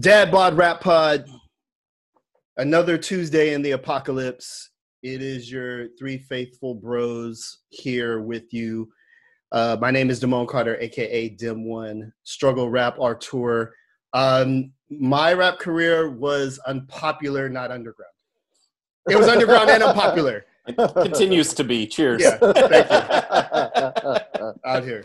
Dad Bod Rap Pod. Another Tuesday in the apocalypse. It is your three faithful bros here with you. Uh, my name is Damone Carter, aka Dim One. Struggle Rap our tour. Um, my rap career was unpopular, not underground. It was underground and unpopular. It continues to be. Cheers. Yeah, thank you. Out here,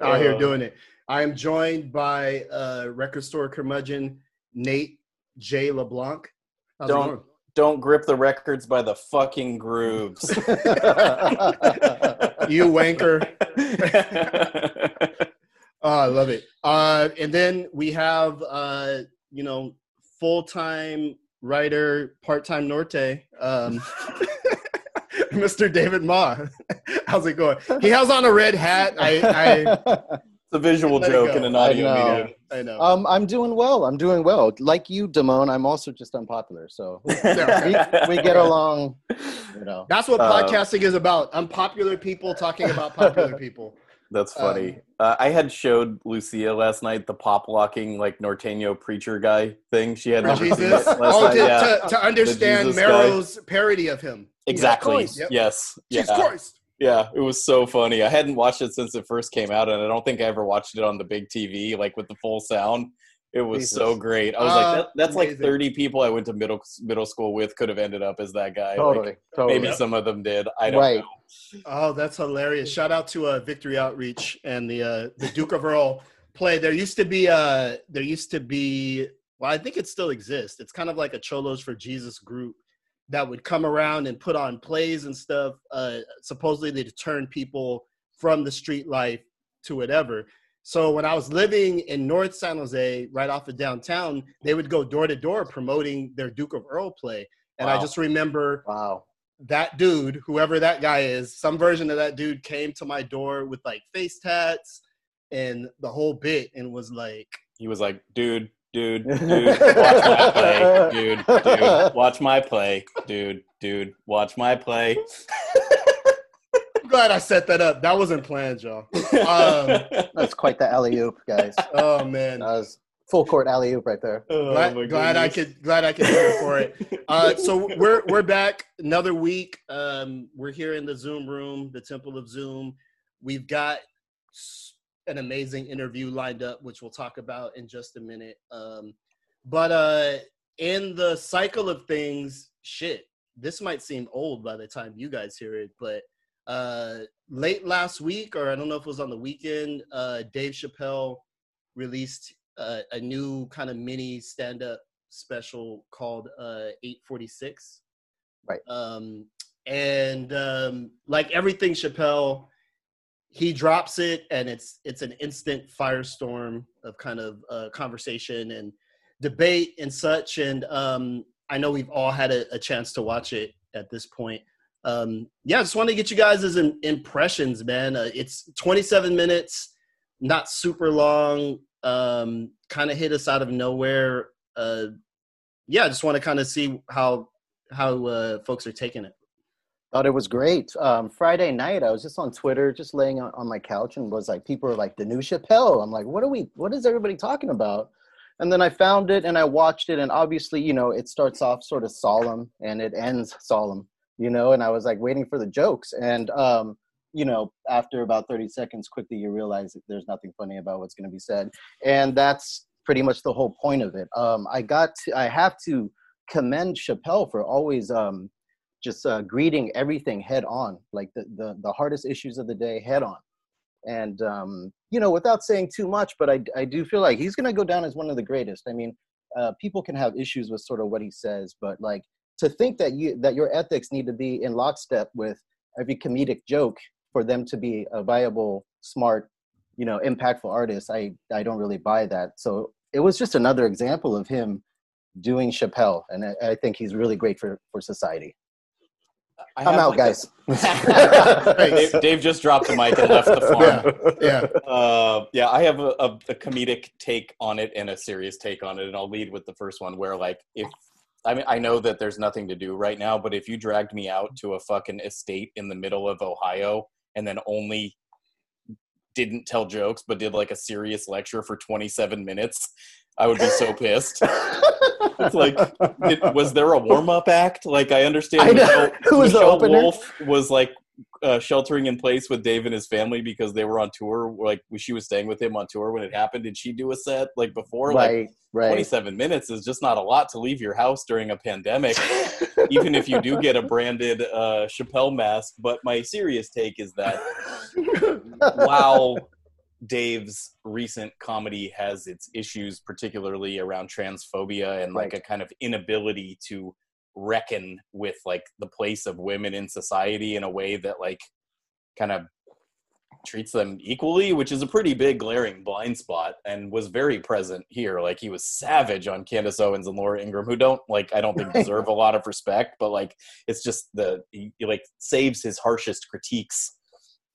out here doing it. I am joined by uh, record store curmudgeon Nate J. LeBlanc. How's Don't don't grip the records by the fucking grooves. You wanker. Oh, I love it. Uh, and then we have, uh, you know, full time writer, part time Norte, um, Mr. David Ma. How's it going? He has on a red hat. I, I, it's a visual joke in an I audio know. medium. I know. um, I'm doing well. I'm doing well. Like you, Damone, I'm also just unpopular. So we, we get along, you know. That's what Uh, podcasting is about. Unpopular people talking about popular people. That's funny. Um, uh, I had showed Lucia last night the pop locking like Norteño preacher guy thing. She had For never seen Jesus. it last Oh, night. to, yeah. to, to understand Jesus guy. Parody of him. exactly. Christ. Yep. Yes. Yeah. Jesus Christ. Yeah, it was so funny. I hadn't watched it since it first came out, and I don't think I ever watched it on the big TV, like with the full sound. It was Jesus. so great. I was Uh, like, that, that's like 30 people I went to middle middle school with could have ended up as that guy. Like, Totally. Totally. maybe some of them did. I don't Right. know. Oh, that's hilarious! Shout out to uh, Victory Outreach and the uh, the Duke of Earl play. There used to be uh there used to be well, I think it still exists. It's kind of like a Cholos for Jesus group that would come around and put on plays and stuff. Uh, supposedly to turn people from the street life to whatever. So when I was living in North San Jose, right off of downtown, they would go door to door promoting their Duke of Earl play. And I just remember Wow. that dude, whoever that guy is, some version of that dude came to my door with like face tats and the whole bit and was like, He was like, dude, dude, dude, watch my play. Dude, dude, watch my play. Dude, dude, watch my play. I'm glad I set that up. That wasn't planned, y'all. Um, That's quite the alley oop, guys. Oh man. that was full court alley oop right there. Oh, Glad, glad I could glad I could hear for it. Uh, so we're we're back another week. Um, we're here in the Zoom room, the Temple of Zoom. We've got s- an amazing interview lined up, which we'll talk about in just a minute. Um, but uh, in the cycle of things, shit, this might seem old by the time you guys hear it, but uh, late last week, or I don't know if it was on the weekend, uh, Dave Chappelle released uh, a new kind of mini stand-up special called uh, 846. Right. Um, and um, like everything Chappelle, he drops it, and it's it's an instant firestorm of kind of uh, conversation and debate and such. And um, I know we've all had a, a chance to watch it at this point. Um, yeah, I just want to get you guys' im- impressions, man. Uh, it's 27 minutes, not super long. Um, kind of hit us out of nowhere. Uh, yeah, I just want to kind of see how how uh, folks are taking it. Thought it was great. Um, Friday night, I was just on Twitter, just laying on, on my couch, and was like, people are like, the new Chappelle. I'm like, what are we? What is everybody talking about? And then I found it and I watched it, and obviously, you know, it starts off sort of solemn and it ends solemn, you know. And I was like waiting for the jokes, and um, you know, after about 30 seconds, quickly you realize that there's nothing funny about what's going to be said, and that's pretty much the whole point of it. Um, I got, to, I have to commend Chappelle for always um, just uh, greeting everything head on, like the, the the hardest issues of the day head on. And um, you know, without saying too much, but I I do feel like he's gonna go down as one of the greatest. I mean, uh, people can have issues with sort of what he says, but like to think that you that your ethics need to be in lockstep with every comedic joke for them to be a viable, smart, you know, impactful artist, I I don't really buy that. So it was just another example of him doing Chappelle, and I, I think he's really great for for society. I I'm out, like, guys. Dave, Dave just dropped the mic and left the farm. Yeah, Uh, yeah, I have a, a, a comedic take on it and a serious take on it, and I'll lead with the first one. Where like, if I mean, I know that there's nothing to do right now, but if you dragged me out to a fucking estate in the middle of Ohio and then only didn't tell jokes but did like a serious lecture for 27 minutes, I would be so pissed. it's like, it, was there a warm up act? Like, I understand I. Michelle, Who was the Michelle opener? Wolf was like uh, sheltering in place with Dave and his family because they were on tour. Like, she was staying with him on tour when it happened. Did she do a set like before? Like, right, right. 27 minutes is just not a lot to leave your house during a pandemic, even if you do get a branded uh, Chappelle mask. But my serious take is that while Dave's recent comedy has its issues, particularly around transphobia and like Right. a kind of inability to reckon with like the place of women in society in a way that like kind of treats them equally, which is a pretty big glaring blind spot and was very present here. Like he was savage on Candace Owens and Laura Ingraham, who don't like I don't think deserve a lot of respect, but like it's just the he, he like saves his harshest critiques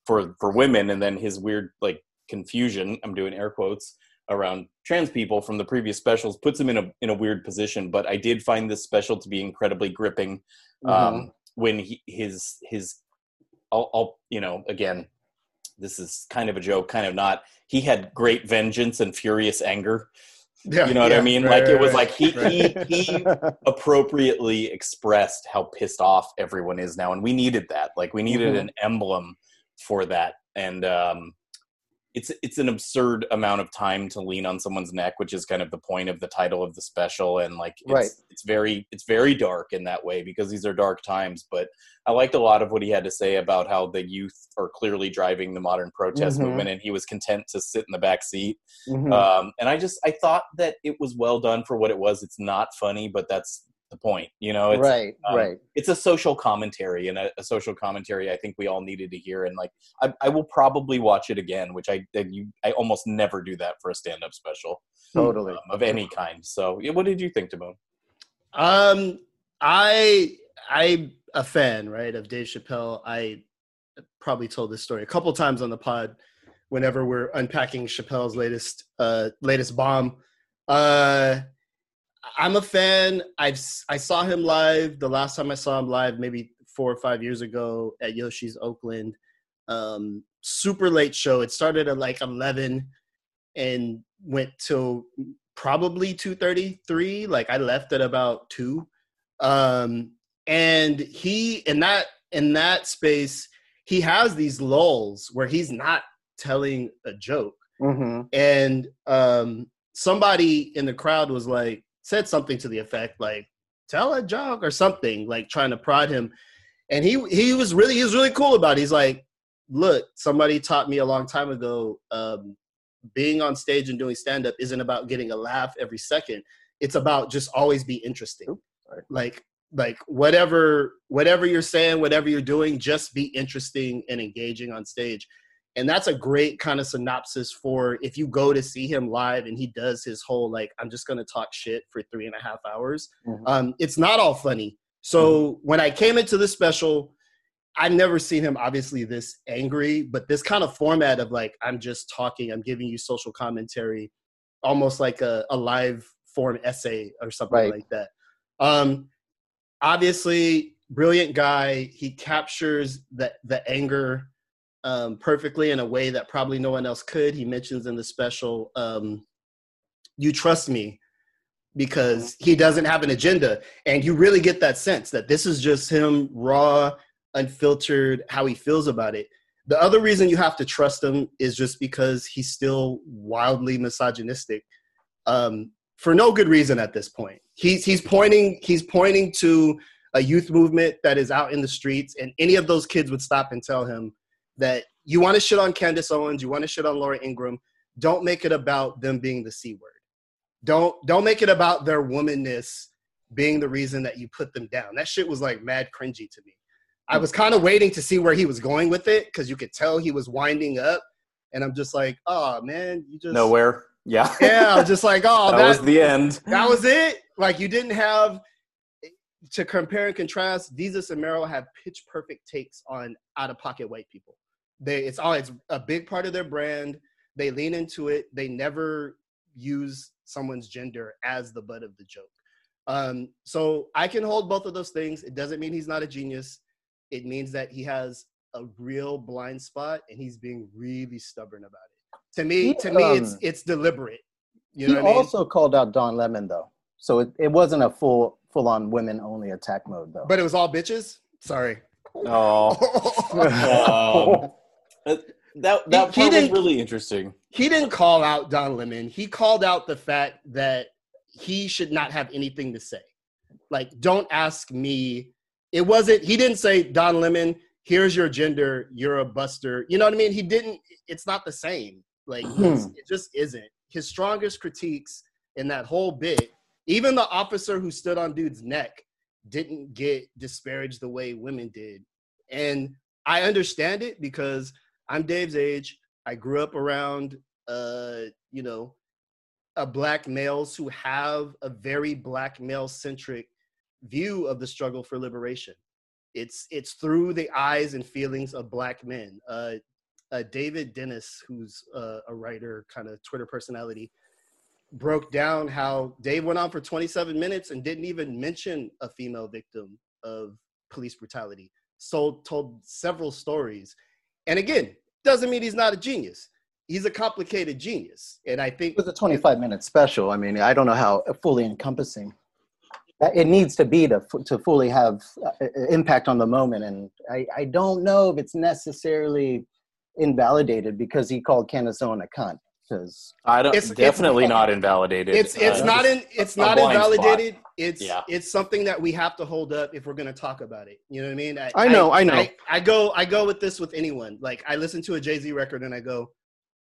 for for women and then his weird like confusion, I'm doing air quotes, around trans people from the previous specials puts him in a in a weird position. But I did find this special to be incredibly gripping um, when he, his his I'll, I'll you know again this is kind of a joke kind of not he had great vengeance and furious anger Yeah, you know what i mean right, like it was right, like he, right. he he appropriately expressed how pissed off everyone is now and we needed that like we needed Mhm. an emblem for that and um it's it's an absurd amount of time to lean on someone's neck which is kind of the point of the title of the special and like it's, Right. it's very it's very dark in that way because these are dark times but i liked a lot of what he had to say about how the youth are clearly driving the modern protest Mhm. movement and he was content to sit in the back seat Mhm. um, and I just I thought that it was well done for what it was. It's not funny, but that's the point. You know, it's right, um, right. it's a social commentary and a, a social commentary I think we all needed to hear. And like I, I will probably watch it again, which I that you I almost never do that for a stand up special Totally. um, of any kind. So yeah, what did you think, Timon? Um, I I'm a fan, right, of Dave Chappelle. I probably told this story a couple times on the pod whenever we're unpacking Chappelle's latest uh latest bomb. Uh I'm a fan. I've I saw him live the last time I saw him live maybe 4 or 5 years ago at Yoshi's Oakland. Um super late show. It started at like 11 and went till probably 2:33. Like I left at about 2 um and he in that in that space he has these lulls where he's not telling a joke hmm and um somebody in the crowd was like said something to the effect like tell a joke or something like trying to prod him. And he he was really he was really cool about it. He's like look somebody taught me a long time ago um being on stage and doing stand up isn't about getting a laugh every second. It's about just always be interesting. Sorry. like like whatever whatever you're saying whatever you're doing just be interesting and engaging on stage and that's a great kind of synopsis for if you go to see him live and he does his whole like i'm just gonna talk shit for three and a half hours Mhm. um it's not all funny so when i came into this special i've never seen him obviously this angry but this kind of format of like i'm just talking i'm giving you social commentary almost like a, a live form essay or something Right. like that um obviously brilliant guy he captures the the anger um, perfectly in a way that probably no one else could. He mentions in the special um, you trust me because he doesn't have an agenda. And you really get that sense that this is just him raw unfiltered how he feels about it. The other reason you have to trust him is just because he's still wildly misogynistic um, for no good reason at this point. He's he's pointing he's pointing to a youth movement that is out in the streets, and any of those kids would stop and tell him that you want to shit on Candace Owens, you want to shit on Laura Ingraham. Don't make it about them being the c word. Don't don't make it about their womanness being the reason that you put them down. That shit was like mad cringy to me. I was hmm. kind of waiting to see where he was going with it because you could tell he was winding up, and I'm just like, oh man, you just Nowhere. Yeah. yeah, I'm just like, oh, that, that, was the end. that was it. Like you didn't have to compare and contrast. Desus and Mero have pitch perfect takes on out of pocket white people. They it's all it's a big part of their brand. They lean into it. They never use someone's gender as the butt of the joke. Um, so I can hold both of those things. It doesn't mean he's not a genius. It means that he has a real blind spot, and he's being really stubborn about it. To me, to me, it's um, it's deliberate. You he know what I mean? also called out Don Lemon though, so it, it wasn't a full full on women only attack mode though. but it was all bitches. Sorry. Oh, um, that that, that He- he part was didn't- really interesting. he didn't call out Don Lemon. He called out the fact that he should not have anything to say. Like, don't ask me. It wasn't, he didn't say, Don Lemon, here's your gender, you're a buster. You know what I mean? He didn't, it's not the same. Like, hmm. it's, it just isn't. His strongest critiques in that whole bit, even the officer who stood on dude's neck didn't get disparaged the way women did. And I understand it because I'm Dave's age. I grew up around, uh, you know, black males who have a very black male centric view of the struggle for liberation. It's it's through the eyes and feelings of black men. Uh, uh, David Dennis, who's uh, a writer, kind of Twitter personality, broke down how Dave went on for 27 minutes and didn't even mention a female victim of police brutality. So told several stories, and again, doesn't mean he's not a genius. He's a complicated genius, and I think It was a 25 minute special. I mean, I don't know how fully encompassing it needs to be to, to fully have uh, impact on the moment. And I, I don't know if it's necessarily invalidated because he called Candace Owen a cunt. Because I don't It's- it's- definitely not invalidated. it's it's Uh, not in it's a not blind spot. invalidated. It's Yeah. it's something that we have to hold up if we're going to talk about it. You know what I mean? I know, I know. I, I go I go with this with anyone. Like I listen to a Jay Z record and I go,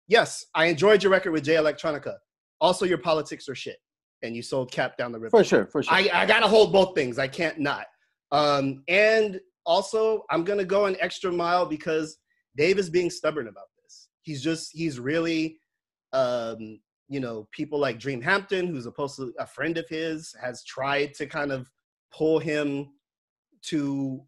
yes, I enjoyed your record with Jay Electronica. Also, your politics are shit, and you sold Kap down the river. for sure, for sure. I, I gotta hold both things. I can't not. Um, and also, I'm gonna go an extra mile because Dave is being stubborn about this. He's just he's really, um, you know, people like Dream Hampton, who's supposed to a friend of his, has tried to kind of pull him to,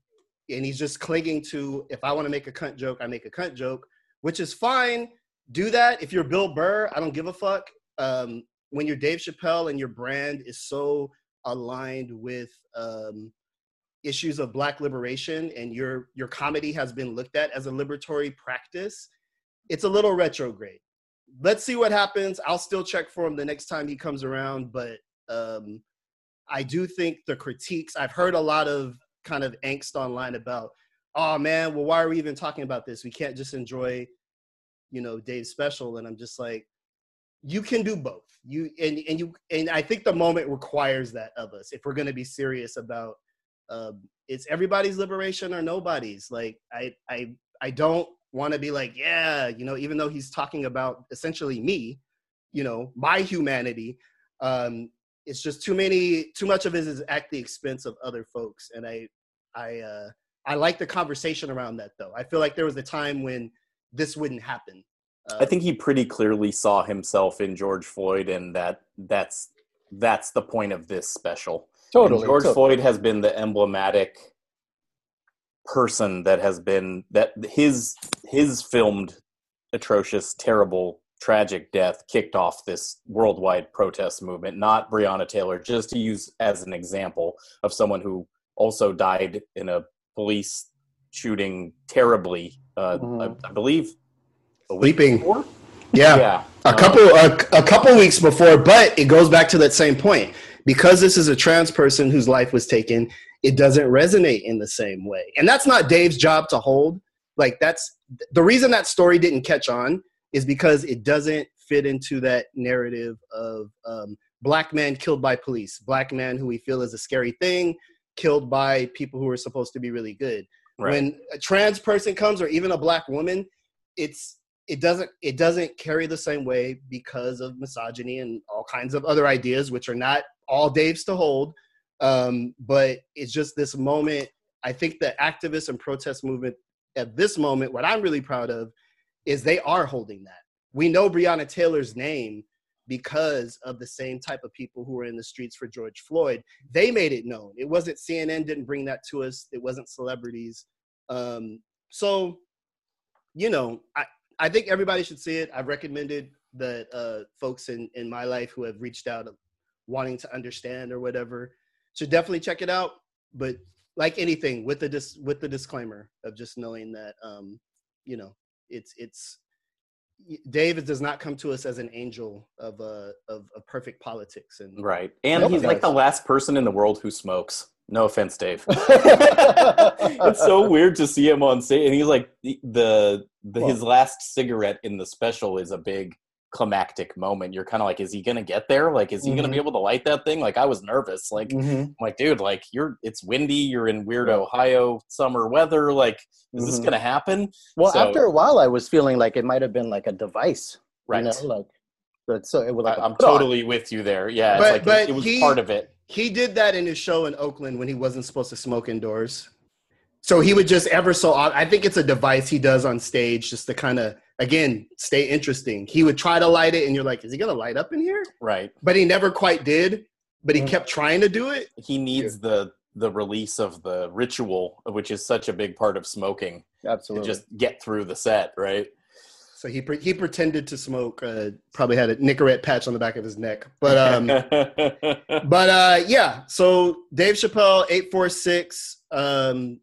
and he's just clinging to. If I want to make a cunt joke, I make a cunt joke, which is fine. Do that. If you're Bill Burr, I don't give a fuck. Um, when you're Dave Chappelle and your brand is so aligned with um, issues of Black liberation, and your your comedy has been looked at as a liberatory practice, it's a little retrograde. Let's see what happens. I'll still check for him the next time he comes around, but um, I do think the critiques. I've heard a lot of kind of angst online about, oh man, well, why are we even talking about this? We can't just enjoy, you know, Dave's special. And I'm just like, you can do both you and, and you and i think the moment requires that of us if we're going to be serious about um, it's everybody's liberation or nobody's like i i i don't want to be like yeah you know even though he's talking about essentially me you know my humanity um it's just too many too much of it is at the expense of other folks and i i uh i like the conversation around that though i feel like there was a time when this wouldn't happen uh, I think he pretty clearly saw himself in George Floyd, and that that's that's the point of this special. And totally. George totally. Floyd has been the emblematic person that has been that his his filmed atrocious, terrible, tragic death kicked off this worldwide protest movement. Not Breonna Taylor, just to use as an example of someone who also died in a police shooting terribly. Uh, Mhm. I, I believe a week Sleeping. yeah yeah, a Um, couple a, a couple weeks before but it goes back to that same point because this is a trans person whose life was taken it doesn't resonate in the same way. And that's not dave's job to hold. Like that's the reason that story didn't catch on is because it doesn't fit into that narrative of um, black man killed by police black man who we feel is a scary thing killed by people who are supposed to be really good. Right. when a trans person comes or even a black woman it's it doesn't it doesn't carry the same way because of misogyny and all kinds of other ideas which are not all dave's to hold um, but it's just this moment i think the activist and protest movement at this moment what i'm really proud of is they are holding that. We know breonna taylor's name because of the same type of people who were in the streets for george floyd. They made it known. It wasn't cnn didn't bring that to us. It wasn't celebrities. Um, so you know i I think everybody should see it. I've recommended that uh, folks in, in my life who have reached out wanting to understand or whatever should definitely check it out. But like anything with the dis- with the disclaimer of just knowing that um you know it's it's Dave does not come to us as an angel of uh of, of perfect politics and Right. And he's like the last person in the world who smokes. No offense, Dave. it's so weird to see him on stage, and he's like the, the, the his last cigarette in the special is a big climactic moment. You're kind of like, is he gonna get there? Like, is he gonna Mhm. be able to light that thing? Like, I was nervous. Like, Mhm. I'm like, dude, like you're it's windy. You're in weird Ohio summer weather. Like, is this Mhm. gonna happen? Well, So- after a while, I was feeling like it might have been like a device, Right. You know, like, but so it was like I, I'm put on. totally with you there. Yeah, But- it's like it- it, was he- part of it. he did that in his show in Oakland when he wasn't supposed to smoke indoors. So he would just ever so I think it's a device he does on stage just to kind of again stay interesting. He would try to light it and you're like, is he gonna light up in here? Right. But he never quite did. But he Mhm. kept trying to do it. He needs the the release of the ritual, which is such a big part of smoking, to Absolutely. just get through the set, right? So he pre- he pretended to smoke. Uh, probably had a Nicorette patch on the back of his neck. But um, but uh, yeah. So Dave Chappelle eight four six. Um,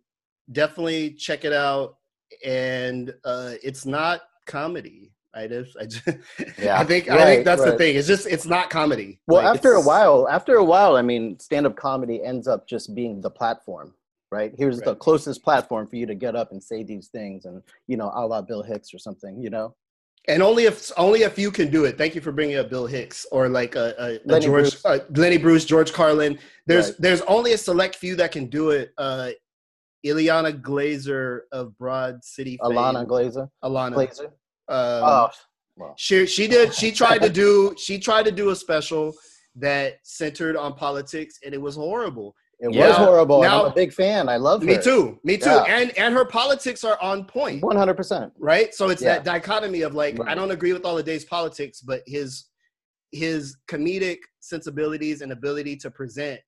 definitely check it out. And uh, it's not comedy. I just, I, just, Yeah. I think I think that's the thing. It's just it's not comedy. well, Like, after a while, after a while, I mean, stand-up comedy ends up just being the platform, right? Here's the closest platform for you to get up and say these things, and you know, a la Bill Hicks or something, you know. and only if only if you can do it. Thank you for bringing up Bill Hicks or like a, a, a Lenny George Bruce. uh, Lenny Bruce, George Carlin. There's Right. there's only a select few that can do it. Uh, Ilana Glazer of Broad City. fame. Ilana Glazer, Ilana. Glazer. Um, oh, well, She she did she tried to do she tried to do a special that centered on politics and it was horrible. it Yeah. was horrible. Now- I'm a big fan. I love Me her. too. Me too. Yeah. And and her politics are on point. One hundred percent. Right? So it's Yeah. that dichotomy of like I don't agree with all the Dave's politics, but his his comedic sensibilities and ability to present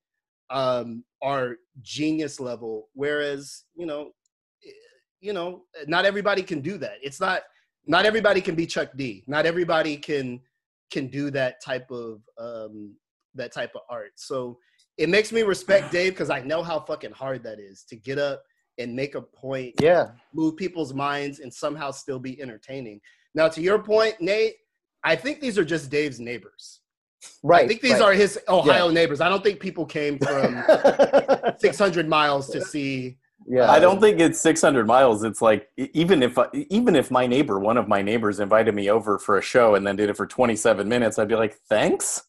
um are genius level whereas, you know, eh, you know, not everybody can do that. It's not not everybody can be Chuck D. Not everybody can can do that type of um that type of art. So it makes me respect Dave because I know how fucking hard that is to get up and make a point, Yeah. move people's minds, and somehow still be entertaining. Now, to your point, Nate, I think these are just Dave's neighbors. Right. I think these right. are his Ohio neighbors. I don't think people came from 600 miles to see. Yeah. I don't think it's 600 miles. It's like even if uh, even if my neighbor, one of my neighbors, invited me over for a show and then did it for 27 minutes, I'd be like, thanks.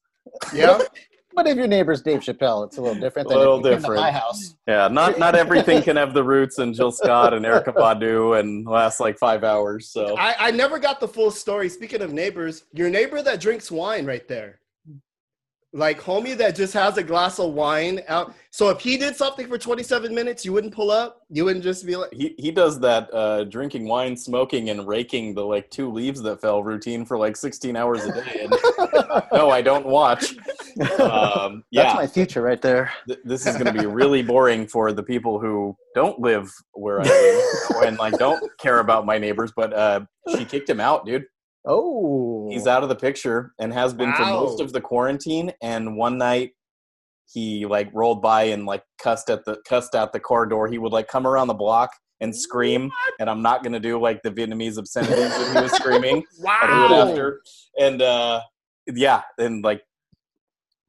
Yeah. But if your neighbor's Dave Chappelle, it's a little different. A little if you came to different. my house. Yeah, not not everything can have the roots and Jill Scott and Erykah Badu and last like five hours. So I, I never got the full story. Speaking of neighbors, your neighbor that drinks wine right there. Like homie that just has a glass of wine out. So if he did something for 27 minutes, you wouldn't pull up? You wouldn't just be like, he he does that uh, drinking wine, smoking, and raking the like two leaves that fell routine for like 16 hours a day. And no, I don't watch. Um, yeah, That's my future right there. th- this is going to be really boring for the people who don't live where I live and like don't care about my neighbors. But uh, she kicked him out, dude. Oh, He's out of the picture and has been for most of the quarantine. And one night he like rolled by and like cussed at the cussed out the car door. He would like come around the block and scream. And I'm not gonna do like the Vietnamese obscenities that he was screaming. I'll do it wow. after. And uh, yeah, and like,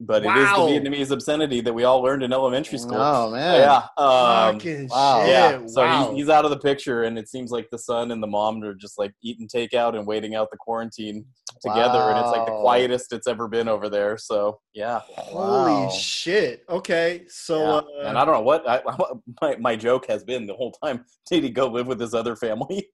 but it is the Vietnamese obscenity that we all learned in elementary school. Oh man. Yeah. Um, wow. shit. yeah. So wow. he's, he's out of the picture, and it seems like the son and the mom are just like eating takeout and waiting out the quarantine together, and it's like the quietest it's ever been over there. So yeah. Holy Wow. shit. Okay. So, Yeah. uh, and I don't know what I, my my joke has been the whole time. Did he go live with his other family?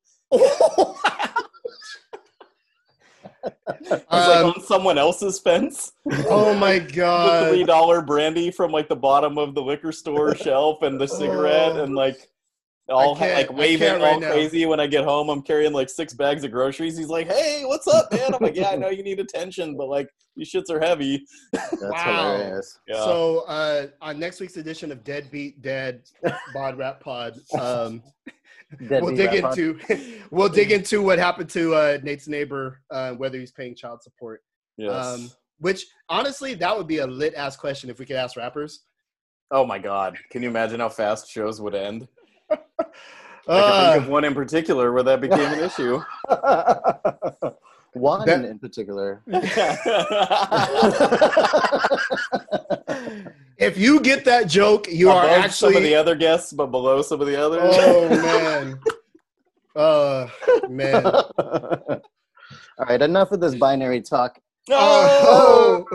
He's like Um, on someone else's fence. oh my the three dollar brandy from like the bottom of the liquor store shelf and the cigarette Oh. and like all like waving can't all right now. crazy when I get home. I'm carrying like six bags of groceries. He's like, "Hey, what's up, man?" I'm like, "Yeah, I know you need attention, but like these shits are heavy." That's Wow. hilarious. Yeah. So uh, on next week's edition of Deadbeat Dead Bod Rap Pod, um, we'll dig rap into we'll dig into what happened to uh, Nate's neighbor, uh, whether he's paying child support. yes. Um, which honestly, that would be a lit ass question if we could ask rappers. Oh my god! Can you imagine how fast shows would end? I can Uh, think of one in particular where that became an issue. One That- in particular. If you get that joke, you are Above some of the other guests, but below some of the others. oh man. Uh man. All right, enough of this binary talk. Oh.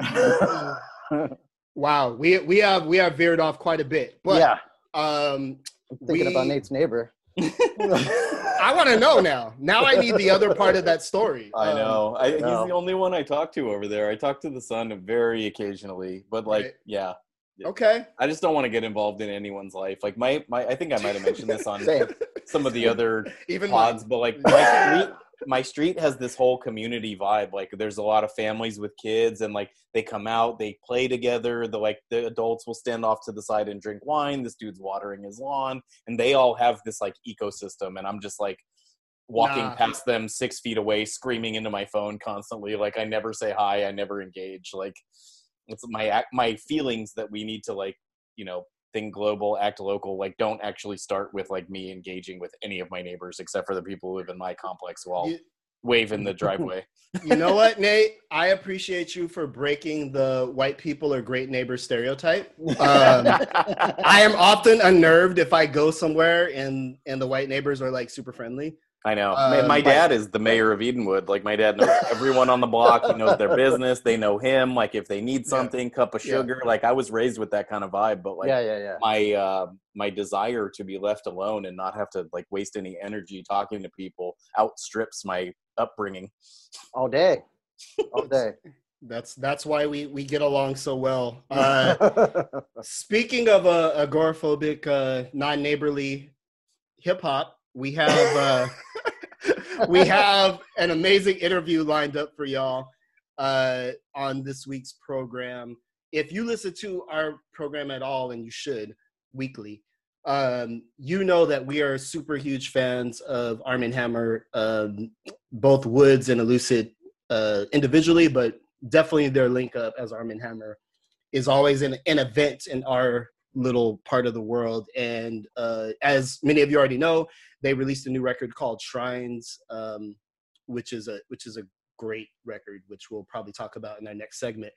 wow. We we have we have veered off quite a bit. But yeah, um I'm thinking about Nate's neighbor. I want to know now. Now I need the other part of that story. I Um, know. I, he's no. the only one I talk to over there. I talk to the son very occasionally, but like, Right. yeah, Okay. I just don't want to get involved in anyone's life. Like my, my, I think I might have mentioned this on some of the other Even pods, mine. but like my street, my street has this whole community vibe. Like there's a lot of families with kids, and like they come out, they play together. The like the adults will stand off to the side and drink wine. This dude's watering his lawn, and they all have this like ecosystem. And I'm just like walking Nah. past them six feet away, screaming into my phone constantly. Like I never say hi, I never engage. Like it's my my feelings that we need to like you know think global act local like don't actually start with like me engaging with any of my neighbors except for the people who live in my complex who I'll You- wave in the driveway You know what, Nate? I appreciate you for breaking the white people are great neighbors stereotype. Um, I am often unnerved if I go somewhere and and the white neighbors are like super friendly. I know Um, my, my but- dad is the mayor of edenwood like my dad knows everyone on the block he knows their business they know him like if they need Yeah. something cup of Yeah. sugar like i was raised with that kind of vibe but like yeah, yeah, yeah. my uh my desire to be left alone and not have to like waste any energy talking to people outstrips my upbringing All day, all day. That's that's why we we get along so well. Uh, speaking of uh, agoraphobic, uh, non-neighborly hip hop, we have uh, we have an amazing interview lined up for y'all uh, on this week's program. If you listen to our program at all, and you should weekly, um, you know that we are super huge fans of Armand Hammer, um, both Woods and Elucid uh, individually, but definitely their link up as Armand Hammer is always an, an event in our little part of the world. And uh, as many of you already know, they released a new record called Shrines, um, which is a which is a great record, which we'll probably talk about in our next segment.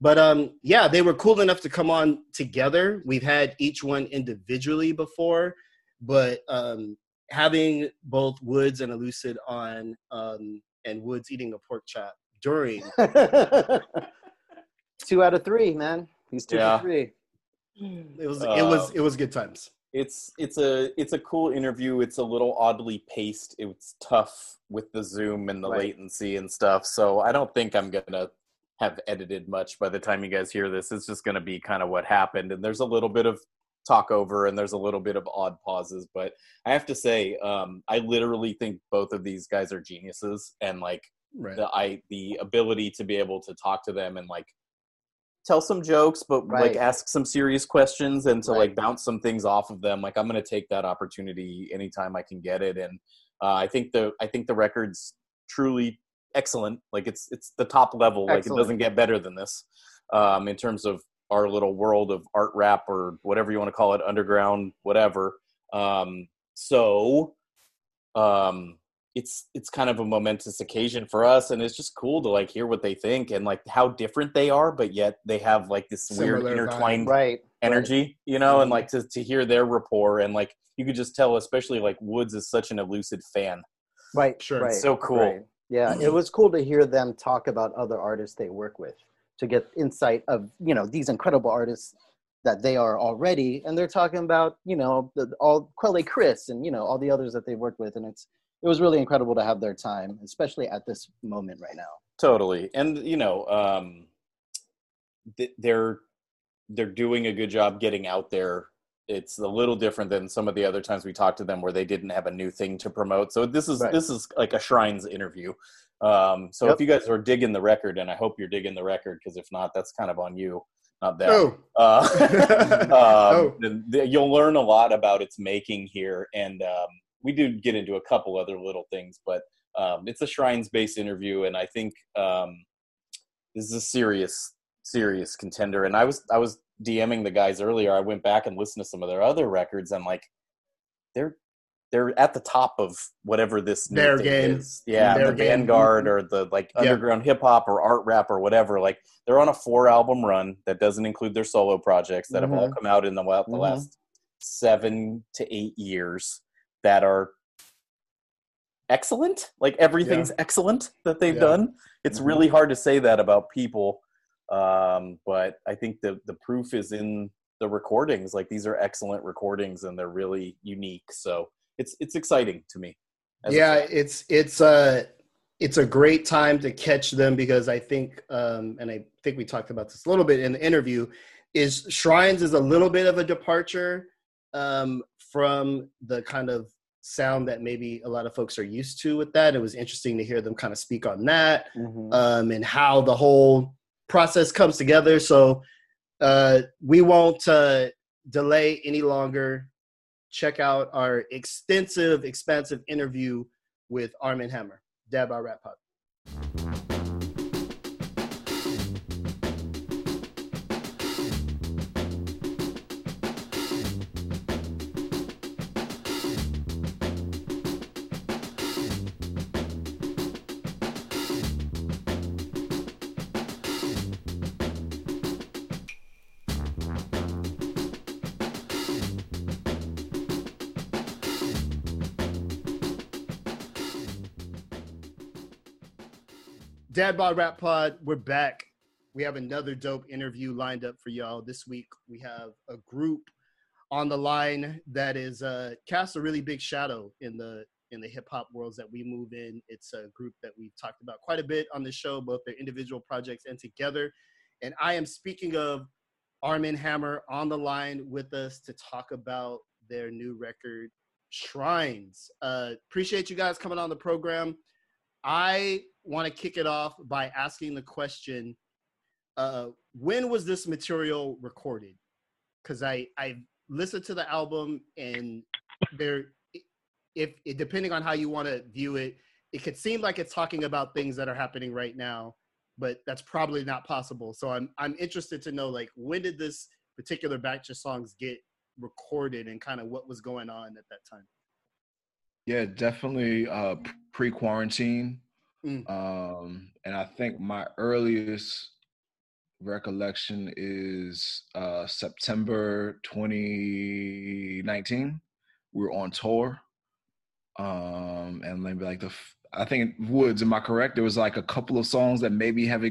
But um, yeah, they were cool enough to come on together. We've had each one individually before, but um, having both Woods and Elucid on, um, and Woods eating a pork chop during two out of three, man. He's two Yeah. for three. It was it was Uh, it was good times. it's it's a it's a cool interview. It's a little oddly paced. It's tough with the zoom and the Right. latency and stuff. So i don't think i'm gonna have edited much by the time you guys hear this. It's just gonna be kind of what happened. And there's a little bit of talk over and there's a little bit of odd pauses. But i have to say um i literally think both of these guys are geniuses. And like Right. the i the ability to be able to talk to them and like tell some jokes but Right. like ask some serious questions and to Right. like bounce some things off of them like i'm going to take that opportunity anytime i can get it and uh, i think the i think the record's truly excellent like it's it's the top level like it doesn't get better than this um in terms of our little world of art rap or whatever you want to call it underground whatever um so um it's it's kind of a momentous occasion for us and it's just cool to like hear what they think and like how different they are but yet they have like this weird Similar vibe. intertwined Right. energy you know and Mhm. like to, to hear their rapport and like you could just tell especially like woods is such an Elucid fan Right. Sure. Right. so cool right. Yeah, it was cool to hear them talk about other artists they work with to get insight of you know these incredible artists that they are already, and they're talking about you know the, all Quelle Chris and you know all the others that they've worked with, and it's it was really incredible to have their time, especially at this moment right now. totally and you know um th- they're they're doing a good job getting out there it's a little different than some of the other times we talked to them where they didn't have a new thing to promote so this is Right. this is like a shrines interview um so Yep. if you guys are digging the record and i hope you're digging the record because if not that's kind of on you not them Oh, uh, Oh. um, then th- you'll learn a lot about its making here, and um, we do get into a couple other little things, but um, it's a shrines-based interview, and I think um, this is a serious, serious contender. And I was I was DMing the guys earlier, I went back and listened to some of their other records. And like, they're they're at the top of whatever this their game is. Yeah, their the Vanguard or the like yeah. underground hip hop or art rap or whatever. Like they're on a four album run that doesn't include their solo projects that mm-hmm. have all mm-hmm. come out in the, the mm-hmm. last seven to eight years that are excellent. Like everything's yeah. excellent that they've yeah. done. It's mm-hmm. really hard to say that about people. Um, but I think the the proof is in the recordings. Like these are excellent recordings and they're really unique. So it's it's exciting to me. Yeah, it's it's a uh, it's a great time to catch them because I think um, and I think we talked about this a little bit in the interview is Shrines is a little bit of a departure um, from the kind of sound that maybe a lot of folks are used to with that. It was interesting to hear them kind of speak on that mm-hmm. um, and how the whole process comes together. So uh, we won't uh, delay any longer check out our extensive, expansive interview with Armand Hammer, Bod Rap Pod. Dad Bod Rap Pod, we're back. We have another dope interview lined up for y'all. This week we have a group on the line that is uh, cast a really big shadow in the in the hip hop worlds that we move in. It's a group that we've talked about quite a bit on the show, both their individual projects and together. And I am speaking of Armand Hammer on the line with us to talk about their new record, Shrines. Uh, appreciate you guys coming on the program. I want to kick it off by asking the question uh, when was this material recorded? Because i i listened to the album and there if it, depending on how you want to view it it could seem like it's talking about things that are happening right now but that's probably not possible. So i'm i'm interested to know like when did this particular batch of songs get recorded and kind of what was going on at that time? Yeah definitely uh pre-quarantine Mm. Um, and I think my earliest recollection is uh, September 2019. We were on tour. Um, and maybe like the, I think Woods, am I correct? There was like a couple of songs that maybe have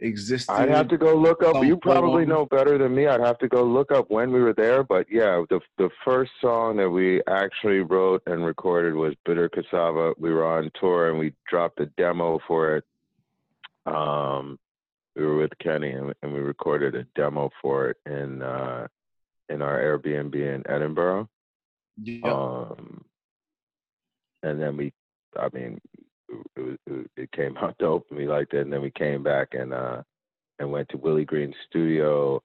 existed. I'd have to go look up. You probably know better than me. I'd have to go look up when we were there. But yeah, the the first song that we actually wrote and recorded was "Bitter Cassava." We were on tour and we dropped a demo for it. Um, we were with Kenny and, and we recorded a demo for it in uh, in our Airbnb in Edinburgh. Yeah. Um, and then we, I mean, it, it, it came out dope and we liked it. And then we came back and uh and went to Willie Green's studio.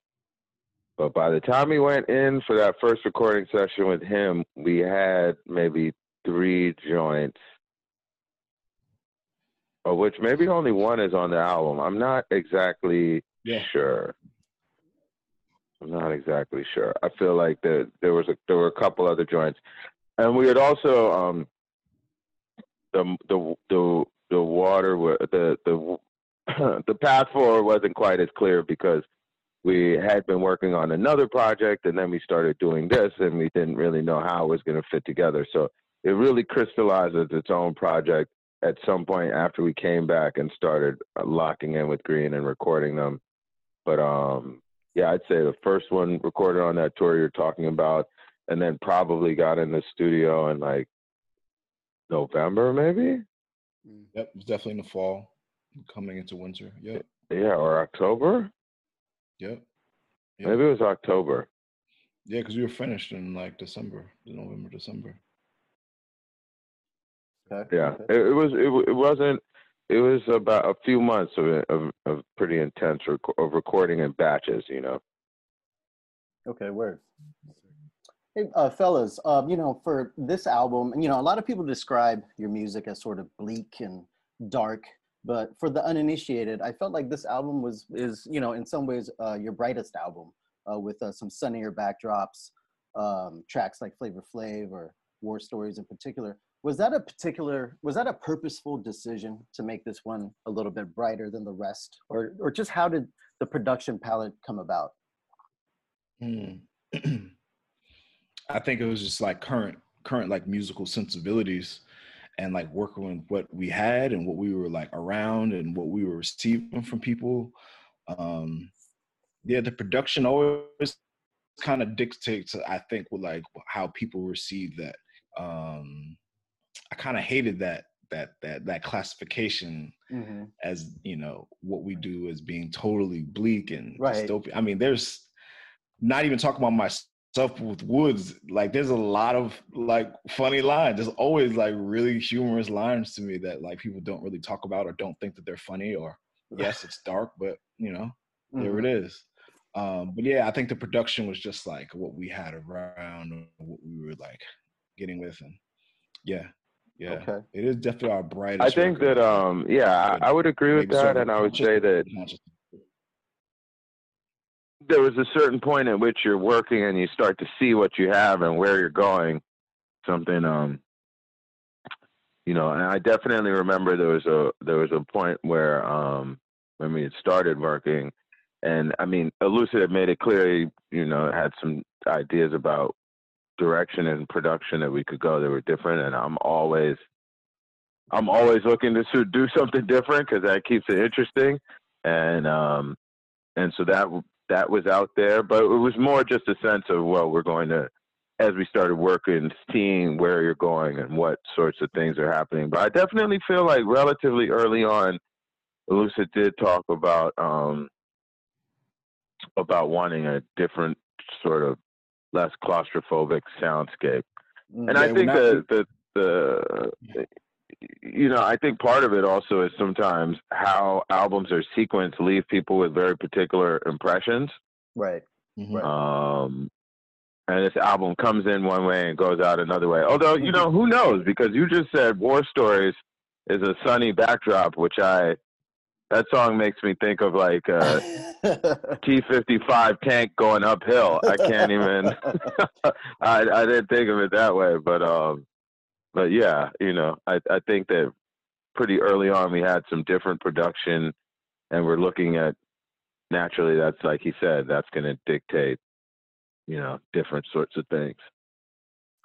But by the time we went in for that first recording session with him, we had maybe three joints, of which maybe only one is on the album. I'm not exactly yeah. sure. I'm not exactly sure. I feel like there there was a, there were a couple other joints, and we had also um, the the the the water the the the path forward wasn't quite as clear because we had been working on another project and then we started doing this and we didn't really know how it was going to fit together. So it really crystallizes its own project at some point after we came back and started uh, locking in with green and recording them. But um yeah i'd say the first one recorded on that tour you're talking about and then probably got in the studio and like November, maybe. Mm. Yep, it's definitely in the fall, coming into winter. Yep. Yeah, or October. Yep. yep. Maybe it was October. Yeah, because we were finished in like December, November, December. Okay. Yeah, okay. It, it, was. It, it wasn't. It was about a few months of of, of pretty intense rec- of recording in batches. You know. Okay, word. Hey, uh, fellas, um, you know, for this album, you know, a lot of people describe your music as sort of bleak and dark, but for the uninitiated, I felt like this album was is, you know, in some ways uh, your brightest album. uh, with uh, some sunnier backdrops, um, tracks like Flavor Flav or War Stories in particular. Was that a particular, was that a purposeful decision to make this one a little bit brighter than the rest? Or, or just how did the production palette come about? Hmm. I think it was just like current, current like musical sensibilities and like working with what we had and what we were like around and what we were receiving from people. Um, yeah, the production always kind of dictates, I think, with like how people receive that. Um, I kind of hated that that that that classification mm-hmm. as you know what we do as being totally bleak and right. dystopian. I mean, there's not even talking about my stuff with Woods, like there's a lot of like funny lines. There's always like really humorous lines to me that like people don't really talk about or don't think that they're funny or yes, it's dark, but you know, mm-hmm. there it is. Um, but yeah, I think the production was just like what we had around, what we were like getting with, and yeah, yeah, okay. it is definitely our brightest. I think that, um, yeah, I, I would agree with that, and I would say that there was a certain point at which you're working and you start to see what you have and where you're going. Something, um, you know, and I definitely remember there was a there was a point where um, when we had started working, and I mean, Elucid had made it clear, you know, had some ideas about direction and production that we could go that were different, and I'm always I'm always looking to do something different because that keeps it interesting, and um, and so that that was out there, but it was more just a sense of well, we're going to as we started working, seeing where you're going and what sorts of things are happening. But I definitely feel like relatively early on, Elucid did talk about um, about wanting a different sort of less claustrophobic soundscape. Mm, and yeah, I think the, the the you know, I think part of it also is sometimes how albums are sequenced leave people with very particular impressions. Right. Mm-hmm. Um, and this album comes in one way and goes out another way. Although, you know, who knows? Because you just said War Stories is a sunny backdrop, which I, that song makes me think of like a T 55 tank going uphill. I can't even, I, I didn't think of it that way. But, um, but yeah, you know, I, I think that pretty early on we had some different production and we're looking at naturally that's like he said, that's gonna dictate, you know, different sorts of things.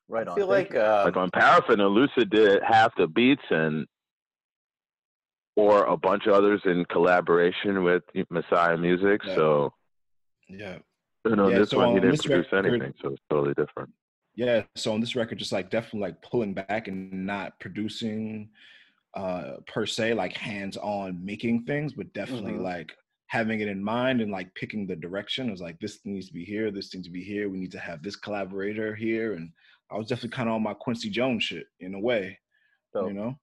Right on. I feel like uh, like on Paraffin Elucid did half the beats and or a bunch of others in collaboration with Messiah Musik. Yeah. So yeah. You know, yeah, this so one he didn't produce record, anything, so it's totally different yeah so on this record just like definitely like pulling back and not producing uh per se like hands on making things but definitely mm-hmm. like having it in mind and like picking the direction. It was like this needs to be here. This needs to be here. We need to have this collaborator here. And i was definitely kind of on my quincy jones shit in a way so, you know?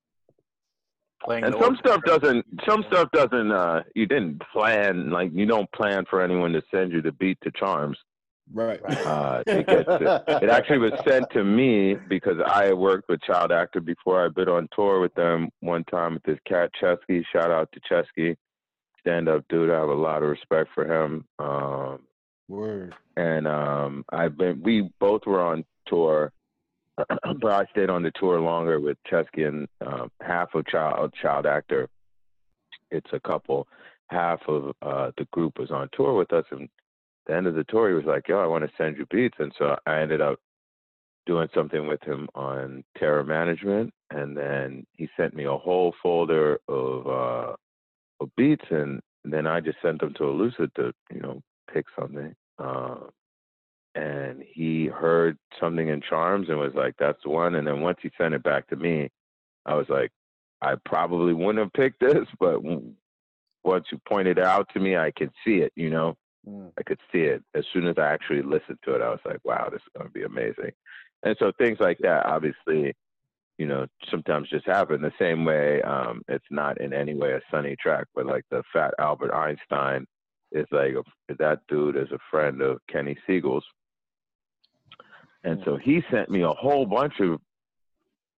And some stuff doesn't some stuff doesn't uh you didn't plan like you don't plan for anyone to send you the beat to charms Right. Uh, it, gets, it actually was sent to me because I worked with Child Actor before. I've been on tour with them one time with this cat Chesky. Shout out to Chesky, stand up dude. I have a lot of respect for him. Um, Word. And um, I've been. We both were on tour, but I stayed on the tour longer with Chesky and um, half of Child Child Actor. It's a couple. Half of uh, the group was on tour with us, and the end of the tour, he was like, "Yo, I want to send you beats," and so I ended up doing something with him on terror management, and then he sent me a whole folder of uh, of beats, and then I just sent them to Elucid to you know pick something. Uh, and he heard something in Charms and was like, "That's the one." And then once he sent it back to me, I was like, "I probably wouldn't have picked this, but once you pointed it out to me, I could see it." You know. Mm. I could see it as soon as I actually listened to it. I was like, "Wow, this is going to be amazing." And so things like that, obviously, you know, sometimes just happen. The same way, um, it's not in any way a sunny track, but like the Fat Albert Einstein is like a, that dude is a friend of Kenny Segal's, and so he sent me a whole bunch of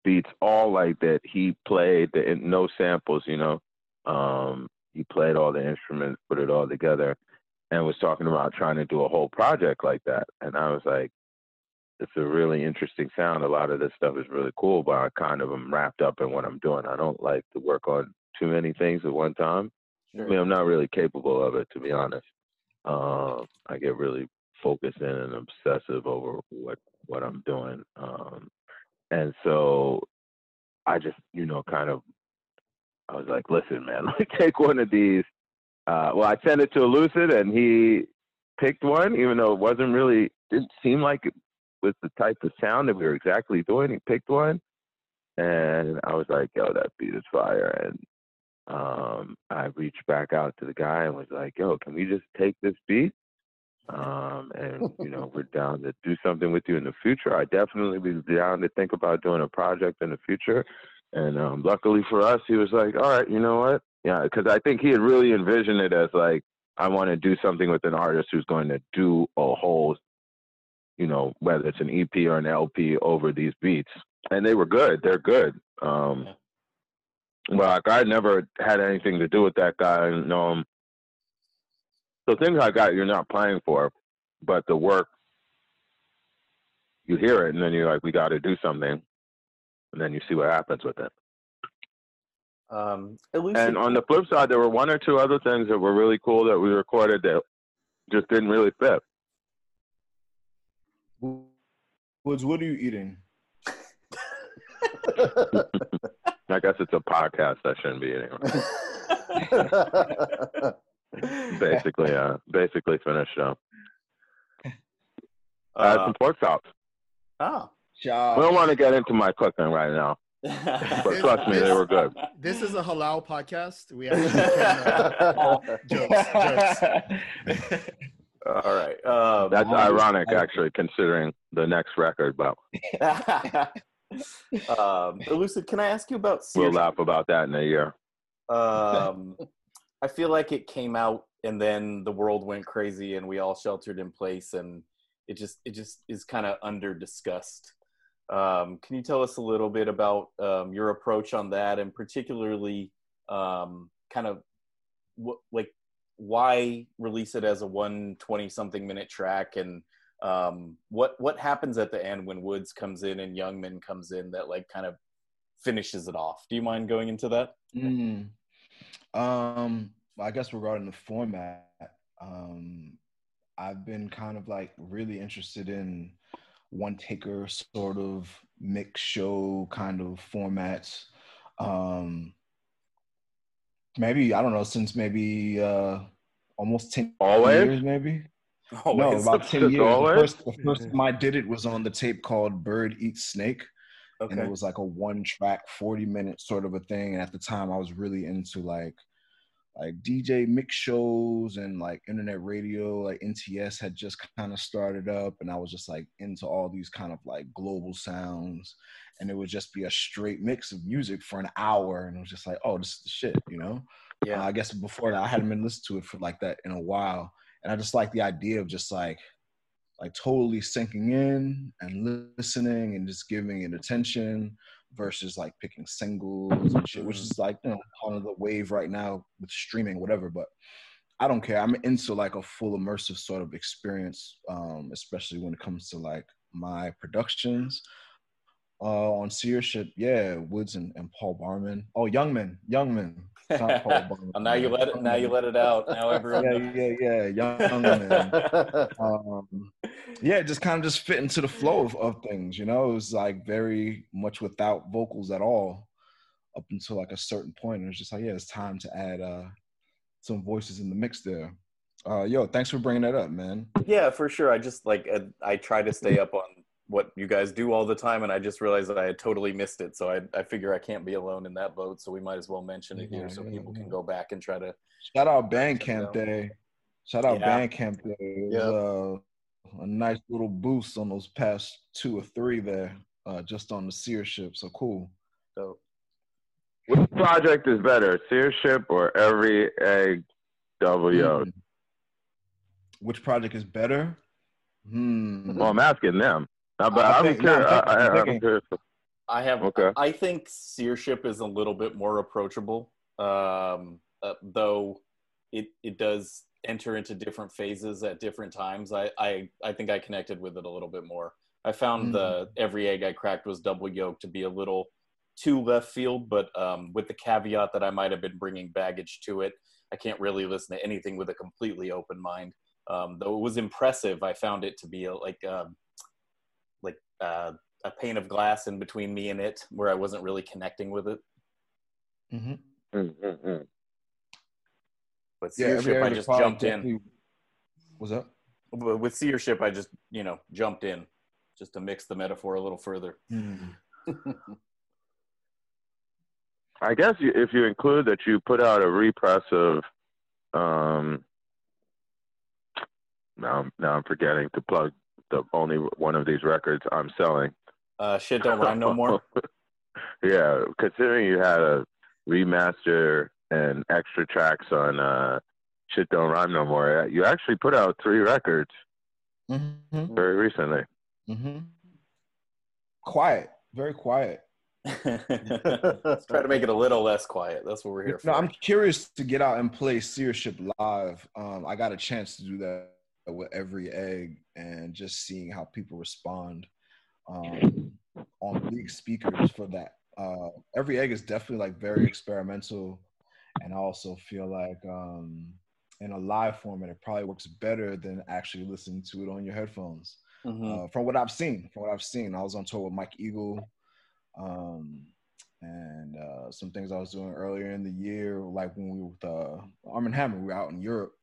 beats, all like that he played, the, no samples, you know. Um, he played all the instruments, put it all together and was talking about trying to do a whole project like that. And I was like, it's a really interesting sound. A lot of this stuff is really cool, but I kind of am wrapped up in what I'm doing. I don't like to work on too many things at one time. Sure. I mean, I'm not really capable of it, to be honest. Um, I get really focused in and obsessive over what what I'm doing, um, and so I just, you know, kind of, I was like, listen, man, let me take one of these. Uh, well, I sent it to Elucid, and he picked one, even though it wasn't really didn't seem like it was the type of sound that we were exactly doing. He picked one, and I was like, yo, that beat is fire, and um, I reached back out to the guy and was like, "Yo, can we just take this beat? Um, and you know, we're down to do something with you in the future. I definitely be down to think about doing a project in the future." And um, luckily for us, he was like, "All right, you know what? Yeah," because I think he had really envisioned it as like, "I want to do something with an artist who's going to do a whole." You know, whether it's an EP or an LP over these beats, and they were good. They're good. Um, well, like I never had anything to do with that guy. And um, so things like that you're not playing for, but the work you hear it, and then you're like, we got to do something, and then you see what happens with it. Um, and on the flip side, there were one or two other things that were really cool that we recorded that just didn't really fit. Woods, what are you eating? I guess it's a podcast. I shouldn't be anyway. basically, uh, basically finished up. Uh, uh, some pork chops. Oh, job. we don't want to get into my cooking right now, but trust me, they were good. This is a halal podcast. We have jokes. jokes. All right. Um, That's ironic, actually, considering the next record, but um, Elucid, can I ask you about? We'll laugh about that in a year. Um, I feel like it came out and then the world went crazy and we all sheltered in place and it just it just is kind of under discussed. Um, can you tell us a little bit about um, your approach on that and particularly um, kind of what like why release it as a 120 something minute track and um, what what happens at the end when Woods comes in and Youngman comes in that like kind of finishes it off? Do you mind going into that? Mm. Um, I guess regarding the format, um, I've been kind of like really interested in one taker sort of mix show kind of formats. Um, maybe I don't know since maybe uh, almost ten Always? years, maybe. No, about 10 years. The first, the first time I did it was on the tape called Bird Eats Snake. Okay. And it was like a one track, 40 minute sort of a thing. And at the time I was really into like like DJ mix shows and like internet radio, like NTS had just kind of started up, and I was just like into all these kind of like global sounds, and it would just be a straight mix of music for an hour, and it was just like, oh, this is the shit, you know? Yeah. Uh, I guess before that, I hadn't been listening to it for like that in a while, and I just like the idea of just like like totally sinking in and listening and just giving it attention versus like picking singles and shit, which is like you know part of the wave right now with streaming, whatever. But I don't care. I'm into like a full immersive sort of experience, um, especially when it comes to like my productions uh, on Seership. Yeah, Woods and, and Paul Barman. Oh, Youngman, Youngman. now you let it. Now you let it out. Now everyone. Yeah, yeah, yeah. Young man. um, yeah, just kind of just fit into the flow of, of things. You know, it was like very much without vocals at all up until like a certain point. And it was just like, yeah, it's time to add uh, some voices in the mix there. Uh, yo, thanks for bringing that up, man. Yeah, for sure. I just like I, I try to stay up on what you guys do all the time, and I just realized that I had totally missed it. So I, I figure I can't be alone in that boat. So we might as well mention it here so yeah, people yeah. can go back and try to. Shout out Bandcamp Day. Shout out yeah. Bandcamp Day. It was uh, a nice little boost on those past two or three there, uh, just on the Seership. So cool. So, which project is better, Seership or Every Egg W? Mm. Which project is better? Hmm. Well, I'm asking them. Uh, but I, think, no, I, I, I'm curious. I have. Okay. I think Seership is a little bit more approachable, um, uh, though it it does enter into different phases at different times, I I, I think I connected with it a little bit more. I found mm-hmm. the every egg I cracked was double yolk to be a little too left field, but um, with the caveat that I might have been bringing baggage to it. I can't really listen to anything with a completely open mind. Um, though it was impressive, I found it to be a, like um, like uh, a pane of glass in between me and it, where I wasn't really connecting with it. Mm-hmm. Mm-hmm. With seership, yeah, I just jumped in. Was that? With seership, I just you know jumped in, just to mix the metaphor a little further. Mm. I guess if you include that you put out a repress of, um, now now I'm forgetting to plug the only one of these records I'm selling. Uh, shit don't rhyme no more. yeah, considering you had a remaster and extra tracks on uh, shit don't rhyme no more, you actually put out three records mm-hmm. very recently. Mm-hmm. Quiet, very quiet. Let's try to make it a little less quiet. That's what we're here for. No, I'm curious to get out and play Seership live. Um, I got a chance to do that with every egg and just seeing how people respond um, on big speakers for that. Uh, every egg is definitely like very experimental, and I also feel like um, in a live format, it probably works better than actually listening to it on your headphones. Mm-hmm. Uh, from what I've seen, from what I've seen, I was on tour with Mike Eagle um, and uh, some things I was doing earlier in the year, like when we were with uh, Armand Hammer, we were out in Europe,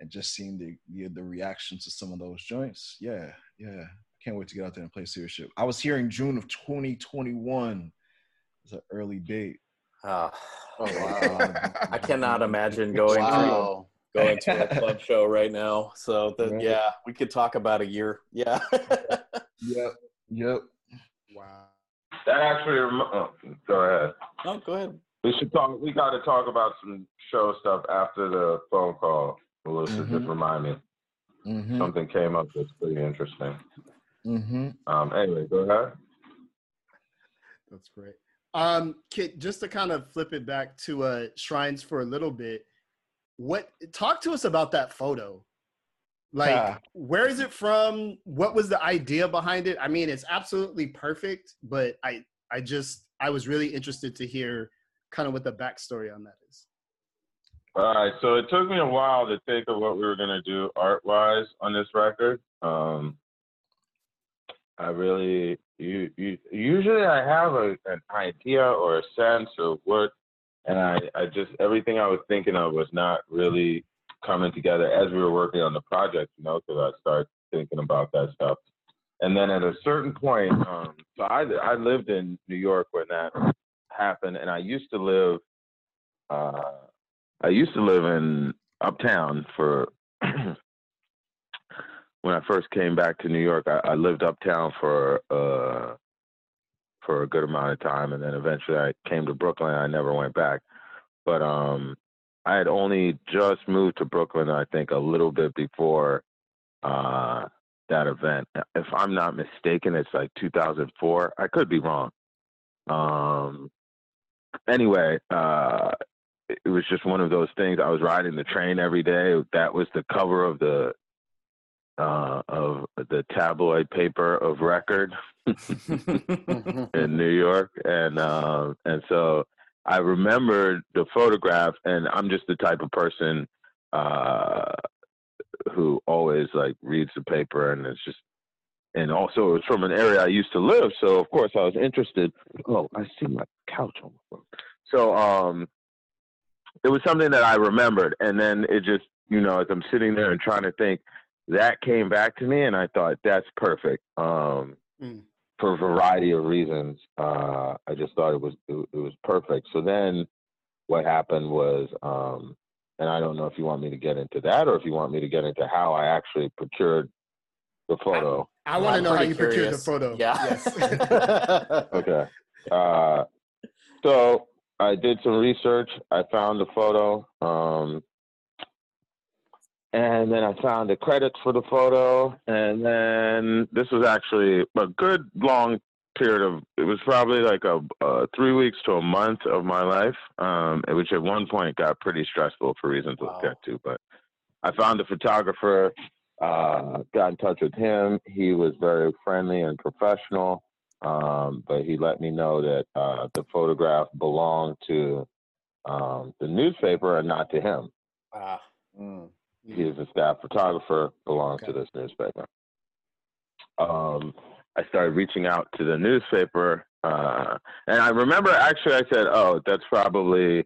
and just seeing the, the the reaction to some of those joints. Yeah, yeah, can't wait to get out there and play Seership. I was hearing June of 2021 It's an early date. Ah. Oh, oh wow! I cannot imagine going wow. to going to a club show right now. So the, right. yeah, we could talk about a year. Yeah. yep. Yep. Wow. That actually, oh, go ahead. No, go ahead. We should talk. We got to talk about some show stuff after the phone call. Melissa mm-hmm. just remind me. Mm-hmm. Something came up that's pretty interesting. Mm-hmm. Um. Anyway, go ahead. That's great. Um, Kit, just to kind of flip it back to uh, shrines for a little bit. What talk to us about that photo? Like, where is it from? What was the idea behind it? I mean, it's absolutely perfect, but I, I just, I was really interested to hear kind of what the backstory on that is. All right, so it took me a while to think of what we were gonna do art wise on this record. Um, I really, you, you, usually I have a, an idea or a sense of what, and I, I just everything I was thinking of was not really coming together as we were working on the project, you know, because I started thinking about that stuff. And then at a certain point, um, so I, I lived in New York when that happened, and I used to live, uh, I used to live in uptown for when I first came back to New York. I, I lived uptown for uh, for a good amount of time, and then eventually I came to Brooklyn. I never went back, but um, I had only just moved to Brooklyn, I think, a little bit before uh, that event. If I'm not mistaken, it's like 2004. I could be wrong. Um, anyway, uh, it was just one of those things. I was riding the train every day. That was the cover of the uh, of the tabloid paper of Record in New York, and uh, and so I remembered the photograph, and I'm just the type of person uh, who always like reads the paper, and it's just, and also it was from an area I used to live, so of course I was interested. Oh, I see my couch on the floor. So um, it was something that I remembered, and then it just, you know, as I'm sitting there and trying to think, that came back to me, and I thought that's perfect. Um, mm for a variety of reasons. Uh, I just thought it was it, it, was perfect. So then, what happened was, um, and I don't know if you want me to get into that or if you want me to get into how I actually procured the photo. I, I want to know how you curious. procured the photo. Yeah. Yes. okay. Uh, so I did some research. I found the photo. Um, and then I found the credits for the photo, and then this was actually a good long period of it was probably like a, a three weeks to a month of my life, um, which at one point got pretty stressful for reasons wow. we'll get to. But I found a photographer, uh, got in touch with him. He was very friendly and professional, um, but he let me know that uh, the photograph belonged to um, the newspaper and not to him. Ah. Mm. He is a staff photographer, belongs Okay. to this newspaper. Um, I started reaching out to the newspaper, uh, and I remember actually I said, "Oh, that's probably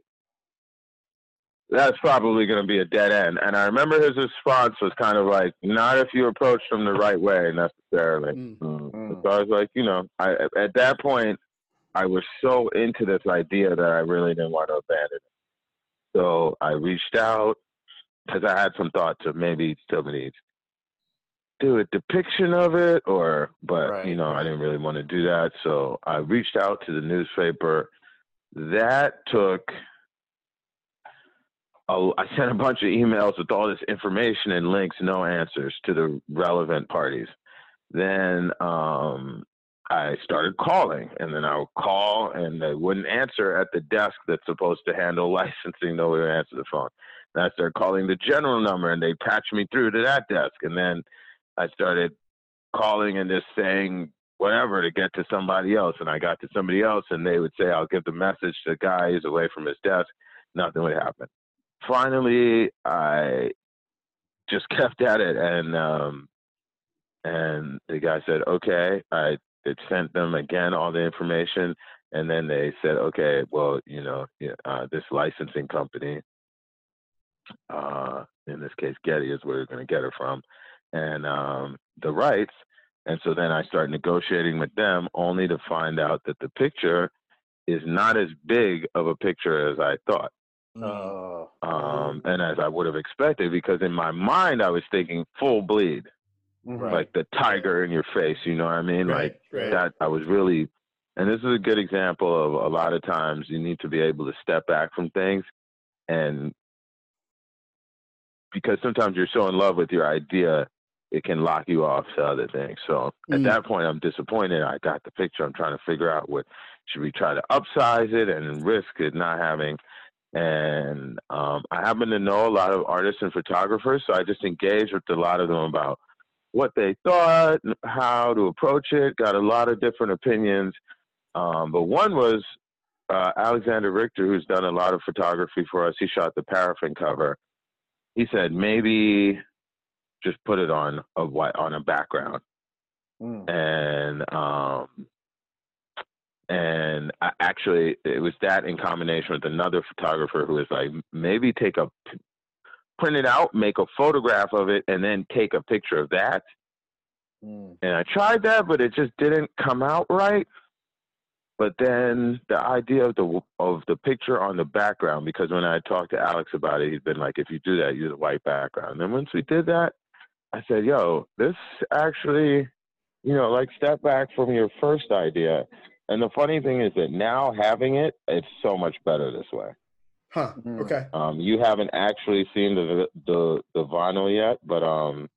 that's probably going to be a dead end." And I remember his response was kind of like, "Not if you approach them the right way, necessarily." Mm. Mm. Mm. So I was like, you know, I at that point I was so into this idea that I really didn't want to abandon it. So I reached out because I had some thoughts of maybe somebody's do a depiction of it or but Right, you know, I didn't really want to do that. So I reached out to the newspaper. That took a, I sent a bunch of emails with all this information and links, no answers to the relevant parties. Then um, I started calling, and then I would call, and they wouldn't answer at the desk that's supposed to handle licensing. Nobody would answer the phone. And I started calling the general number, and they patched me through to that desk. And then I started calling and just saying whatever to get to somebody else. And I got to somebody else, and they would say, "I'll give the message to the guy who's away from his desk." Nothing would happen. Finally, I just kept at it, and um, and the guy said, "Okay." I it sent them again all the information, and then they said, "Okay, well, you know, uh, this licensing company, uh, in this case, Getty is where you're going to get it from, and um, the rights." And so then I start negotiating with them, only to find out that the picture is not as big of a picture as I thought Mm. Oh. um, and as I would have expected, because in my mind I was thinking full bleed. Right. like the tiger in your face. You know what I mean? Right, Like right. that. I was really, and this is a good example of a lot of times you need to be able to step back from things, and because sometimes you're so in love with your idea, it can lock you off to other things. So at Mm. that point, I'm disappointed. I got the picture. I'm trying to figure out what should we try to upsize it and risk it not having. And um, I happen to know a lot of artists and photographers, so I just engaged with a lot of them about what they thought, how to approach it. Got a lot of different opinions, um, but one was uh, Alexander Richter, who's done a lot of photography for us. He shot the paraffin cover. He said maybe just put it on a white on a background Mm. and um and I actually it was that in combination with another photographer who was like maybe take a print it out make a photograph of it and then take a picture of that. Mm. and i tried that but it just didn't come out right. But then the idea of the of the picture on the background because when i talked to alex about it he'd been like if you do that use a white background. And then once we did that i said yo this actually you know like step back from your first idea and the funny thing is that now having it it's so much better this way Huh. Mhm. Okay. um, you haven't actually seen the, the the vinyl yet, but um,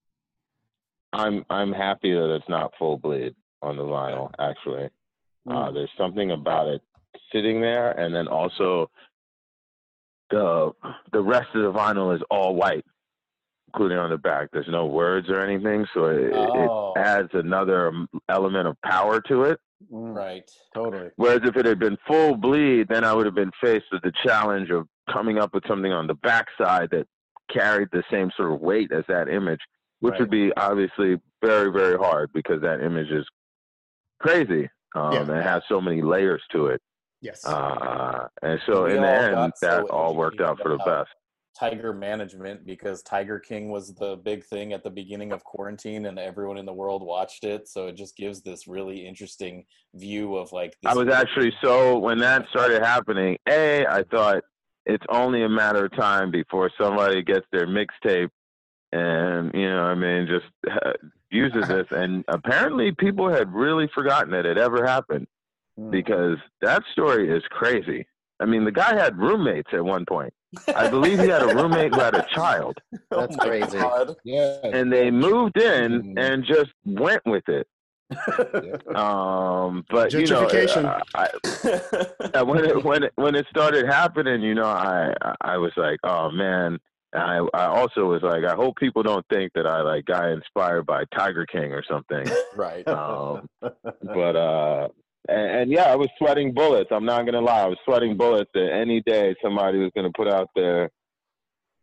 I'm I'm happy that it's not full bleed on the vinyl. Actually, uh, Mm. there's something about it sitting there, and then also the the rest of the vinyl is all white, including on the back. There's no words or anything, so it, Oh. it adds another element of power to it. Mm. Right. Totally. Whereas if it had been full bleed, then I would have been faced with the challenge of coming up with something on the backside that carried the same sort of weight as that image, which would be obviously very, very hard because that image is crazy. Um, Yeah. and it has so many layers to it. Yes. Uh, and so We in the end, got so that all worked out for the best. Tiger management because Tiger King was the big thing at the beginning of quarantine and everyone in the world watched it. So it just gives this really interesting view of like I was actually so when that started happening. A, I thought it's only a matter of time before somebody gets their mixtape, and you know, I mean, just uh, uses this. And apparently, people had really forgotten that it ever happened Mm. because that story is crazy. I mean, the guy had roommates at one point. I believe he had a roommate who had a child, That's oh crazy. God. Yeah. and they moved in Mm. and just went with it. Um, but you know, Gentrification. uh, I, when it when it when it started happening, you know, I I was like, oh man, I I also was like, I hope people don't think that I like got inspired by Tiger King or something. right. Um, but uh, and, and, yeah, I was sweating bullets. I'm not gonna lie, I was sweating bullets that any day somebody was gonna put out their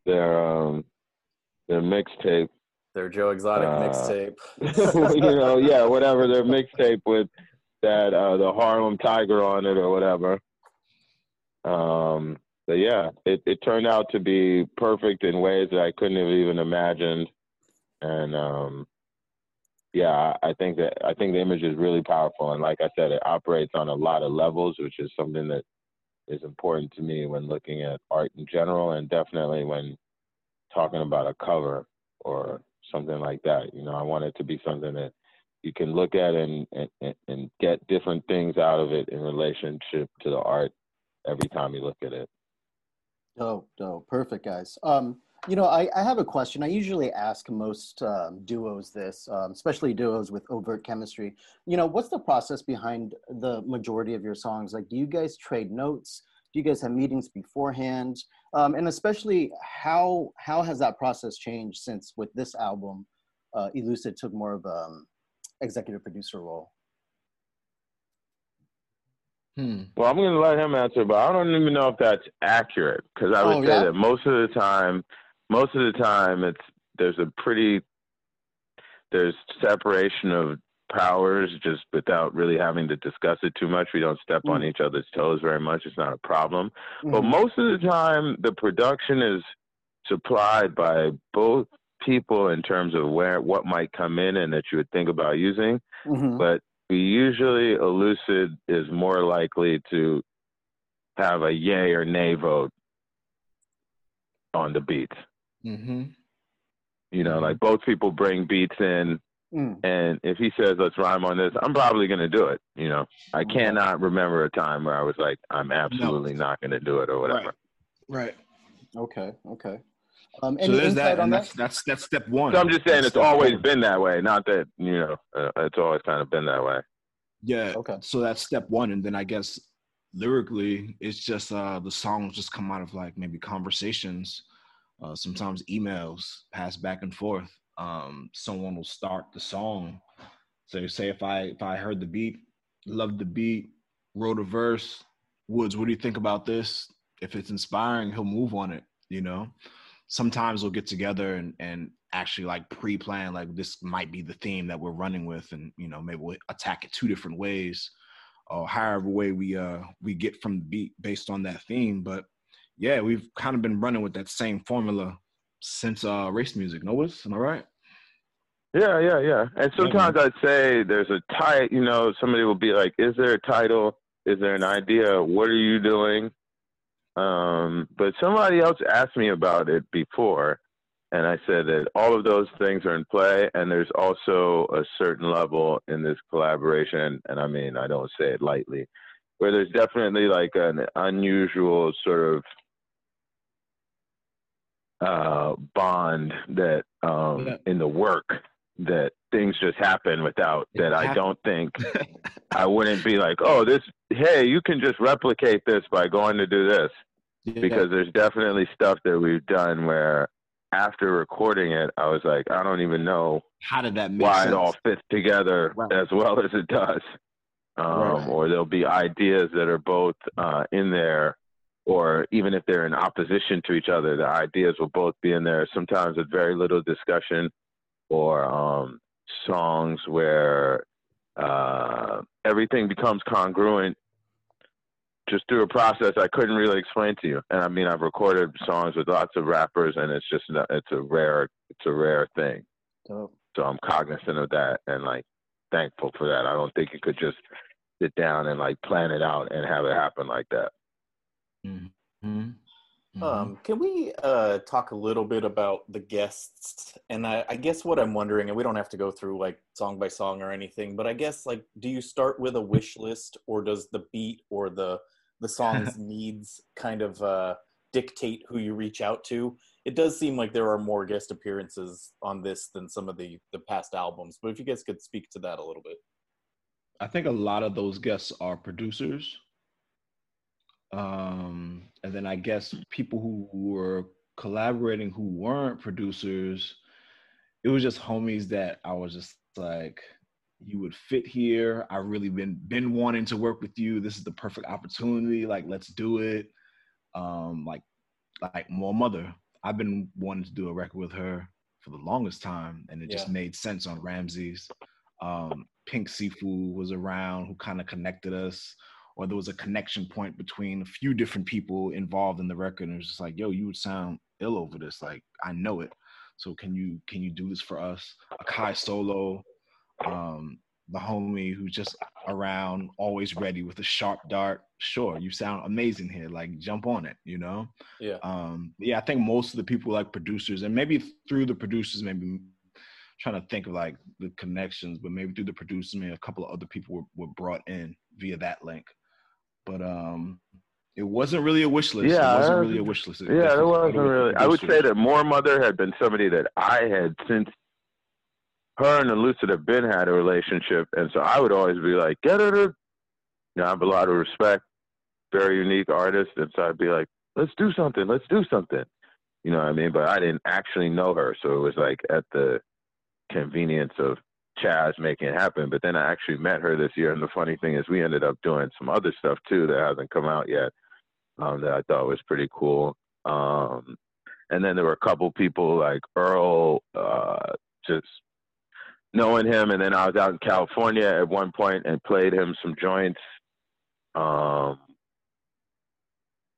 their um their mixtape. Their Joe Exotic uh, mixtape. you know, yeah, whatever their mixtape with that uh the Harlem Tiger on it or whatever. Um but yeah, it, it turned out to be perfect in ways that I couldn't have even imagined. And um yeah, I think that I think the image is really powerful and like I said, it operates on a lot of levels, which is something that is important to me when looking at art in general and definitely when talking about a cover or something like that. You know, I want it to be something that you can look at and, and, and get different things out of it in relationship to the art every time you look at it. Oh, oh, perfect, guys. Um, you know, I, I have a question. I usually ask most um, duos this, um, especially duos with overt chemistry. You know, what's the process behind the majority of your songs? Like, do you guys trade notes? Do you guys have meetings beforehand? Um, and especially, how how has that process changed since with this album, uh, Elucid took more of a um, executive producer role? Hmm. Well, I'm going to let him answer, but I don't even know if that's accurate because I would oh, say yeah? that most of the time, most of the time, it's there's a pretty there's separation of powers just without really having to discuss it too much. We don't step mm. on each other's toes very much. It's not a problem. Mm. But most of the time, the production is supplied by both people in terms of where what might come in and that you would think about using. Mm-hmm. But we usually Elucid is more likely to have a yay or nay vote on the beats. Mm-hmm. You know, mm-hmm. like both people bring beats in, mm. and if he says let's rhyme on this, I'm probably gonna do it. You know, I cannot remember a time where I was like, I'm absolutely no. not gonna do it or whatever. Right. right. Okay. Okay. Um, so there's that, and that's, that's that's step one. So I'm just saying that's it's always one. been that way. Not that you know, uh, it's always kind of been that way. Yeah. Okay. So that's step one, and then I guess lyrically, it's just uh the songs just come out of like maybe conversations, uh, sometimes emails pass back and forth. Um, someone will start the song. So say if I if I heard the beat, loved the beat, wrote a verse, Woods, what do you think about this? If it's inspiring, he'll move on it. You know sometimes we'll get together and, and actually like pre-plan like this might be the theme that we're running with and you know maybe we'll attack it two different ways or however way we uh we get from the beat based on that theme but yeah we've kind of been running with that same formula since uh race music. Notice am i right? Yeah yeah yeah. And sometimes yeah. i'd say there's a tight you know somebody will be like is there a title? Is there an idea? What are you doing? Um, but somebody else asked me about it before, and I said that all of those things are in play, and there's also a certain level in this collaboration, and I mean, I don't say it lightly, where there's definitely like an unusual sort of uh, bond that um, yeah. in the work that things just happen without that I don't think I wouldn't be like, oh, this, hey, you can just replicate this by going to do this. Yeah. Because there's definitely stuff that we've done where after recording it, I was like, I don't even know how did that why sense? it all fits together as well as it does. Um, right. Or there'll be ideas that are both uh, in there, or even if they're in opposition to each other, the ideas will both be in there. Sometimes with very little discussion, or um, songs where uh, everything becomes congruent just through a process I couldn't really explain to you. And I mean, I've recorded songs with lots of rappers, and it's just it's a rare it's a rare thing. Oh. So I'm cognizant of that and like thankful for that. I don't think you could just sit down and like plan it out and have it happen like that. Mm-hmm. Mm-hmm. Um, can we uh, talk a little bit about the guests? And I, I, guess what I'm wondering, and we don't have to go through like song by song or anything, but I guess like, do you start with a wish list, or does the beat or the the song's needs kind of uh, dictate who you reach out to? It does seem like there are more guest appearances on this than some of the the past albums. But if you guys could speak to that a little bit, I think a lot of those guests are producers um, and then I guess people who were collaborating who weren't producers, it was just homies that I was just like, you would fit here. I really been been wanting to work with you. This is the perfect opportunity. Like, let's do it. Um, like, like Moor Mother. I've been wanting to do a record with her for the longest time, and it yeah. just made sense on Ramses. Um, Pink Siifu was around, who kind of connected us, or there was a connection point between a few different people involved in the record, and it was just like, yo, you would sound ill over this. Like, I know it. So can you can you do this for us? Akai Solo, um, the homie who's just around, always ready with a sharp dart. Sure, you sound amazing here. Like jump on it, you know? Yeah. Um, yeah, I think most of the people like producers, and maybe through the producers, maybe trying to think of like the connections, but maybe through the producers, maybe a couple of other people were, were brought in via that link. But um it wasn't really a wish list. Yeah, it wasn't really a wish list. It yeah, it wasn't really. I would say that Moor Mother had been somebody that I had since her and Elucid have been had a relationship, and so I would always be like, get her to, you know, I have a lot of respect, very unique artist, and so I'd be like, let's do something, let's do something, you know what I mean? But I didn't actually know her, so it was like at the convenience of Chaz making it happen. But then I actually met her this year, and the funny thing is, we ended up doing some other stuff too that hasn't come out yet, um, that I thought was pretty cool. Um, and then there were a couple people like Earl, uh, just knowing him, and then I was out in California at one point and played him some joints. Um,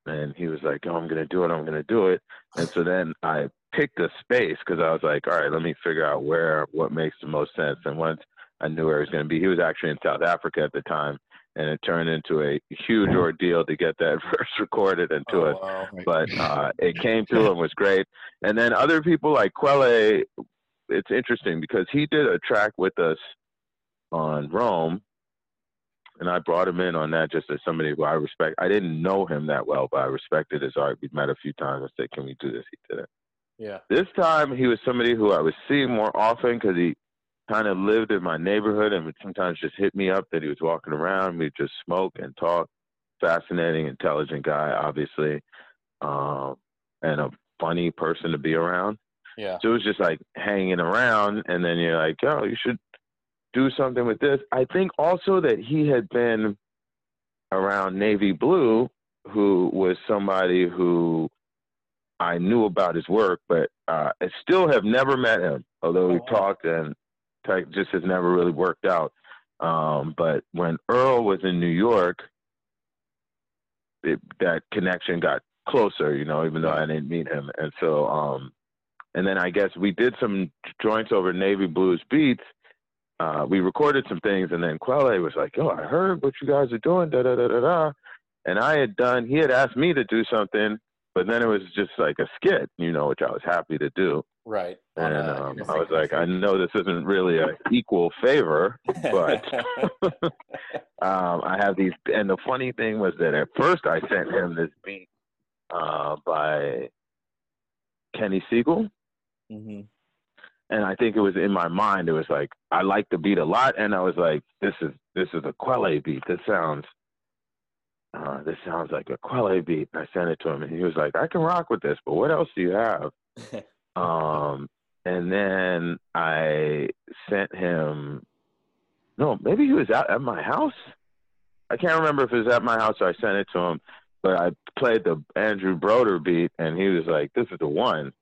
and he was like, "Oh, I'm gonna do it. I'm gonna do it." And so then I picked a space because I was like, "All right, let me figure out where what makes the most sense." And once I knew where he was gonna be, he was actually in South Africa at the time, and it turned into a huge ordeal to get that verse recorded and to oh, us. Wow. But uh, it came through and was great. And then other people like Quelle it's interesting because he did a track with us on Rome, and I brought him in on that just as somebody who I respect. I didn't know him that well, but I respected his art. We met a few times. I said, "Can we do this?" He did it. Yeah. This time he was somebody who I was seeing more often because he kind of lived in my neighborhood and would sometimes just hit me up that he was walking around. We'd just smoke and talk. Fascinating, intelligent guy, obviously, um, and a funny person to be around. Yeah. So it was just like hanging around, and then you're like, oh, you should do something with this. I think also that he had been around Navy Blue, who was somebody who I knew about his work, but uh, I still have never met him, although we oh, talked and just has never really worked out. Um, but when Earl was in New York, it, that connection got closer, you know, even though I didn't meet him. And so um, and then I guess we did some joints over Navy Blues Beats. Uh, we recorded some things, and then Quelle was like, "Oh, I heard what you guys are doing." Da da da da da. And I had done. He had asked me to do something, but then it was just like a skit, you know, which I was happy to do. Right. And um, I was like, I know this isn't really an equal favor, but um, I have these. And the funny thing was that at first I sent him this beat uh, by Kenny Segal. Mm-hmm. And I think it was in my mind. It was like I liked the beat a lot, and I was like, "This is this is a Quelle beat. This sounds uh, this sounds like a Quelle beat." I sent it to him, and he was like, "I can rock with this, but what else do you have?" um, and then I sent him. No, maybe he was at, at my house. I can't remember if it was at my house or I sent it to him. But I played the Andrew Broder beat, and he was like, "This is the one."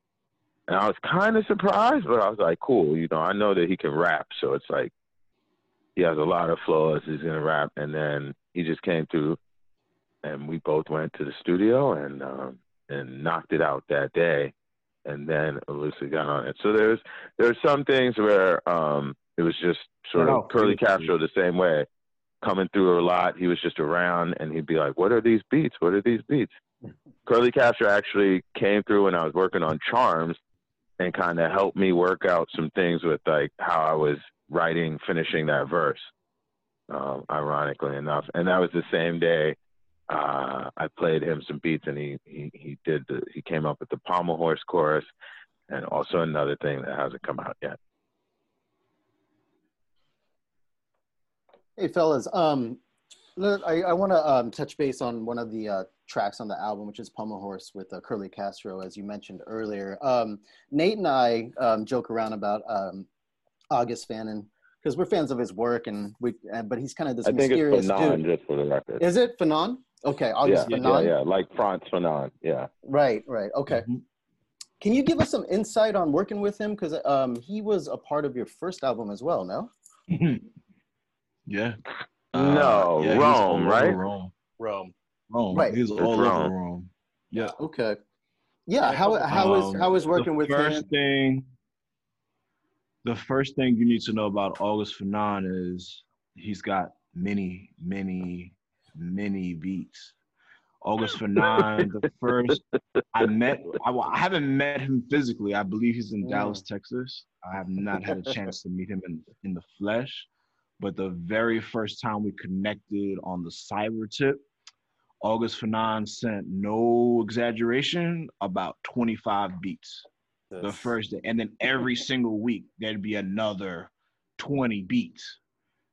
And I was kind of surprised, but I was like, cool. You know, I know that he can rap, so it's like he has a lot of flaws. He's gonna rap, and then he just came through, and we both went to the studio and um, and knocked it out that day. And then Elucid got on it. So there's there's some things where um, it was just sort of Curly Castro the same way, coming through a lot. He was just around, and he'd be like, "What are these beats? What are these beats?" Curly Castro actually came through when I was working on Charms, and kind of helped me work out some things with like how I was writing, finishing that verse. Um, ironically enough, and that was the same day uh, I played him some beats, and he he he did the he came up with the pommel horse chorus, and also another thing that hasn't come out yet. Hey fellas, um, I, I want to um, touch base on one of the uh, tracks on the album, which is Pommel Horse with uh, Curly Castro, as you mentioned earlier. Um, Nate and I um, joke around about um, August Fanon because we're fans of his work, and we. Uh, but he's kind of this I mysterious think it's Fanon, dude. just for the record. Is it Fanon? Okay, August yeah, Fanon. Yeah, yeah, like Frantz Fanon. Yeah. Right, right. Okay. Mm-hmm. Can you give us some insight on working with him? Because um, he was a part of your first album as well, no? yeah. No, uh, yeah, Rome, right? Rome. Rome. Rome. Right. He's all Rome. over Rome. Yeah. Okay. Yeah. How how is how is working with first him? thing? The first thing you need to know about August Fanon is he's got many, many, many beats. August Fanon, the first I met, I, I, haven't met him physically. I believe he's in mm. Dallas, Texas. I have not had a chance to meet him in, in the flesh. But the very first time we connected on the cyber tip, August Fanon sent no exaggeration about 25 beats yes. the first day. And then every single week, there'd be another 20 beats.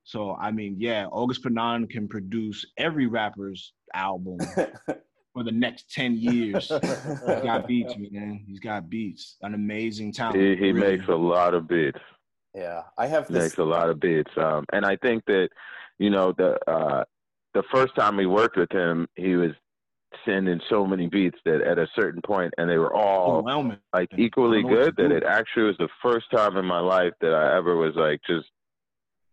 So, I mean, yeah, August Fanon can produce every rapper's album for the next 10 years. He's got beats, man. He's got beats. An amazing talent. He, he really. makes a lot of beats. Yeah, I have this. Makes a lot of beats, um, and I think that you know the uh, the first time we worked with him, he was sending so many beats that at a certain point, and they were all like equally good. That it actually was the first time in my life that I ever was like, just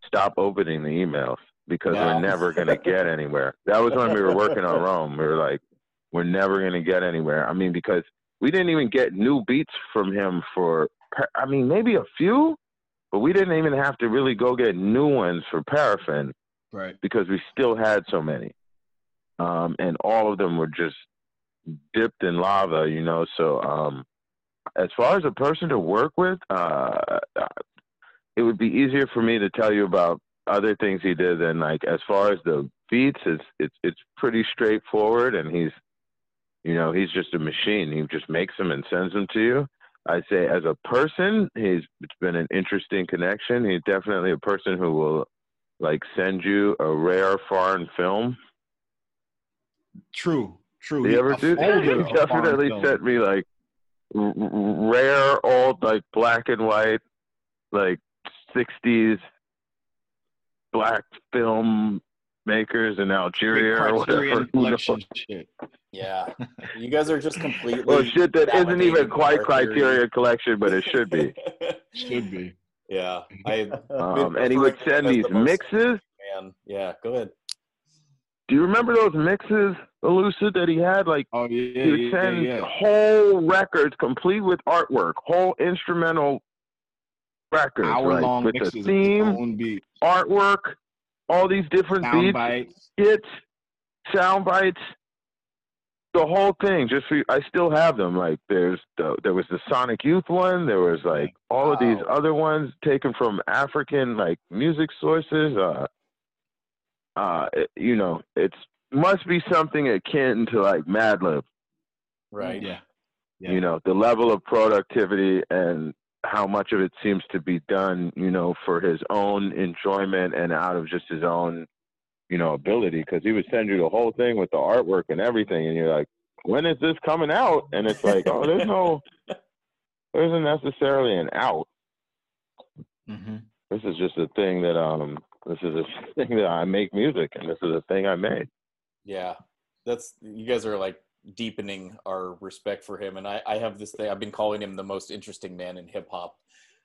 stop opening the emails because we're never gonna get anywhere. That was when we were working on Rome. We were like, we're never gonna get anywhere. I mean, because we didn't even get new beats from him for. I mean, maybe a few, but we didn't even have to really go get new ones for paraffin, right? Because we still had so many, um, and all of them were just dipped in lava, you know. So, um, as far as a person to work with, uh, it would be easier for me to tell you about other things he did than like as far as the beats. It's it's it's pretty straightforward, and he's, you know, he's just a machine. He just makes them and sends them to you. I'd say as a person, he's it's been an interesting connection. He's definitely a person who will like send you a rare foreign film. True, true. You ever do that? He definitely sent me like r- rare old like black and white like 60s black film makers in Algeria or whatever. Yeah, you guys are just completely. well, shit that isn't even quite Criterion Collection, but it should be. should be. Yeah, I. Um, and he would send these the mixes. Man, yeah, go ahead. Do you remember those mixes, Elucid, that he had? Like, oh yeah, he would send yeah, yeah. whole records, complete with artwork, whole instrumental records, hour like, long with mixes the theme, artwork, all these different sound beats, bites. hits, sound bites, the whole thing. Just for, I still have them. Like there's the, there was the Sonic Youth one. There was like all wow. of these other ones taken from African like music sources. Uh, uh, it, you know, it's must be something akin to like Madlib. Right. Yeah. yeah. You know, the level of productivity and how much of it seems to be done, you know, for his own enjoyment and out of just his own, you know, ability. Because he would send you the whole thing with the artwork and everything, and you're like, when is this coming out? And it's like, oh, there's no, there isn't necessarily an out. Mm-hmm. This is just a thing that um, this is a thing that I make music, and this is a thing I made. Yeah, that's you guys are like deepening our respect for him. And I, I have this thing, I've been calling him the most interesting man in hip hop.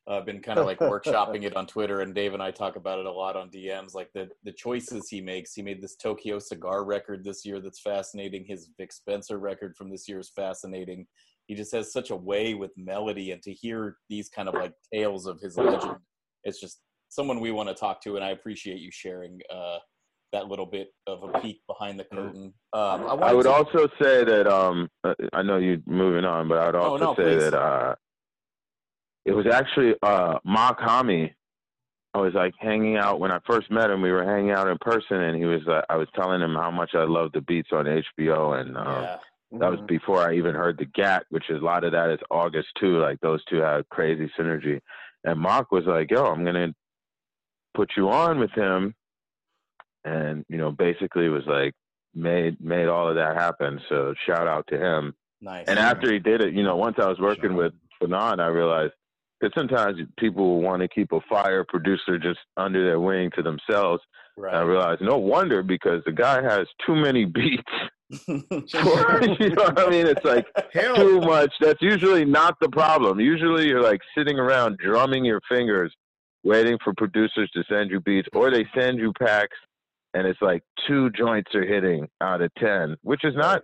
Uh, I've been kind of like workshopping it on Twitter, and Dave and I talk about it a lot on DMs. Like the the choices he makes. He made this Tokyo Cigar record this year that's fascinating. His Vic Spencer record from this year is fascinating. He just has such a way with melody, and to hear these kind of like tales of his legend, it's just someone we want to talk to. And I appreciate you sharing uh, that little bit of a peek behind the mm-hmm. curtain. Um, I, I, would to... also say that um, uh, I know you're moving on, but I would also oh, no, say please. that uh, it was actually uh, Mach-Hommy. I was like hanging out when I first met him. We were hanging out in person, and he was. Uh, I was telling him how much I loved the beats on HBO, and um, yeah. that was mm-hmm. before I even heard the GAT, which is a lot of that is August too. Like those two had crazy synergy. And Mark was like, "Yo, I'm gonna put you on with him." And you know basically was like made made all of that happen. So shout out to him. Nice. And after he did it, you know, once I was working with Fanon, I realized because sometimes people want to keep a fire producer just under their wing to themselves. right. I realized no wonder because the guy has too many beats. You know what I mean? It's like Hell, too much. That's usually not the problem. Usually you're like sitting around drumming your fingers, waiting for producers to send you beats, or they send you packs, and it's like two joints are hitting out of ten, which is not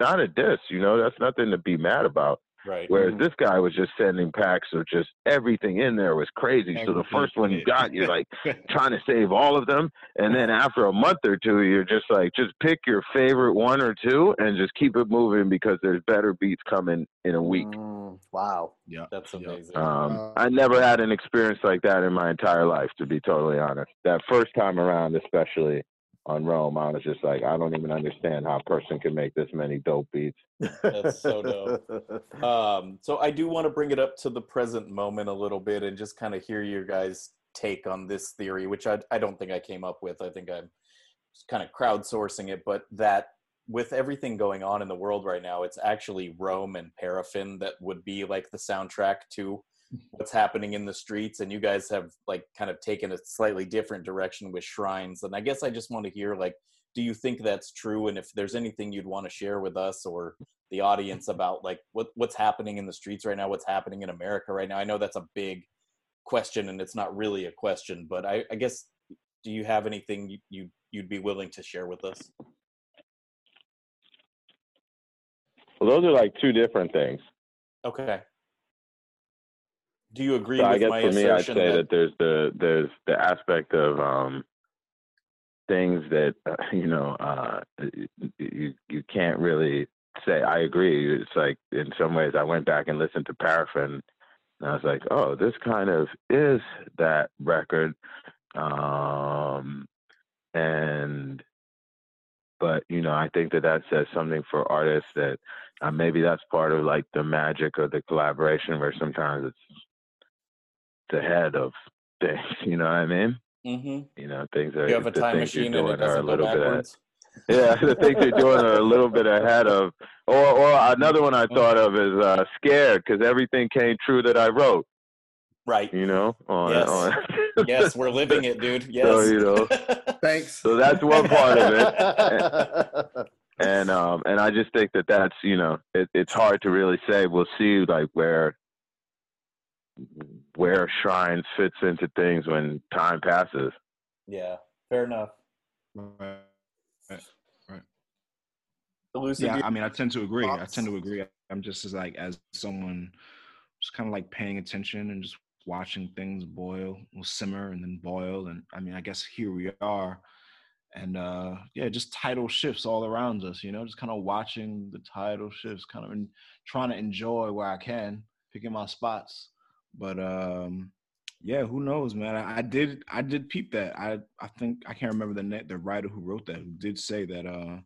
not a diss. You know, that's nothing to be mad about. right. Whereas this guy was just sending packs of just everything in there was crazy. So the first one you got, you're like trying to save all of them, and then after a month or two, you're just like, just pick your favorite one or two and just keep it moving because there's better beats coming in a week. Mm, wow. yeah, That's amazing. Um, Wow. I never had an experience like that in my entire life, to be totally honest. That first time around, especially on Rome, I was just like, I don't even understand how a person can make this many dope beats. That's so dope. Um, so I do want to bring it up to the present moment a little bit and just kind of hear your guys' take on this theory, which I, I don't think I came up with. I think I'm just kind of crowdsourcing it, but that with everything going on in the world right now, it's actually Rome and Paraffin that would be like the soundtrack to what's happening in the streets. And you guys have like kind of taken a slightly different direction with shrines. And I guess I just want to hear like, do you think that's true? And if there's anything you'd want to share with us or the audience about like what what's happening in the streets right now, what's happening in America right now. I know that's a big question and it's not really a question, but I, I guess do you have anything you, you you'd be willing to share with us? Well, those are like two different things. Okay. Do you agree So I guess my for me, I'd say that, that there's the there's the aspect of um, things that uh, you know uh, you you can't really say. I agree. It's like in some ways, I went back and listened to Paraffin, and I was like, oh, this kind of is that record, um, and but you know, I think that that says something for artists that uh, maybe that's part of like the magic of the collaboration, where sometimes it's the head of things. You know what I mean? Mhm. You know, things are you have a time machine and it doing are a little bit. Ahead. Yeah, the things you're doing are a little bit ahead of. Or, or another one I thought of is uh, scared because everything came true that I wrote. Right. You know, on, Yes. on Yes, we're living it, dude. Yes. So, you know. thanks. so that's one part of it. and um and I just think that that's you know it, it's hard to really say. We'll see like where where shrines fits into things when time passes. yeah. Fair enough. Right. Elucid, Yeah, I mean, I tend to agree. I tend to agree. I'm just as like as someone just kind of like paying attention and just watching things boil, will simmer and then boil. And I mean, I guess here we are. And uh yeah, just tidal shifts all around us, you know, just kind of watching the tidal shifts, kind of and trying to enjoy where I can, picking my spots. But um yeah, who knows, man? I, I did I did peep that. I I think I can't remember the net the writer who wrote that who did say that uh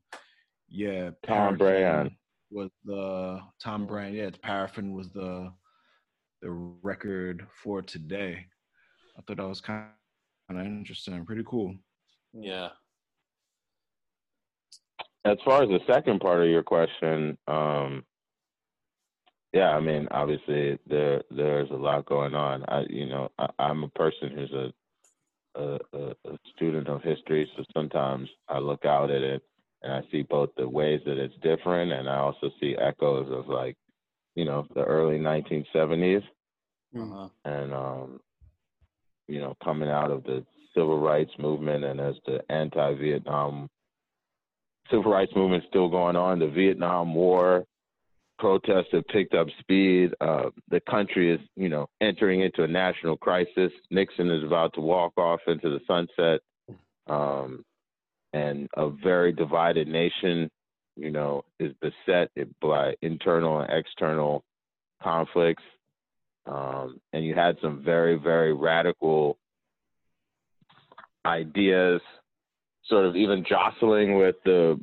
yeah, Tom Brand. was the Tom Brand. Yeah, Paraffin was the the record for today. I thought that was kind of interesting, pretty cool. yeah. As far as the second part of your question, um, yeah, I mean, obviously there there's a lot going on. I, you know, I, I'm a person who's a, a a a student of history, so sometimes I look out at it and I see both the ways that it's different, and I also see echoes of like, you know, the early 1970s, Uh-huh. and um, you know, coming out of the civil rights movement, and as the anti-Vietnam civil rights movement still going on, the Vietnam War protests have picked up speed. Uh, the country is, you know, entering into a national crisis. Nixon is about to walk off into the sunset, um, and a very divided nation, you know, is beset by internal and external conflicts. Um, and you had some very, very radical ideas, sort of even jostling with the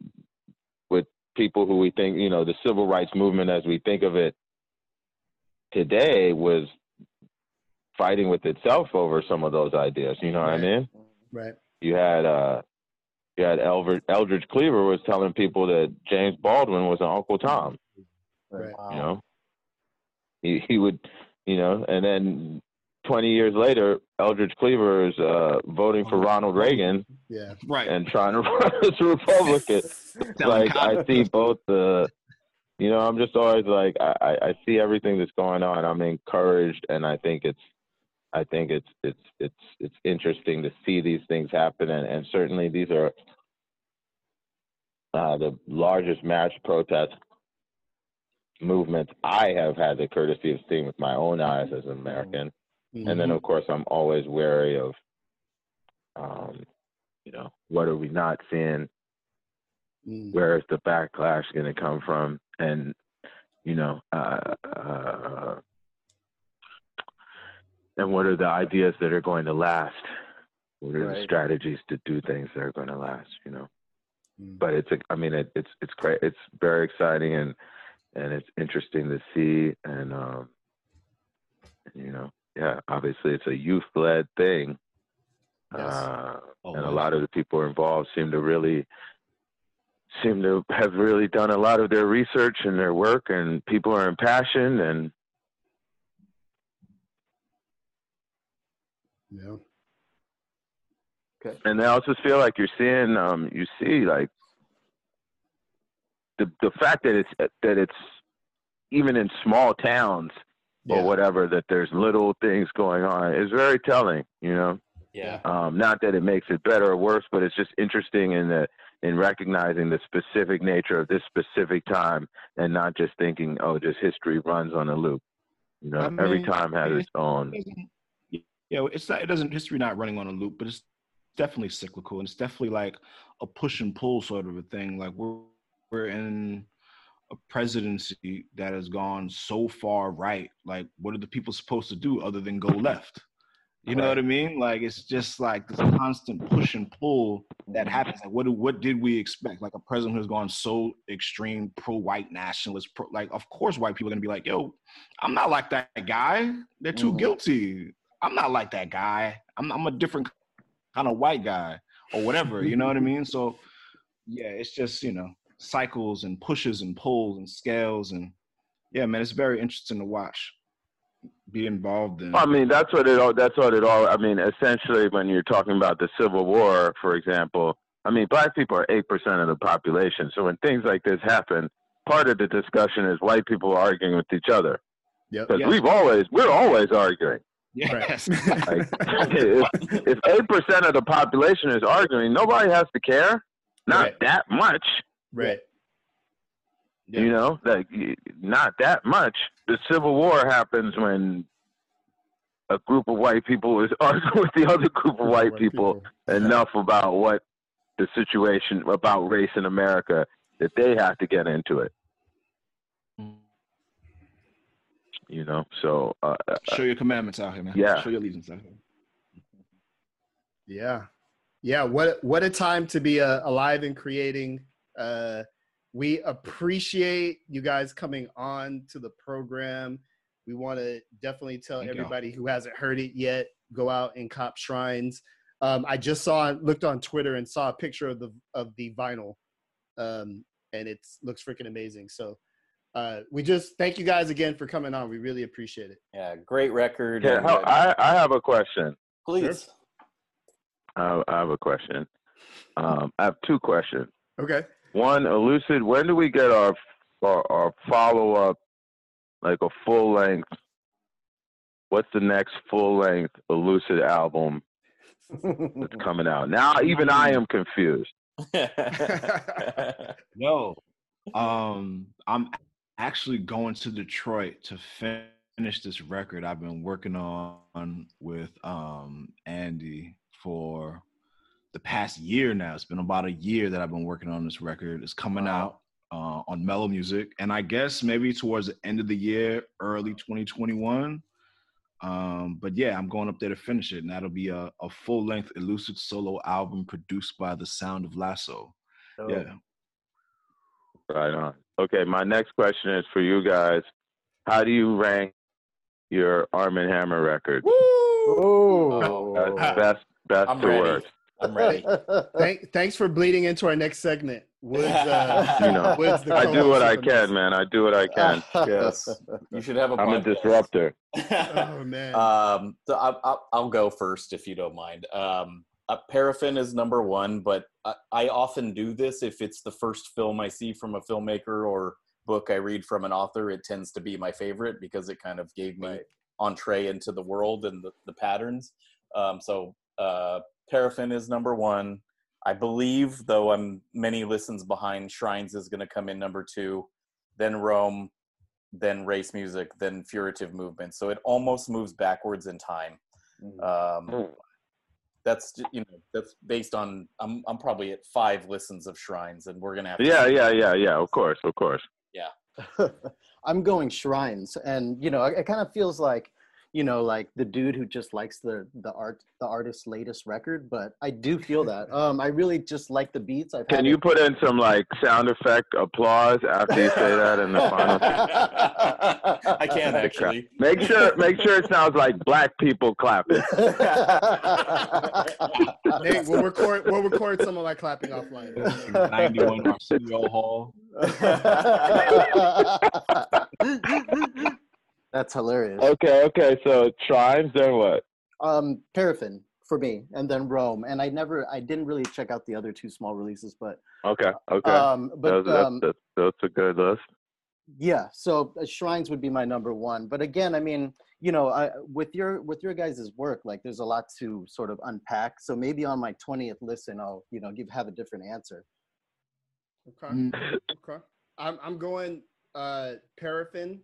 with people who we think, you know, the civil rights movement as we think of it today was fighting with itself over some of those ideas. You know what I mean? Right. You had uh you had Elver, Eldridge Cleaver was telling people that James Baldwin was an Uncle Tom. Right. You know, he he would, you know, and then 20 years later, Eldridge Cleaver is uh, voting for Ronald Reagan Yeah. Right. and trying to run as a Republican. Like I see both the, you know, I'm just always like I, I I see everything that's going on. I'm encouraged, and I think it's, I think it's it's it's it's interesting to see these things happen, and, and certainly these are uh, the largest mass protest movements I have had the courtesy of seeing with my own eyes as an American. And then, of course, I'm always wary of, um, you know, what are we not seeing? Mhm. Where is the backlash going to come from? And, you know, uh, uh, and what are the ideas that are going to last? What are the strategies to do things that are going to last? You know, Mhm. but it's, a, I mean, it, it's, it's great. It's very exciting and, and it's interesting to see. And, um, you know, yeah, obviously it's a youth led thing. Yes. Uh, Oh, and a lot of the people involved seem to really seem to have really done a lot of their research and their work and people are impassioned and Yeah. Okay. and I also feel like you're seeing um you see like the the fact that it's that it's even in small towns or whatever that there's little things going on is very telling you know Yeah. um not that it makes it better or worse but it's just interesting in the in recognizing the specific nature of this specific time and not just thinking oh just history runs on a loop you know I every time has its own It doesn't- you know, it's not. It doesn't. History not running on a loop, but it's definitely cyclical, and it's definitely like a push and pull sort of a thing. Like we're we're in a presidency that has gone so far right. Like, what are the people supposed to do other than go left? You know what I mean? Like, it's just like this constant push and pull that happens. Like, what what did we expect? Like a president who's gone so extreme pro-white nationalist, pro, like of course white people are gonna be like, yo, I'm not like that guy. They're too Mhm. guilty. I'm not like that guy. I'm I'm a different kind of white guy or whatever. You know what I mean? So yeah, it's just you know cycles and pushes and pulls and scales and yeah, man, it's very interesting to watch. Be involved in. I mean, that's what it all. That's what it all. I mean, essentially, when you're talking about the Civil War, for example, I mean, black people are eight percent of the population. So when things like this happen, part of the discussion is white people arguing with each other Yep. because Yes. we've always we're always arguing. Yes. Like, if if eight percent of the population is arguing, nobody has to care. Not Right. that much, right. Yeah. you know. Like not that much. The Civil War happens when a group of white people is arguing with the other group of white people enough about what the situation about race in America that they have to get into it. You know, so uh, uh, Show your commandments out here, man. Yeah. Show your allegiance out here. Yeah. Yeah. What what a time to be uh, alive and creating. Uh, we appreciate you guys coming on to the program. We want to definitely tell Thank you. everybody who hasn't heard it yet, go out and cop shrines. Um, I just saw looked on Twitter and saw a picture of the of the vinyl, um, and it looks freaking amazing. So uh, we just thank you guys again for coming on. We really appreciate it. Yeah, great record. yeah, and, uh, I, I have a question. please. I, I have a question. Um, I have two questions. Okay. One, Elucid, when do we get our our, our follow up, like a full length? What's the next full length Elucid album that's coming out? Now, even I am confused. no, um, I'm actually going to Detroit to finish this record I've been working on with um Andy for the past year now. It's been about a year that I've been working on this record. It's coming out uh, on Mello Music, and I guess maybe towards the end of the year, early 2021. Um, but yeah, I'm going up there to finish it, and that'll be a, a full length Elucid solo album produced by the Sound of Lasso. Yeah. Right on. Okay, my next question is for you guys. How do you rank your Armand Hammer record? Ooh. Oh. Best, best, best I'm to ready. worst. I'm ready. Thank, thanks for bleeding into our next segment. Woods, uh, You know, Woods the I do what I can, man. I do what I can. yes, you should have a. I'm a podcast. disruptor. Oh man. um, so I, I, I'll go first if you don't mind. Um, uh, Paraffin is number one, but I, I often do this if it's the first film I see from a filmmaker or book I read from an author. It tends to be my favorite because it kind of gave me entree into the world and the, the patterns. Um, so uh, Paraffin is number one. I believe, though I'm many listens behind, Shrines is going to come in number two, then Rome, then Race Music, then Furtive Movement. So it almost moves backwards in time. Um, Mm. That's you know that's based on I'm I'm probably at five listens of Shrines, and we're gonna have to Yeah, yeah, yeah, yeah. Of course, of course. Yeah. I'm going shrines, and you know, it, it kind of feels like, you know, like the dude who just likes the the art the artist's latest record. But I do feel that. Um, I really just like the beats. I've Can you it- put in some like sound effect applause after you say that in the final? I can actually. Make sure, make sure it sounds like black people clapping. Nate, we'll record. We'll record some of my clapping offline. 91 Arsenio Hall. That's hilarious. Okay, okay. So shrines, then what? Um, Paraffin for me, and then Rome. And I never, I didn't really check out the other two small releases, but Okay, okay. um, but that's, that's, um, that's, that's a good list. yeah. So uh, Shrines would be my number one. But again, I mean, you know, I, with your with your guys' work, like there's a lot to sort of unpack. So maybe on my twentieth listen, I'll you know give have a different answer. Okay. Mm. Okay. I'm I'm going uh paraffin.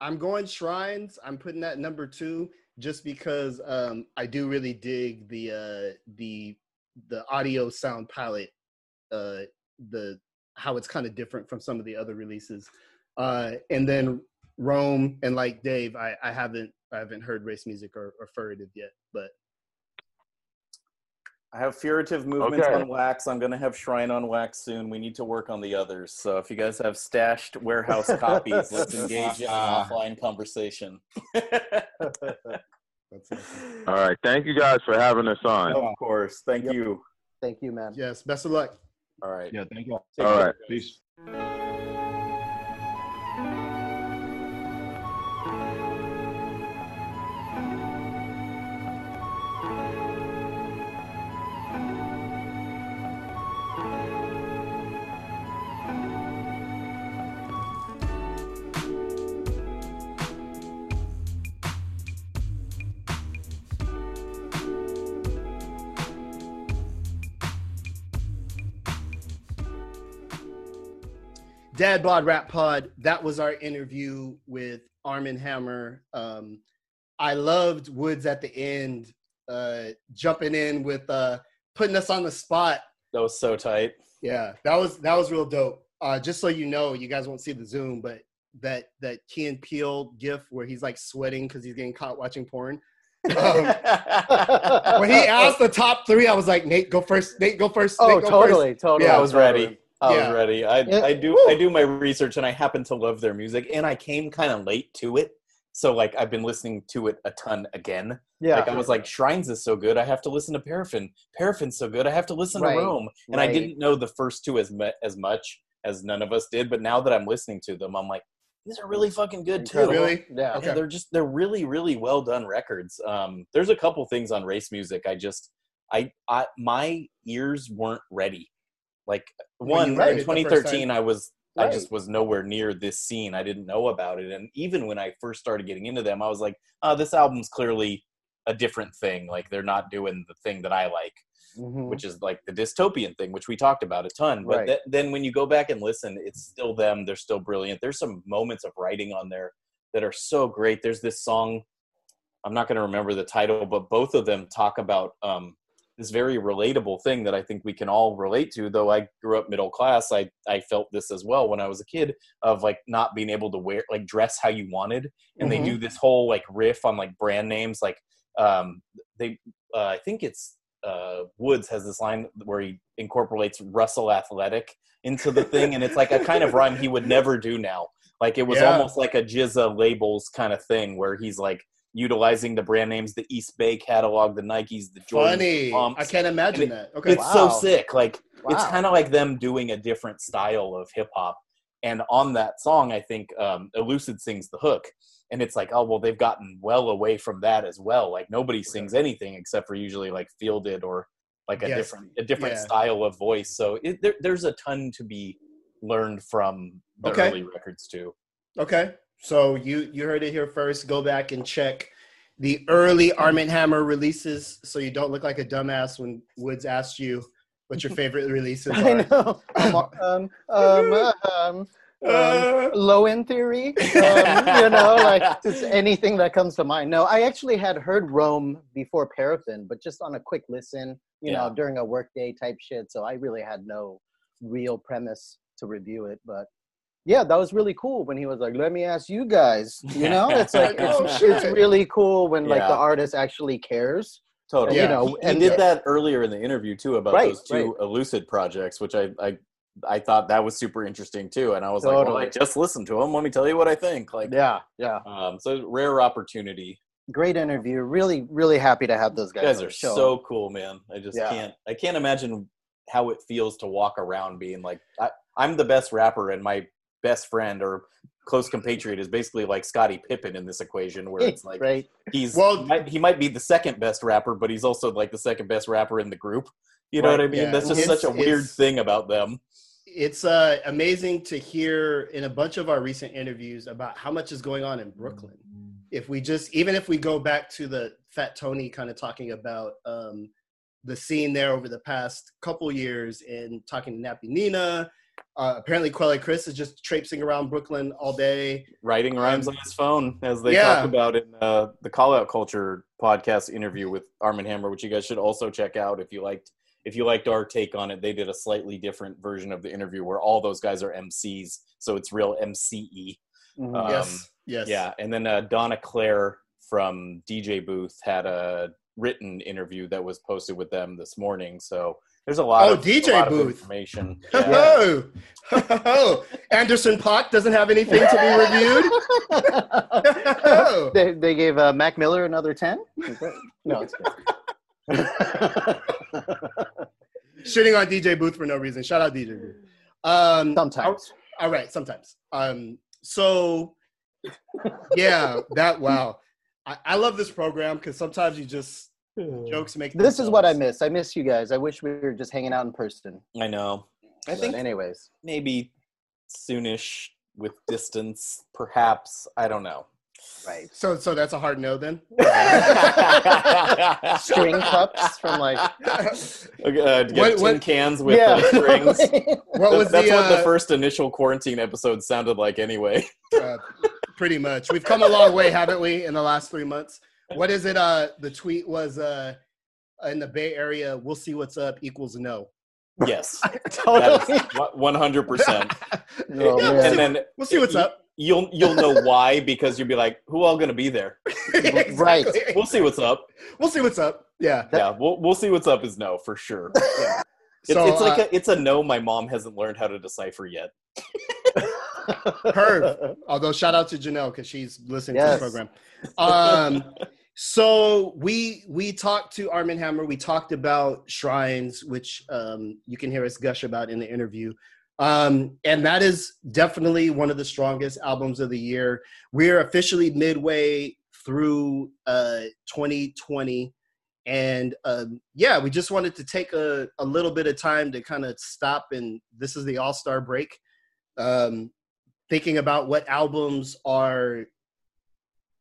I'm going shrines. I'm putting that number two just because um I do really dig the uh the the audio sound palette uh the how it's kind of different from some of the other releases. Uh and then Rome and like Dave, I, I haven't I haven't heard race music or, or furtive yet, but I have Furtive Movements Okay. on wax. I'm gonna have Shrine on wax soon. We need to work on the others. So if you guys have stashed warehouse copies, let's engage in an offline conversation. that's awesome. All right. Thank you guys for having us on. of course. Thank Yep. you. Thank you, man. Yes, best of luck. All right. Yeah, thank you. Take All care, right. guys. Peace. Dad Bod Rap Pod. That was our interview with Armand Hammer. Um, I loved Woods at the end, uh, jumping in with uh, putting us on the spot. That was so tight. Yeah, that was that was real dope. Uh, just so you know, you guys won't see the Zoom, but that that Key and Peele gif where he's like sweating because he's getting caught watching porn. Um, when he asked the top three, I was like, Nate, go first. Nate, go first. Oh, Nate, go totally, totally. Yeah, I was ready. I Yeah. ready. I, Yeah. I do Woo. I do my research and I happen to love their music and I came kind of late to it. So like I've been listening to it a ton again. Yeah. Like I was like Shrines is so good, I have to listen to Paraffin. Paraffin's so good, I have to listen Right, to Rome. And I didn't know the first two as mu- as much as none of us did, but now that I'm listening to them, I'm like these are really fucking good too. Really? Yeah. Okay. They're just they're really really well done records. Um, there's a couple things on race music I just I I my ears weren't ready. Like one in heard it the first 2013, I was I just was nowhere near this scene. I didn't know about it, and even when I first started getting into them, I was like, oh, this album's clearly a different thing. Like they're not doing the thing that I like Mhm. which is like the dystopian thing, which we talked about a ton. But Right. th- then when you go back and listen, it's still them. They're still brilliant. There's some moments of writing on there that are so great. There's this song, I'm not going to remember the title, but both of them talk about um, this very relatable thing that I think we can all relate to. Though I grew up middle class, I I felt this as well when I was a kid of like not being able to wear like dress how you wanted, and Mhm. they do this whole like riff on like brand names like um they uh, I think it's uh, Woods has this line where he incorporates Russell Athletic into the thing, and it's like a kind of rhyme he would never do now. Like it was Yeah. almost like a Jizza labels kind of thing where he's like utilizing the brand names, the East Bay catalog, the Nikes, the Jordan. Funny. I can't imagine And that. Okay. It's Wow. so sick. Like it's kind of like them doing a different style of hip hop. And on that song, I think um, Elucid sings the hook, and it's like, oh well, they've gotten well away from that as well. Like nobody sings anything except for usually like fielded or like a Yes. different a different Yeah. style of voice. So it, there, there's a ton to be learned from the Okay. early records too. Okay. So you you heard it here first. Go back and check the early Armand Hammer releases, so you don't look like a dumbass when Woods asks you what your favorite releases I know. Um, um, um, um, um, Uh, low end theory. Um, you know, like just anything that comes to mind. No, I actually had heard Rome before Paraffin, but just on a quick listen, you know, during a workday type shit. So I really had no real premise to review it. But yeah, that was really cool when he was like, "Let me ask you guys." You know, it's like Oh, it's, it's really cool when like the artist actually cares. Totally. Yeah. You know, he, he did that earlier in the interview too about Right, those two Elucid projects, which I, I I thought that was super interesting too. And I was like, well, I just listened to them. Let me tell you what I think. Like, Yeah, yeah. um, so rare opportunity. Great interview. Really, really happy to have those You guys. guys on are the show. so cool, man. I just Yeah. can't. I can't imagine how it feels to walk around being like, I, I'm the best rapper, and my best friend or close compatriot is basically like Scottie Pippen in this equation, where it's like right. he's Well- he might, be the second best rapper, but he's also like the second best rapper in the group. You know Right, what I mean? yeah. That's just It's- such a weird thing about them. it's uh, amazing to hear in a bunch of our recent interviews about how much is going on in Brooklyn. If we just, even if we go back to the Fat Tony kind of talking about um, the scene there over the past couple years and talking to Nappy Nina, uh, apparently Quelle Chris is just traipsing around Brooklyn all day. Writing rhymes Um, on his phone, as they yeah. talked about in uh, the Call Out Culture podcast interview with Armand Hammer, which you guys should also check out if you liked. If you liked our take on it, they did a slightly different version of the interview where all those guys are MCs, so it's real MCE. Mhm. Um, yes, yes, Yeah, and then uh, Donna Claire from DJ Booth had a written interview that was posted with them this morning. So there's a lot Oh, of DJ a lot of Booth. information. Yeah. Oh, oh, Anderson .Paak doesn't have anything to be reviewed. Oh. they, they gave uh, Mac Miller another 10? no, it's good. Shitting on DJ Booth for no reason. Shout out DJ Booth. Um, Sometimes. All right, sometimes. Um, so yeah, that wow. I, I love this program because sometimes you just jokes make. This is what I miss. I miss you guys. I wish we were just hanging out in person. I know. I But think anyways. maybe soonish with distance, perhaps. I don't know. Right. So so that's a hard no then. String cups from like Uh, get What- tin what- cans with yeah. strings. What was That's the, what the uh, first initial quarantine episode sounded like, anyway. uh, pretty much. We've come a long way, haven't we, in the last three months? What is it? Uh, the tweet was uh, in the Bay Area. We'll see what's up equals no. Yes, totally. one hundred percent. Yeah, man. And then We'll see what's up. you'll you'll know why because you'll be like, who all gonna be there? Right. We'll see what's up. We'll see what's up. Yeah. Yeah, we'll we'll see what's up is no for sure. It's, So, it's like uh, a, it's a no. My mom hasn't learned how to decipher yet. Her, Although shout out to Janelle because she's listening Yes. to the program. Um, so we we talked to Armand Hammer. We talked about shrines, which um, you can hear us gush about in the interview. Um, and that is definitely one of the strongest albums of the year. We're officially midway through uh, 2020. And um, yeah, we just wanted to take a, a little bit of time to kind of stop. And this is the All Star break. Um, thinking about what albums are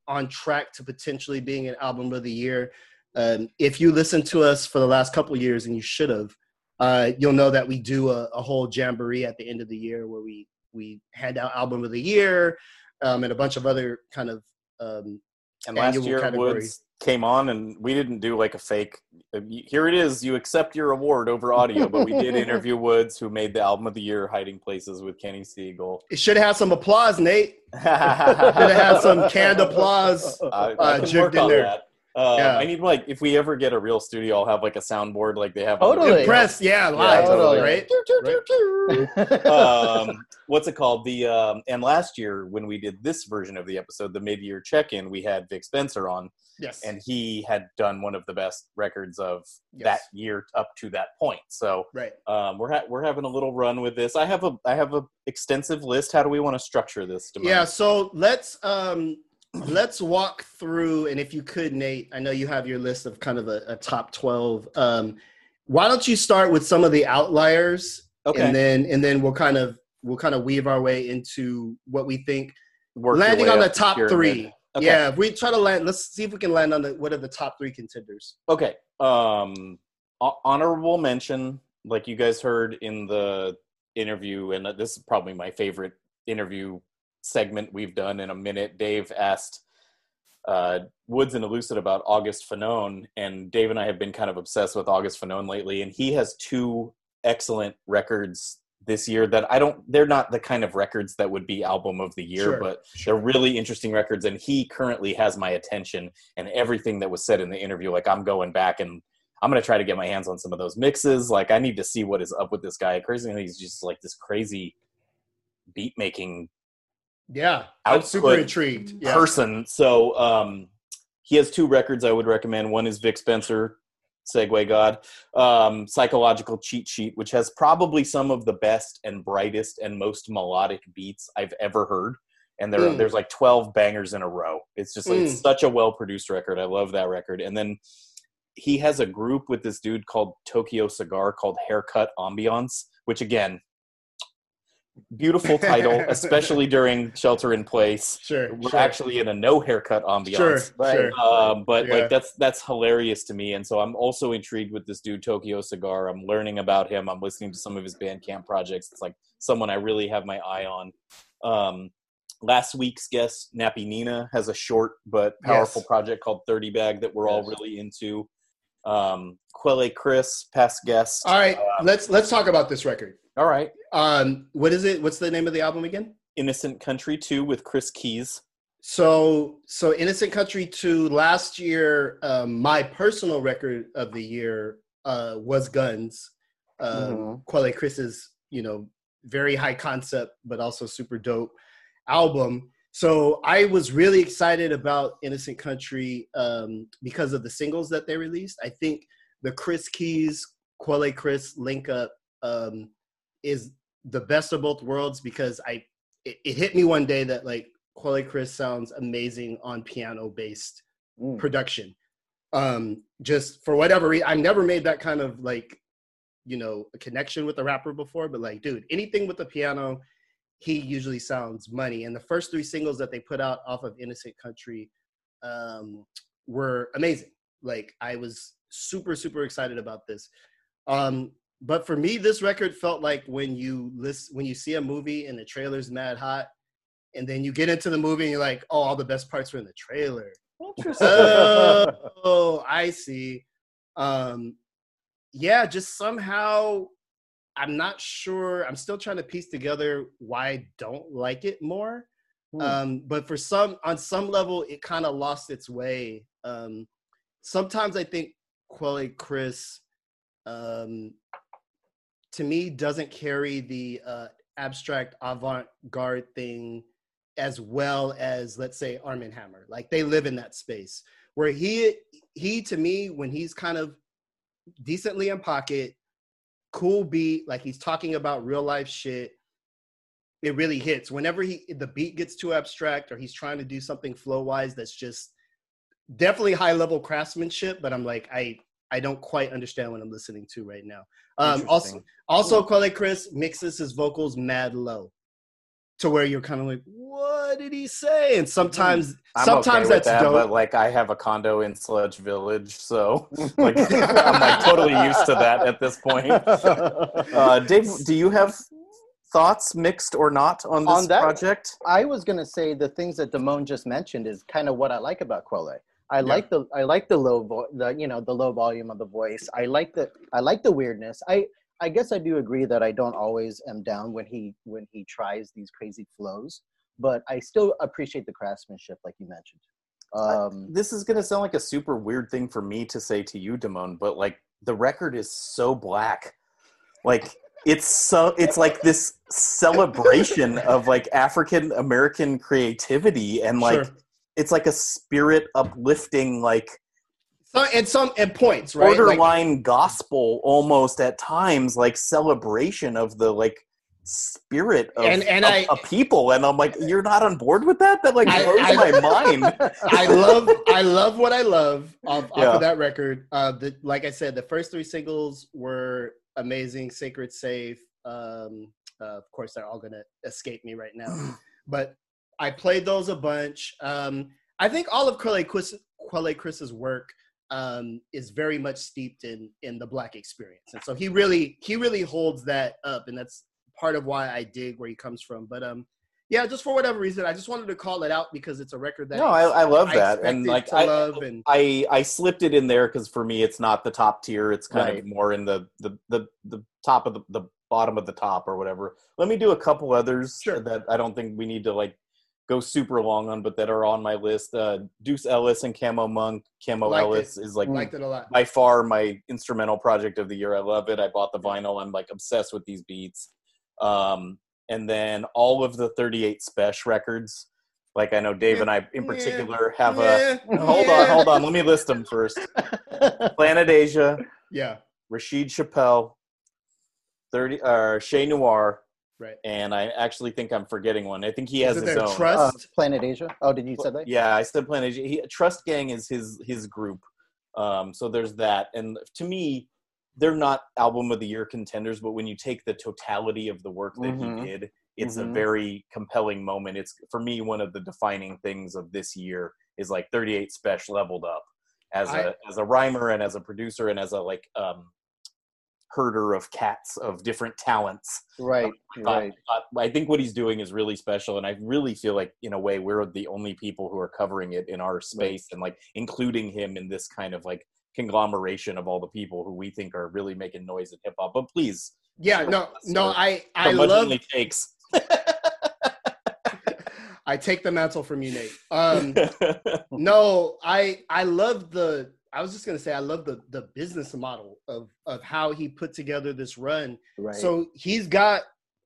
on track to potentially being an album of the year. Um, if you listen to us for the last couple years, and you should have, uh, you'll know that we do a, a whole jamboree at the end of the year where we we hand out album of the year um, and a bunch of other kind of um, And last year, category. Woods came on, and we didn't do like a fake. uh, Here it is. You accept your award over audio, but we did interview Woods, who made the album of the year, "Hiding Places" with Kenny Segal. it should have had some applause, Nate. Should have had some canned applause. Uh, jigged work in there. that. Uh, Yeah. I need like if we ever get a real studio, I'll have like a soundboard like they have. on the Totally. Press, yeah, live, totally. right? um, what's it called? The um, and last year when we did this version of the episode, the mid-year check-in, we had Vic Spencer on, Yes. and he had done one of the best records of Yes. that year up to that point. So right. um, we're ha- we're having a little run with this. I have a I have a extensive list. How do we want to structure this? Damone? Yeah, so let's um let's walk through and if you could Nate, I know you have your list of kind of a, a top 12. Um why don't you start with some of the outliers Okay. and then and then we'll kind of we'll kind of weave our way into what we think Work landing on the top 3. Okay. Yeah, if we try to land let's see if we can land on the what are the top 3 contenders. Okay. Um, honorable mention, like you guys heard in the interview, and this is probably my favorite interview segment we've done in a minute. Dave asked uh, Woods and Elucid about August Fanon, and Dave and I have been kind of obsessed with August Fanon lately, and he has two excellent records this year that I don't. They're not the kind of records that would be album of the year, Sure, but they're really interesting records, and he currently has my attention. And everything that was said in the interview, like I'm going back and I'm gonna try to get my hands on some of those mixes. Like I need to see what is up with this guy. Crazy, he's just like this crazy beat making Yeah. I'm super intrigued. Yeah. person. So um, he has two records I would recommend. One is Vic Spencer, Segway God, um, Psychological Cheat Sheet, which has probably some of the best and brightest and most melodic beats I've ever heard. And there, Mm. there's like 12 bangers in a row. It's just like, Mm. it's such a well produced record. I love that record. And then he has a group with this dude called Tokyo Cigar called Haircut Ambiance, which again, beautiful title, especially during Shelter in Place. Sure. We're sure. actually in a no haircut ambiance. Sure. Right. Sure. Um, but Yeah. like that's that's hilarious to me, and so I'm also intrigued with this dude Tokyo Cigar. I'm learning about him. I'm listening to some of his Bandcamp projects. It's like someone I really have my eye on. Um, last week's guest Nappy Nina has a short but powerful Yes. project called Thirty Bag that we're all really into. Um, Quelle Chris, past guest. All right, Um, let's let's talk about this record. All right. Um, what is it? What's the name of the album again? Innocent Country two with Chris Keys. So, so Innocent Country two last year. Um, my personal record of the year uh, was Guns. Um, Mhm. Quelle Chris's, you know, very high concept but also super dope album. So I was really excited about Innocent Country um, because of the singles that they released. I think the Chris Keys, Quelle Chris link up um, is the best of both worlds because I it, it hit me one day that like Quelle Chris sounds amazing on piano based Mm. production. Um, just for whatever reason, I never made that kind of like, you know, a connection with a rapper before. But like, dude, anything with the piano, he usually sounds money. And the first three singles that they put out off of Innocent Country um, were amazing. Like, I was super super excited about this. Um, but for me, this record felt like when you list when you see a movie and the trailer's mad hot, and then you get into the movie and you're like, oh, all the best parts were in the trailer oh, I see. Um, yeah, just somehow I'm not sure. I'm still trying to piece together why I don't like it more. Hmm. Um, but for some, on some level, it kind of lost its way. Um, sometimes I think Quelle Chris, um, to me, doesn't carry the uh, abstract avant-garde thing as well as let's say Armand Hammer. Like they live in that space where he he to me when he's kind of decently in pocket, cool beat, like he's talking about real life shit. It really hits. Whenever he the beat gets too abstract or he's trying to do something flow wise that's just definitely high level craftsmanship, but I'm like I I don't quite understand what I'm listening to right now. Um, also, Interesting. also Quelle Chris mixes his vocals mad low, to where you're kind of like, what did he say? And sometimes, I'm sometimes okay that's that, dope. but like I have a condo in Sludge Village, so like I'm like totally used to that at this point. Uh, Dave, do you have thoughts, mixed or not, on this On that- project? I was gonna say the things that Damone just mentioned is kind of what I like about Quelle. I Yeah. like the I like the low vo- the you know the low volume of the voice. I like the I like the weirdness. I I guess I do agree that I don't always am down when he when he tries these crazy flows, but I still appreciate the craftsmanship, like you mentioned. Um, this is gonna sound like a super weird thing for me to say to you, Damone, but like the record is so black. Like it's so it's like this celebration of like African American creativity and like Sure. It's like a spirit uplifting like So, and some at points, right? Like, borderline gospel almost at times like celebration of the like spirit of, And- and of I- people and i'm like you're not on board with that that like I- blows I- my mind I love I love what I love off, off Yeah. of that record. Uh, the, like I said, the first three singles were amazing. Sacred Safe. Um, uh, of course, they're all gonna escape me right now, but I played those a bunch. Um, I think all of Quelle Chris, Quelle Chris's work um, is very much steeped in in the Black experience, and so he really he really holds that up, and that's part of why I dig where he comes from. But um, yeah, just for whatever reason, I just wanted to call it out because it's a record that no I, I love I that and like I, love and I I slipped it in there because for me it's not the top tier. It's kind Right. of more in the the the, the top of the, the bottom of the top or whatever. Let me do a couple others Sure. that I don't think we need to like go super long on, but that are on my list. Uh, Deuce Ellis and Camo Monk. Camo Liked Ellis is like liked it a lot. by far my instrumental project of the year. I love it. I bought the vinyl. I'm like obsessed with these beats. Um, and then all of the 38 Spesh records. Like I know Dave and I in Yeah. particular have a. Yeah, Hold on, hold on. Let me list them first. Planet Asia, Yeah, Rasheed Chappell, 30 or Che Noir, right. and I actually think I'm forgetting one. I think he has his their own. uh, trust? Planet Asia. Oh, did you say that? Yeah, I said Planet Asia. He, Trust Gang is his his group. Um, so there's that, and to me, they're not album of the year contenders. But when you take the totality of the work that Mhm. he did, it's a Mhm. very compelling moment. It's for me one of the defining things of this year is like 38 Spesh leveled up as a I- as a rhymer and as a producer and as a like um herder of cats of different talents. Right, I, right. thought- I think what he's doing is really special, and I really feel like, in a way, we're the only people who are covering it in our space, and like including him in this kind of like conglomeration of all the people who we think are really making noise in hip hop. But please, Yeah, no, no. I I love. takes. I take the mantle from you, Nate. Um, no, I I love the. I was just gonna say I love the the business model of of how he put together this run. Right. So he's got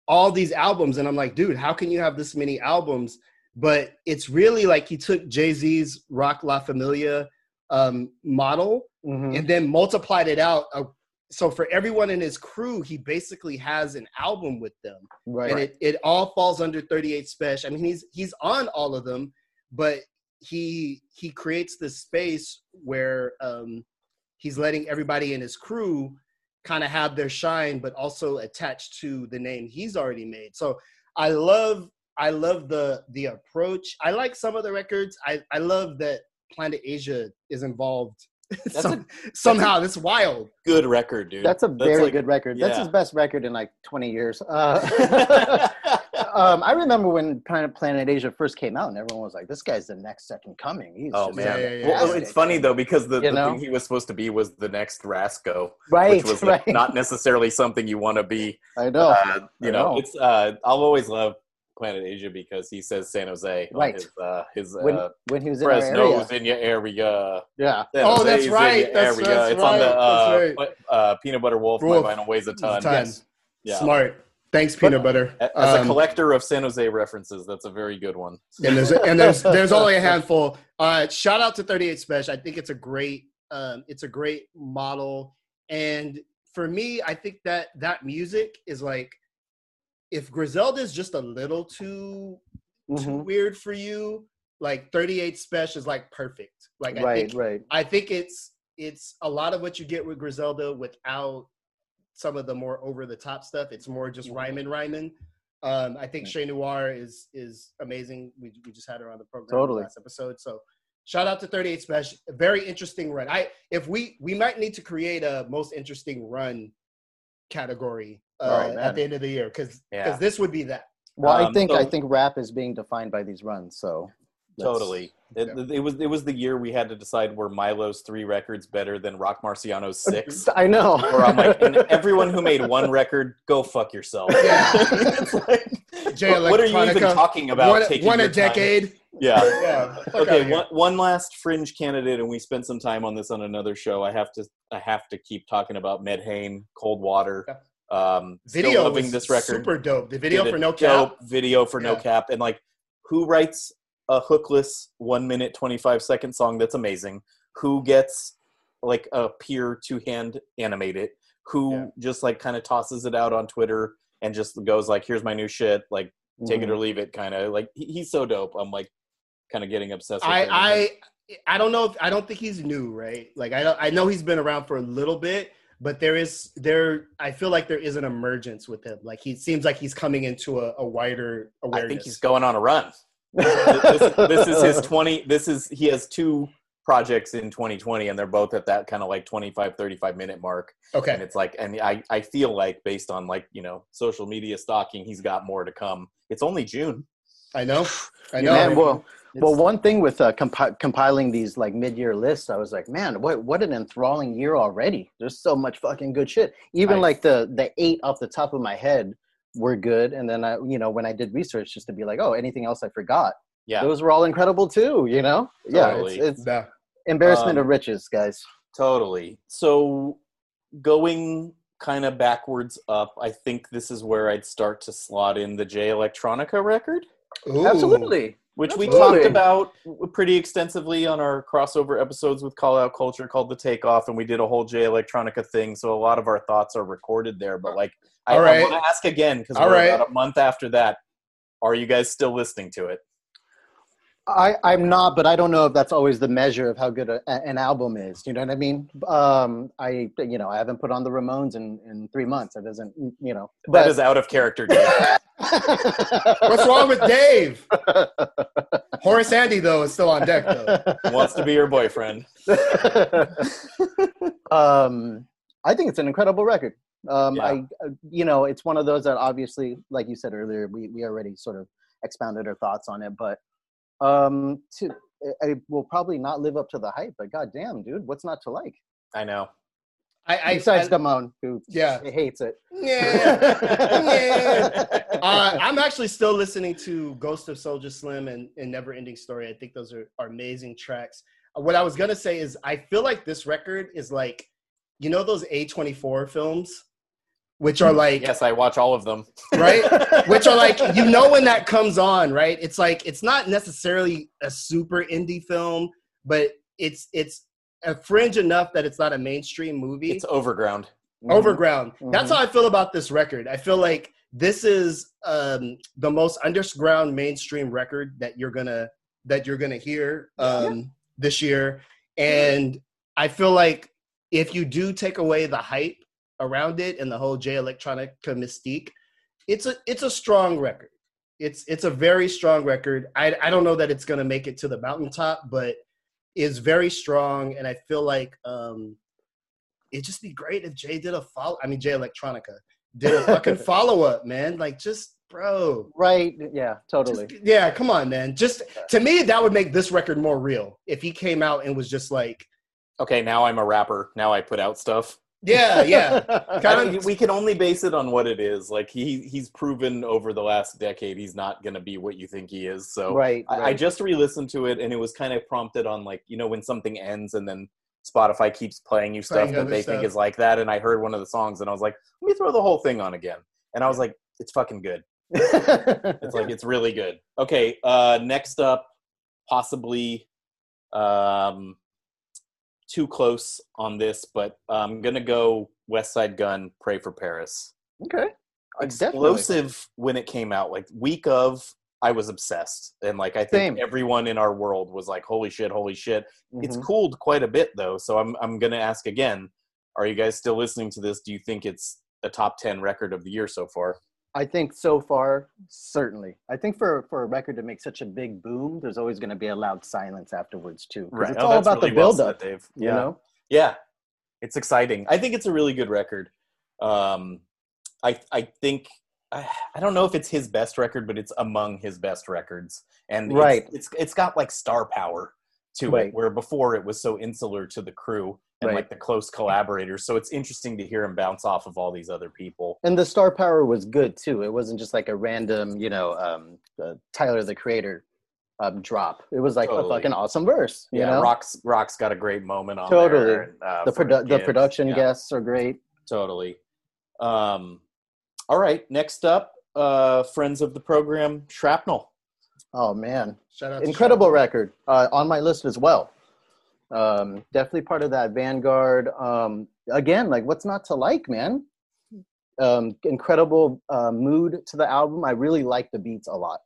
all these albums, and I'm like, dude, how can you have this many albums? But it's really like he took Jay Z's Roc La Familia um, model Mhm. and then multiplied it out. Uh, so for everyone in his crew, he basically has an album with them, right. and it, it all falls under 38 Spesh. I mean, he's he's on all of them, but he he creates this space where um, he's letting everybody in his crew kind of have their shine, but also attached to the name he's already made. So I love I love the the approach. I like some of the records. I I love that Planet Asia is involved. Some- somehow that's wild. Good record, dude. That's a very like- good record. That's his best record in like 20 years. Uh, um, I remember when Planet, Planet Asia first came out, and everyone was like, "This guy's the next second coming." He's Oh just man! Yeah, yeah, yeah. Well, it's funny though because the, the know? thing he was supposed to be was the next Rasco, right? which was like right. not necessarily something you want to be. I know. Uh, you I know, know. it's uh, I'll always love Planet Asia because he says San Jose Right. his uh, his when uh, when he was in our area, Fresno's in your area. yeah. San Oh, Jose's that's right. That's- area. that's it's on the uh, That's what- uh, peanut butter wolf. Wolf. My vinyl weighs a ton. Ton. Yes. Yeah. Smart. Thanks, peanut butter. A- As a Um, collector of San Jose references, that's a very good one. and there's and there's there's only a handful. Uh, shout out to 38 Spesh. I think it's a great um, it's a great model. And for me, I think that that music is like if Griselda is just a little too too Mhm. weird for you, like 38 Spesh is like perfect. Like I Right, think right. I think it's it's a lot of what you get with Griselda without some of the more over the top stuff. It's more just rhyming, rhyming. Um, I think Che Noir is is amazing. We, we just had her on the program Totally. last episode. So shout out to 38 Spesh. Very interesting run. I if we we might need to create a most interesting run category uh, Alright, at the end of the year because Yeah. this would be that. Well, I Um, think I think rap is being defined by these runs. So that's- Totally. It, it was it was the year we had to decide were Milo's three records better than Roc Marciano's six. I know. Where I'm like, and everyone who made one record, go fuck yourself. Yeah. It's like, Jay what are you even talking about? One, taking one a your time? decade. Yeah. Yeah. Okay, one, one last fringe candidate, and we spent some time on this on another show. I have to I have to keep talking about Medhane, Cold Water. Um, Video loving this record. super dope. The video Did for No dope Cap. Video for No Cap, and like, who writes a hookless one minute twenty five second song that's amazing? Who gets like a peer to hand animate it? Who Yeah. just like kind of tosses it out on Twitter and just goes like, "Here's my new shit," like take Mm-hmm. it or leave it, kind of like he, he's so dope. I'm like kind of getting obsessed. With him. I I I don't know. If, I don't think he's new, right? Like I don't, I know he's been around for a little bit, but there is there. I feel like there is an emergence with him. Like he seems like he's coming into a, a wider I think he's going on a run. This, this is his 20 this is he has two projects in 2020 and they're both at that kind of like 25 35 minute mark okay and it's like and i i feel like based on like you know social media stalking he's got more to come it's only june I know. I know. Man, well, well, It's- one thing with uh, compi- compiling these like mid-year lists, I was like, man, what what an enthralling year already. There's so much fucking good shit. Even I- like the the eight off the top of my head were good, and then I, you know, when I did research, just to be like, oh, anything else I forgot, yeah those were all incredible too. You know, yeah, it's, it's yeah. embarrassment Um, of riches, guys. totally so going kind of backwards up i think this is where i'd start to slot in the Jay Electronica record Ooh. Absolutely. which we talked about pretty extensively on our crossover episodes with Call Out Culture called The Takeoff, and we did a whole Jay Electronica thing. So a lot of our thoughts are recorded there. But like, I, All I want to ask again because we're right. about a month after that. Are you guys still listening to it? I, I'm not, but I don't know if that's always the measure of how good a, an album is. You know what I mean? Um, I, you know, I haven't put on the Ramones in, in three months. It doesn't, you know. that is out of character. Dave. What's wrong with Dave? Horace Andy though is still on deck though. Wants to be your boyfriend. um, I think it's an incredible record. Um, Yeah. I, uh, you know, it's one of those that obviously, like you said earlier, we, we already sort of expounded our thoughts on it, but um, to, I will probably not live up to the hype. But goddamn, dude, what's not to like? I know. I, I, Besides I Damone, who yeah. hates it. Yeah. yeah. Uh, I'm actually still listening to Ghost of Soulja Slim and, and Never Ending Story. I think those are, are amazing tracks. Uh, What I was gonna say is I feel like this record is like, you know, those A24 films, which are like Yes, I watch all of them. right? Which are like, you know, when that comes on, right? It's like it's not necessarily a super indie film, but it's it's a fringe enough that it's not a mainstream movie. It's overground. Overground. That's Mhm. how I feel about this record. I feel like this is um, the most underground mainstream record that you're gonna that you're gonna hear um, this year, and I feel like if you do take away the hype around it and the whole Jay Electronica mystique, it's a it's a strong record. It's it's a very strong record. I I don't know that it's gonna make it to the mountaintop, but it's very strong, and I feel like um, it'd just be great if Jay did a follow. I mean, Jay Electronica did a fucking follow up, man. Like, just bro, Right? Yeah, totally. just- yeah, come on, man. Just to me, that would make this record more real if he came out and was just like, Okay, now I'm a rapper. Now I put out stuff. Yeah, yeah, kind of. we can only base it on what it is. Like he he's proven over the last decade he's not gonna be what you think he is. So right. I, I just re-listened to it and it was kind of prompted on like you know when something ends and then Spotify keeps playing you stuff Playing that they stuff. think is like that. And I heard one of the songs and I was like, let me throw the whole thing on again. And I was like, it's fucking good. It's like it's really good. Okay, uh, next up, possibly um, too close on this, but I'm gonna go Westside Gunn, Pray for Paris. okay. Uh, definitely. Explosive when it came out, like week of. I was obsessed, and like I think Same. everyone in our world was like, "Holy shit, holy shit!" It's Mhm. cooled quite a bit though, so I'm I'm gonna ask again: Are you guys still listening to this? Do you think it's a top ten record of the year so far? I think so far, certainly. I think for for a record to make such a big boom, there's always going to be a loud silence afterwards too. 'Cause It's Oh, all about the really well build up, said, Dave. you Yeah. know. Yeah, it's exciting. I think it's a really good record. Um, I I think I, I don't know if it's his best record, but it's among his best records, and it's- Right. it's it's got like star power to Right. it, where before it was so insular to the crew and Right. like the close collaborators. So it's interesting to hear him bounce off of all these other people. And the star power was good too. It wasn't just like a random, you know, um, uh, Tyler the Creator um, drop. It was like Totally. a fucking awesome verse. You yeah, know, Rock's Rock's got a great moment on Totally. there. uh, the produ- the production Yeah, guests are great. Totally. Um, all right, next up, uh, friends of the program, Shrapnel. Oh man, Shout out incredible Shrapnel. record uh, on my list as well. Um, definitely part of that Vanguard. Um, again, like what's not to like, man? Um, incredible uh, mood to the album. I really like the beats a lot.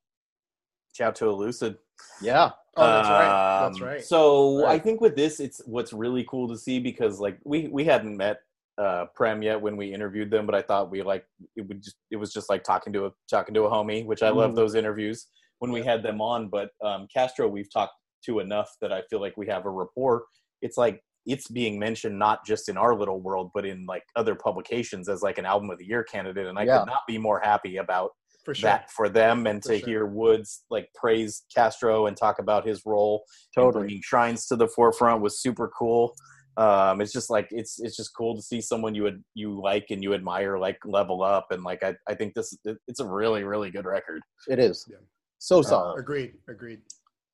Shout to Elucid. Yeah, Oh, that's right. That's Um, right. So I think with this, it's what's really cool to see because like we we hadn't met uh Prem yet when we interviewed them, but I thought we like it would just it was just like talking to a talking to a homie, which I love Mhm. those interviews when we had them on. But um Castro, we've talked to enough that I feel like we have a rapport. It's like it's being mentioned not just in our little world, but in like other publications as like an album of the year candidate, and I Yeah. could not be more happy about for sure. that for them and For to sure. hear Woods like praise Castro and talk about his role totally. bringing shrines to the forefront was super cool. Um, it's just like it's it's just cool to see someone you would you like and you admire like level up and like I, I think this it's a really really good record. It is Yeah. So Uh. Agreed. Agreed.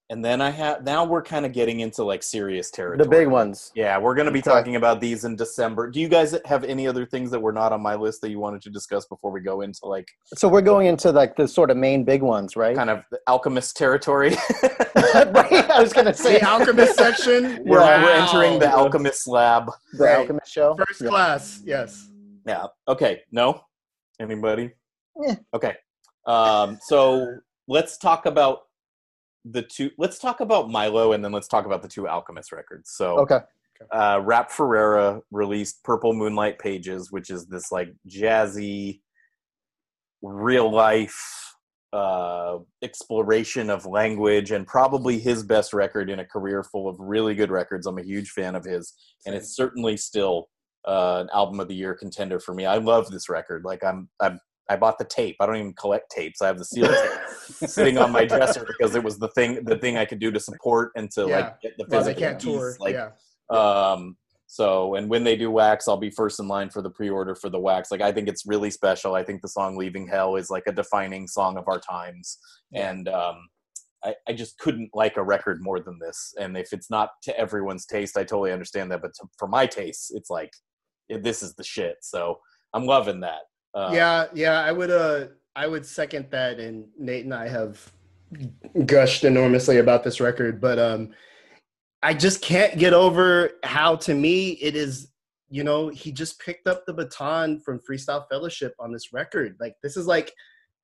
And then I have now we're kind of getting into like serious territory. the big ones. Yeah, we're going to be Okay. talking about these in December. Do you guys have any other things that were not on my list that you wanted to discuss before we go into like So we're going into like the sort of main big ones, right? kind of the alchemist territory? right. I was gonna say The Alchemist section. We're, Yeah. we're entering the alchemist lab. the Right. Alchemist show. First Yeah. class. Yes. Yeah. Okay. No. Anybody? Yeah. Okay. Um, so let's talk about the two. Let's talk about Milo, and then let's talk about the two Alchemist records. So, Okay. uh, Rap Ferreira released Purple Moonlight Pages, which is this like jazzy, real life uh, exploration of language, and probably his best record in a career full of really good records. I'm a huge fan of his, and it's certainly still uh, an album of the year contender for me. I love this record. Like I'm, I'm, I bought the tape. I don't even collect tapes. I have the seal tape sitting on my dresser because it was the thing, the thing I could do to support and to Yeah. like get the Well, physical can't piece. tour. Like, yeah. um, so, and when they do wax, I'll be first in line for the pre-order for the wax. Like, I think it's really special. I think the song "Leaving Hell" is like a defining song of our times, and um, I, I just couldn't like a record more than this. And if it's not to everyone's taste, I totally understand that. But to, for my taste, it's like this is the shit. So I'm loving that. Uh, yeah, yeah, I would uh I would second that and Nate and I have gushed enormously about this record, but um I just can't get over how to me it is, you know, he just picked up the baton from Freestyle Fellowship on this record. Like this is like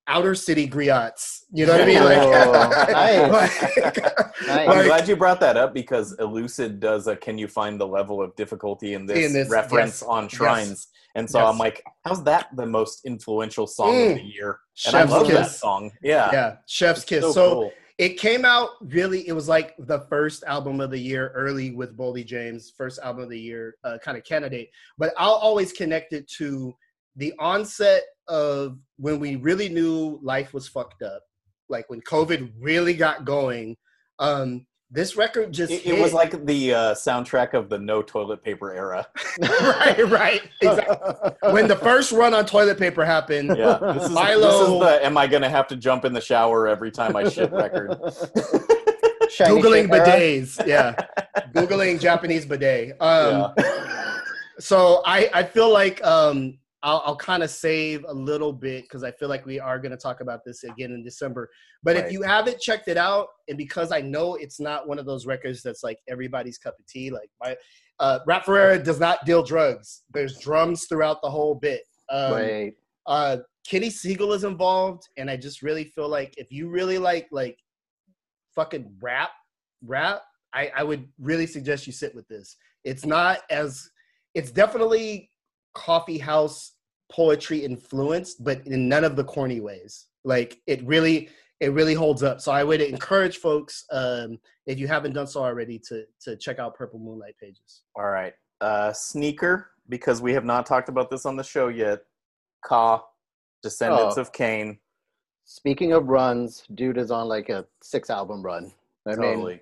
outer city griots. You know what I mean? Oh, Like, nice. like- Nice. I'm Like- glad you brought that up because Elucid does a "Can you find the level of difficulty in this?" In this, reference yes, on yes, shrines, and so yes. I'm like, "How's that the most influential song Mm. of the year?" And I Chef's love that song. Yeah, Yeah, Chef's Kiss. so, so cool. it came out really it was like the first album of the year early with Boldy James first album of the year uh, kind of candidate but I'll always connect it to the onset of when we really knew life was fucked up like when covid really got going um this record just It, it was like the uh, soundtrack of the no toilet paper era. right right exactly when the first run on toilet paper happened Yeah, this is, Milo- this is the "Am I gonna have to jump in the shower every time I shit" record. Shiny googling shit era. bidets yeah googling japanese bidet um Yeah. so I, I feel like um, I'll, I'll kind of save a little bit because I feel like we are going to talk about this again in December. But Right. if you haven't checked it out, and because I know it's not one of those records that's like everybody's cup of tea, like my uh, Rap Ferreira does not deal drugs. There's drums throughout the whole bit. Um, Wait. uh, Kenny Segal is involved, and I just really feel like if you really like like fucking rap, rap, I, I would really suggest you sit with this. It's not as it's definitely coffee house poetry influenced, but in none of the corny ways. Like it really it really holds up. So I would encourage folks, um, if you haven't done so already, to to check out Purple Moonlight pages. All right, uh, sneaker because we have not talked about this on the show yet. Ka, Descendants Oh. of Cain. Speaking of runs, dude is on like a six album run. I mean, Totally.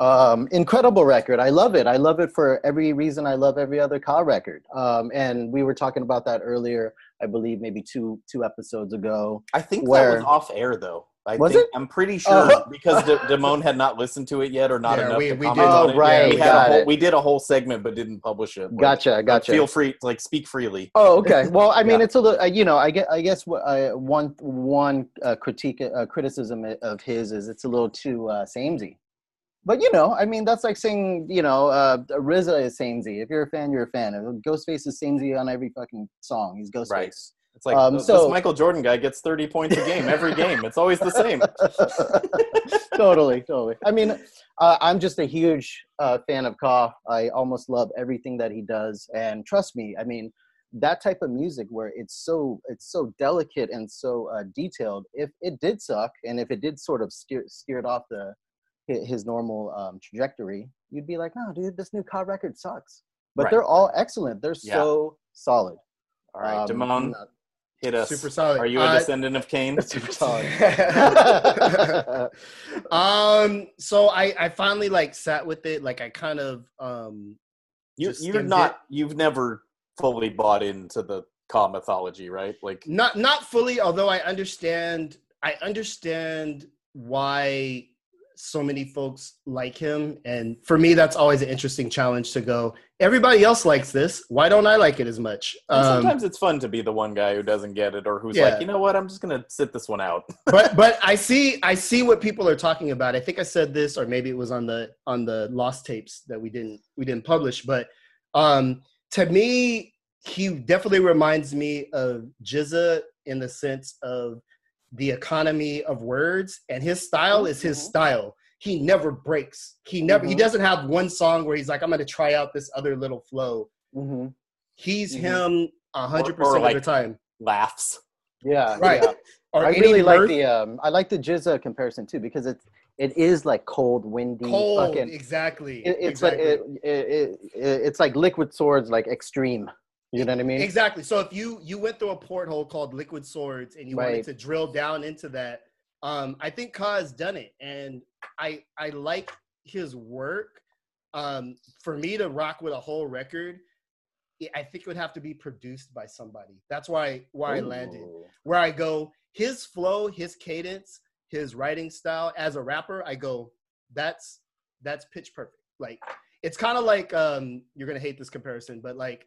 Um, incredible record. I love it. I love it for every reason I love every other Ka record. Um, and we were talking about that earlier. I believe maybe two two episodes ago. I think that was off air though. I Was think it? I'm pretty sure Oh. because D- Damone had not listened to it yet or not Yeah, enough we- to we did. on Oh, it. right, We had a whole, we did a whole segment but didn't publish it. Like, Gotcha, gotcha. Feel free, like speak freely. Oh, okay. Well, I mean, Yeah. it's a little. Uh, you know, I guess. I guess what uh, one one uh, critique uh, criticism of his is it's a little too uh, samey. But you know, I mean, that's like saying you know, uh, RZA is samey. If you're a fan, you're a fan. Ghostface is samey on every fucking song. He's Ghostface. Right. It's like Um, this Michael Jordan guy gets 30 points a game every game. It's always the same. totally, totally. I mean, uh, I'm just a huge uh, fan of Ka. I almost love everything that he does, and trust me, I mean, that type of music where it's so it's so delicate and so uh, detailed. If it did suck, and if it did sort of steer steered off the his normal um, trajectory, you'd be like, "No, dude, this new Ka record sucks." But Right. they're all excellent. They're Yeah. so solid. All right, Um, Damone, hit us. Super solid. Are you a Uh, descendant of Cain? super solid. um so i i finally like sat with it like i kind of um you you're skimmed not. You've never fully bought into the Ka mythology, right? Like, not not fully although i understand i understand why so many folks like him and for me that's always an interesting challenge to go everybody else likes this why don't i like it as much um, sometimes it's fun to be the one guy who doesn't get it, or who's Yeah. like, you know what, I'm just gonna sit this one out. but but I see I see what people are talking about. I think I said this, or maybe it was on the on the lost tapes that we didn't we didn't publish. But um, to me, he definitely reminds me of GZA in the sense of the economy of words, and his style is his Mhm. style. He never breaks. He never. He Mhm. doesn't have one song where he's like, "I'm going to try out this other little flow." hmm He's Mhm. him a hundred Or- or percent of the time. Laughs. Yeah, Right. yeah. I really like mirth, the um I like the GZA comparison too because it's it is like cold, windy, cold. fucking. exactly. It, it's exactly. like it, it, it, it- it's like liquid swords, like extreme. You know what I mean? Exactly. So if you you went through a porthole called Liquid Swords and you wanted to drill down into that, um, I think Ka has done it, and I I like his work. Um, for me to rock with a whole record, I think it would have to be produced by somebody. That's why why I landed where I go. His flow, his cadence, his writing style as a rapper, I go, that's that's pitch perfect. Like it's kind of like um, you're gonna hate this comparison, but like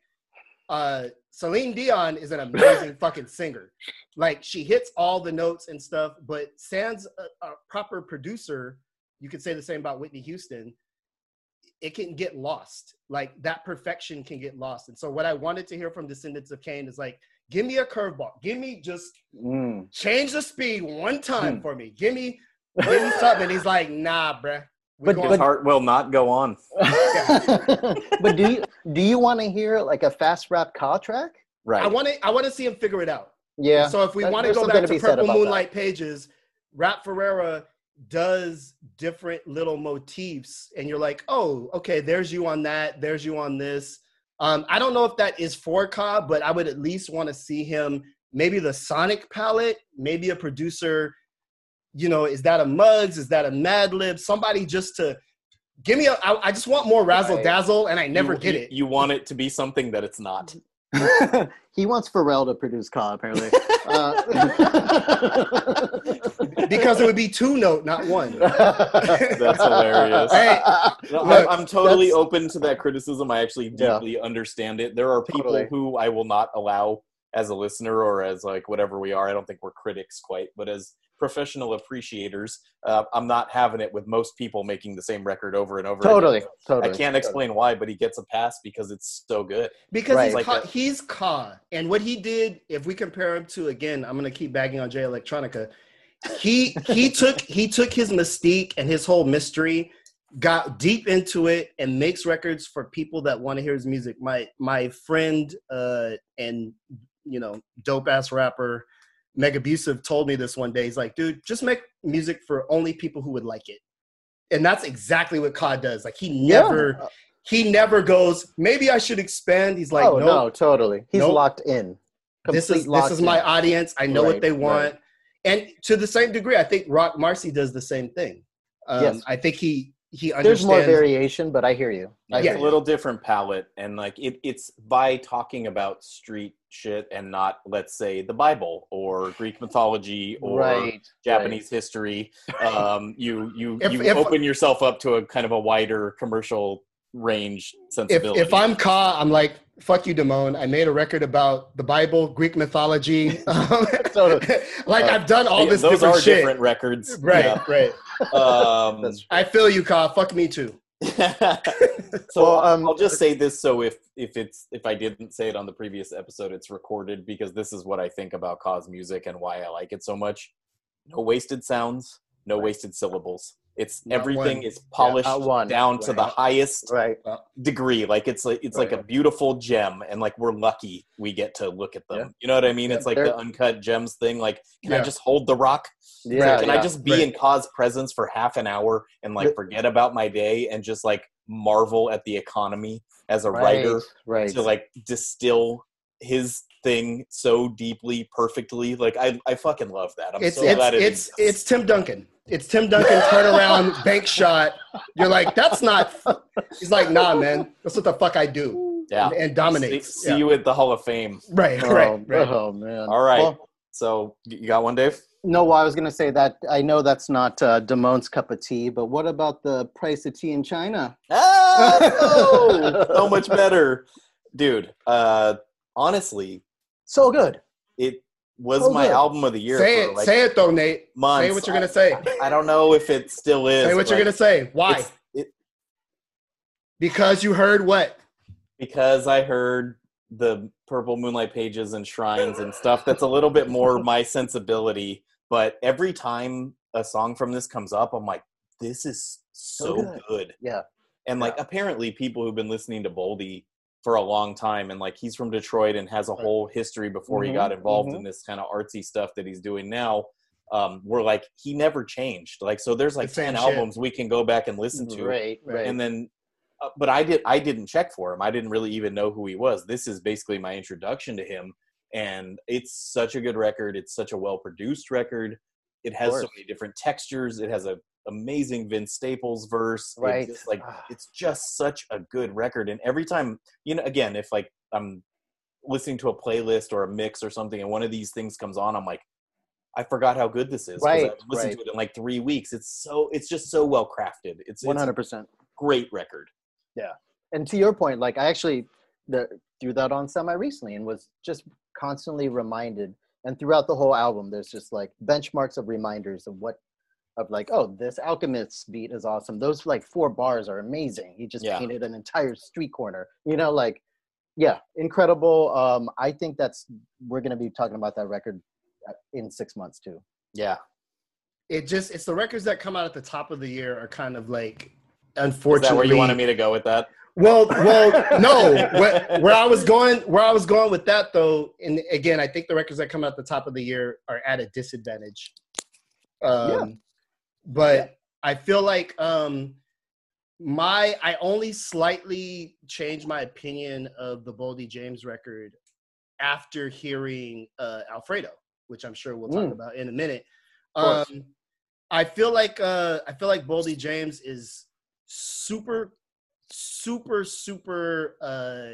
uh Celine Dion is an amazing fucking singer. Like she hits all the notes and stuff, but sans a, a proper producer, you could say the same about Whitney Houston. It can get lost. Like that perfection can get lost. And so what I wanted to hear from Descendants of Cain is like, give me a curveball. Give me just Mm. change the speed one time Hmm. for me. Give me, give me something. He's like, nah, bruh. We But- going- His heart will not go on. but do you do you want to hear like a fast rap car track? Right. I want to, I want to see him figure it out. Yeah. So if we want to go back to to be said Purple about that. Moonlight pages, Rap Ferreira does different little motifs, and you're like, oh, okay, there's you on that, there's you on this. Um, I don't know if that is for Cobb, but I would at least want to see him maybe the Sonic palette, maybe a producer. You know, is that a Muggs? Is that a Madlib? Somebody just to give me a. I, I just want more razzle dazzle, and I never You- get you- it. You want it to be something that it's not. he wants Pharrell to produce Ka apparently. Uh, because it would be two note, not one. That's hilarious. Hey, No, Look, I'm, I'm totally that's- open to that criticism. I actually Yeah. deeply understand it. There are people Totally. who I will not allow as a listener or as like whatever we are. I don't think we're critics quite, but as professional appreciators, uh, I'm not having it with most people making the same record over and over. again. totally, I can't explain why, but he gets a pass because it's so good. because Right. he's, Like Ka, a- he's Ka, and what he did, if we compare him to again, I'm gonna keep bagging on Jay Electronica. He he took he took his mystique and his whole mystery, got deep into it, and makes records for people that want to hear his music. My my friend uh, and you know dope ass rapper Meg Abusive told me this one day. He's like, dude, just make music for only people who would like it, and that's exactly what Ka does. Like he never Yeah. he never goes maybe i should expand he's like oh no, no, totally. He's Nope. locked in. this is this is my in. audience i know what Right, they right. want and to the same degree i think Roc Marci does the same thing um, Yes. i think he he understands. There's more variation, but I hear you. I It's Yeah. hear a little different palette, and like it, it's by talking about street shit and not let's say the bible or greek mythology or right. japanese history um, you you If- you if- open yourself up to a kind of a wider commercial range sensibility if I'm Ka, I'm like, fuck you, Damone. I made a record about the Bible, Greek mythology. Um, So- like I've done all Yeah, this those different are shit. different records Right, Yeah. right. um, I feel you, Ka. Fuck me too. so Well, um, I'll just say this so if if it's if I didn't say it on the previous episode, it's recorded because this is what I think about Ka's music and why I like it so much. No wasted sounds, no wasted syllables. It's Not everything one. is polished not one. down to the highest right. degree. Like it's like it's like a beautiful gem, and like we're lucky we get to look at them. Yeah. You know what I mean? Yeah, it's like the uncut gems thing. Like, can I just hold the rock? Yeah. can yeah. I just be Right. in Ka's presence for half an hour and like forget about my day and just like marvel at the economy as a right, writer right. to like distill his thing so deeply, perfectly. Like I, I fucking love that. I'm It's so it's glad it it's exists. it's Tim Duncan. It's Tim Duncan turnaround bank shot. You're like, that's not. He's like, nah, man. That's what the fuck I do. yeah. And, and See, dominates. see Yeah. you at the Hall of Fame. Right, oh, right, right. oh, man. All right. Well, So you got one, Dave? no, well, I was going to say that I know that's not uh, Damone's cup of tea, but what about the price of tea in China? No! so much better, dude. Uh, honestly, So good. it was So my good. album of the year Say it. like say it though, Nate. months. Say what you're gonna say. I don't know if it still is. Say what you're gonna say. Why? it- Because you heard what? because I heard the Purple Moonlight Pages and Shrines and stuff that's a little bit more my sensibility. But every time a song from this comes up, I'm like, this is so, So good. good. Yeah. And like, apparently, people who've been listening to Boldy for a long time, and like, he's from Detroit and has a Right. whole history before he Mhm, got involved mhm. in this kind of artsy stuff that he's doing now. Um, we're like, he never changed. Like, so there's like The same 10 shit. albums we can go back and listen to Right, right. and then uh, but i did i didn't check for him i didn't really even know who he was this is basically my introduction to him and it's such a good record it's such a well produced record it has so many different textures it has a amazing vince staples verse Right. just, like Ah. it's just such a good record and every time you know again if like i'm listening to a playlist or a mix or something and one of these things comes on i'm like I forgot how good this is. Right, I've listened right. to it in like three weeks. It's so it's just so well crafted. It's, One it's a hundred percent. great record. Yeah. And to your point, like I actually the, threw that on semi recently and was just constantly reminded. And throughout the whole album, there's just like benchmarks of reminders of what of like, oh, this Alchemist beat is awesome. Those like four bars are amazing. He just Yeah. painted an entire street corner. You know, like yeah, incredible. Um, I think that's we're gonna be talking about that record uh, in six months too. Yeah. It just it's the records that come out at the top of the year are kind of like Is unfortunately that where you wanted me to go with that? Well, well, no. Where, where I was going, where I was going with that though, and again, I think the records that come out at the top of the year are at a disadvantage. Um, Yeah. But I feel like um, my I only slightly changed my opinion of the Boldy James record after hearing uh, Alfredo, which I'm sure we'll talk Mm. about in a minute. Um, I feel like uh, I feel like Boldy James is super, super, super uh,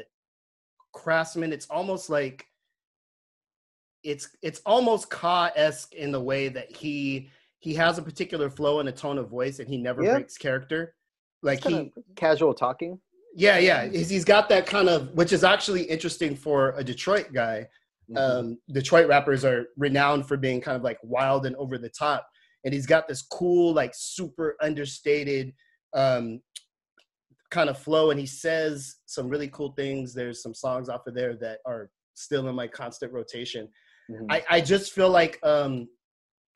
craftsman. It's almost like it's it's almost Ka esque in the way that he he has a particular flow and a tone of voice, and he never Yeah. breaks character. Like he, casual talking. yeah, yeah, he's, he's got that kind of, which is actually interesting for a Detroit guy. Mm-hmm. Um, Detroit rappers are renowned for being kind of like wild and over the top, and he's got this cool, like super understated um, kind of flow, and he says some really cool things. There's some songs off of there that are still in my constant rotation. Mhm. I, I just feel like um,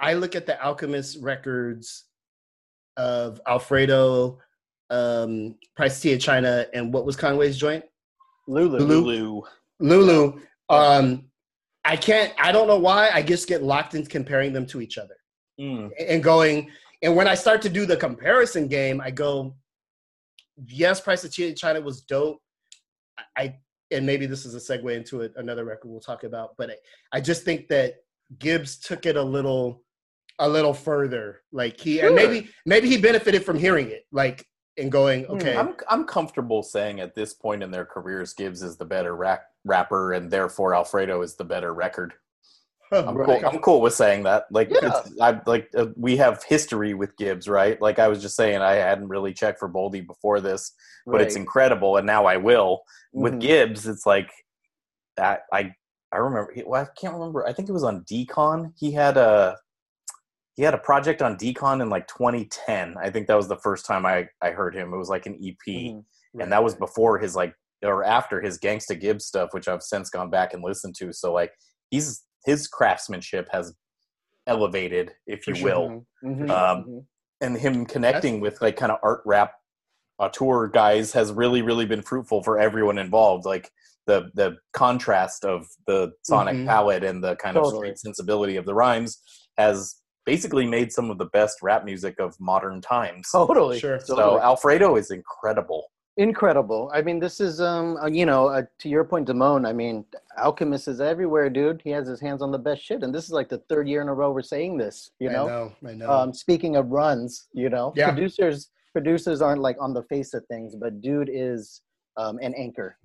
I look at the Alchemist records of Alfredo, um, Price Tea of China, and what was Conway's joint? Lulu. Lulu. Lulu. Lulu. Um, I can't. I don't know why. I just get locked in comparing them to each other Mm. and going. And when I start to do the comparison game, I go, yes, Price of Tea of China was dope. I and maybe this is a segue into it, another record we'll talk about. But I, I just think that Gibbs took it a little, a little further. Like he and maybe maybe he benefited from hearing it. Like and going, Hmm. okay, I'm I'm comfortable saying at this point in their careers, Gibbs is the better rap, rapper, and therefore Alfredo is the better record. I'm Right. cool. I'm cool with saying that. Like, Yeah. it's, I like uh, we have history with Gibbs, right? Like I was just saying, I hadn't really checked for Boldy before this, but it's incredible, and now I will. With Mhm. Gibbs, it's like that. I I remember. Well, I can't remember. I think it was on Decon. He had a he had a project on Decon in like 2010. I think that was the first time I I heard him. It was like an EP, Mhm. and that was before his like or after his Gangsta Gibbs stuff, which I've since gone back and listened to. So like he's his craftsmanship has elevated, if you will Mhm. Mhm. Um, Mhm. and him connecting with like kind of art rap tour guys has really really been fruitful for everyone involved like the the contrast of the sonic Mhm. palette and the kind of Totally. street sensibility of the rhymes has basically made some of the best rap music of modern times Totally. Sure. so Totally. alfredo is incredible incredible. I mean, this is um, uh, you know, uh, to your point, Damone. I mean, Alchemist is everywhere, dude. He has his hands on the best shit, and this is like the third year in a row we're saying this. You I know, know, I know. um, speaking of runs, you know, Yeah. producers producers aren't like on the face of things, but dude is um, an anchor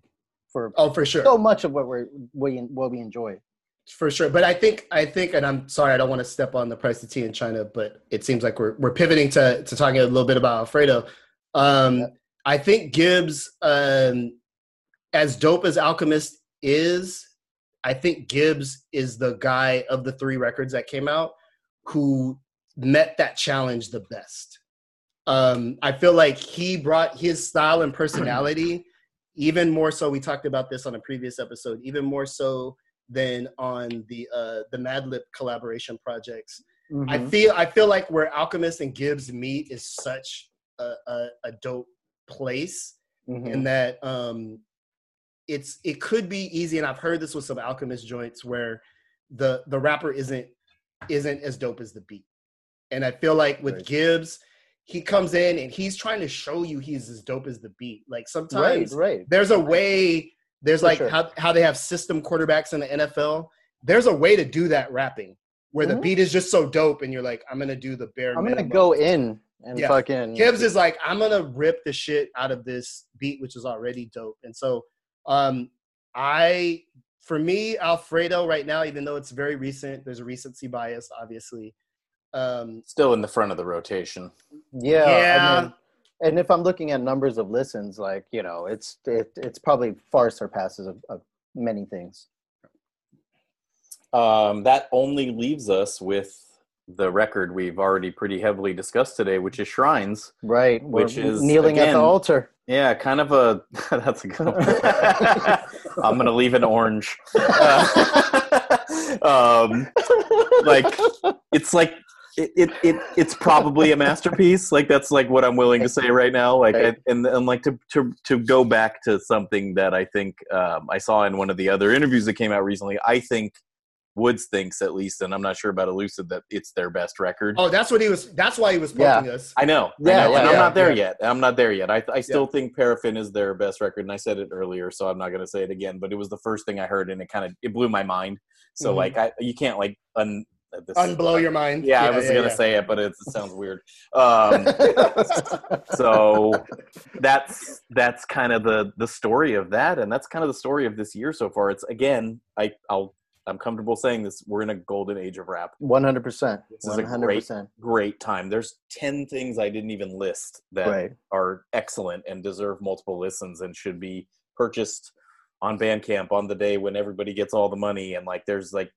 for oh, for sure. so much of what we're we what we enjoy. For sure. But I think I think, and I'm sorry, I don't want to step on the price of tea in China, but it seems like we're we're pivoting to to talking a little bit about Alfredo. Um, Yeah. I think Gibbs, um, as dope as Alchemist is, I think Gibbs is the guy of the three records that came out who met that challenge the best. Um, I feel like he brought his style and personality even more so. We talked about this on a previous episode, even more so than on the uh, the Madlib collaboration projects. I Mhm. feel I feel like where Alchemist and Gibbs meet is such a, a, a dope place Mhm. in that um, it's it could be easy, and I've heard this with some Alchemist joints where the the rapper isn't isn't as dope as the beat, and I feel like with Right. Gibbs, he comes in and he's trying to show you he's as dope as the beat. Like right, sometimes right. there's a way there's For like sure. how, how they have system quarterbacks in the NFL. There's a way to do that rapping where the Mhm. beat is just so dope and you're like, I'm gonna do the bare I'm gonna minimum. go in and Yeah. fucking Gibbs is like, I'm gonna rip the shit out of this beat, which is already dope. And so um I for me, Alfredo right now, even though it's very recent, there's a recency bias, obviously. Um still in the front of the rotation Yeah, Yeah. I mean, and if I'm looking at numbers of listens, like you know, it's it, it's probably far surpasses of, of many things. um, that only leaves us with the record we've already pretty heavily discussed today which is shrines Right, we're Which is, kneeling at the altar. Yeah, kind of a. That's a good one. I'm gonna leave an orange. Uh, um, like it's like it, it, it it's probably a masterpiece. Like that's like what I'm willing to say right now. Like I, and and like to to to go back to something that I think um, I saw in one of the other interviews that came out recently. I think Woods thinks at least, and I'm not sure about Elucid that it's their best record. oh that's what he was that's why he was Yeah. poking us. I know, Yeah, I know, yeah, and I'm not there yeah. yet. I'm not there yet. I, I still think Paraffin is their best record, and I said it earlier, so I'm not going to say it again. But it was the first thing I heard, and it kind of it blew my mind. So Mhm. like, I you can't like un this, Unblow your mind. Yeah, I was yeah, gonna yeah. say it, but it sounds weird. Um, so that's that's kind of the the story of that, and that's kind of the story of this year so far. It's again, I I'll I'm comfortable saying this. We're in a golden age of rap. One hundred percent. This is One a great great time. There's 10 things I didn't even list that Right. are excellent and deserve multiple listens and should be purchased on Bandcamp on the day when everybody gets all the money. And like, there's like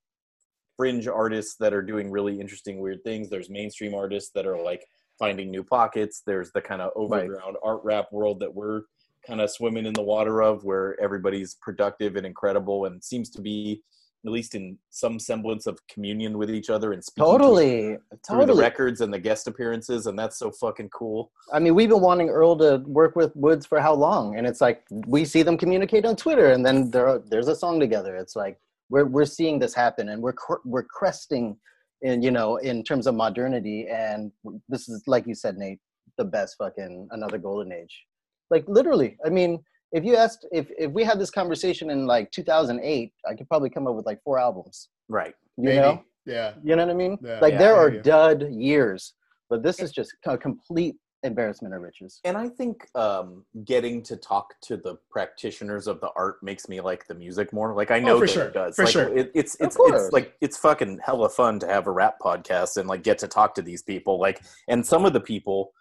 fringe artists that are doing really interesting, weird things. There's mainstream artists that are like finding new pockets. There's the kind of overground art rap world that we're kind of swimming in the water of where everybody's productive and incredible and seems to be at least in some semblance of communion with each other and speaking to Totally, through the records and the guest appearances, and that's so fucking cool. I mean, we've been wanting Earl to work with Woods for how long? And it's like we see them communicate on Twitter, and then there there's a song together. It's like we're we're seeing this happen, and we're we're cresting in you know in terms of modernity. And this is like you said, Nate, the best fucking another golden age. Like literally, I mean, if you asked if if we had this conversation in like 2008, I could probably come up with like four albums. Right. You Maybe. know, Yeah. you know what I mean? Yeah. like Yeah, there I are you. dud years, but this is just a complete embarrassment of riches. And I think um, getting to talk to the practitioners of the art makes me like the music more. Like I know Oh, for that sure. it does. For like, sure. It, it's it's it's like it's fucking hella fun to have a rap podcast and like get to talk to these people. Like, and some of the people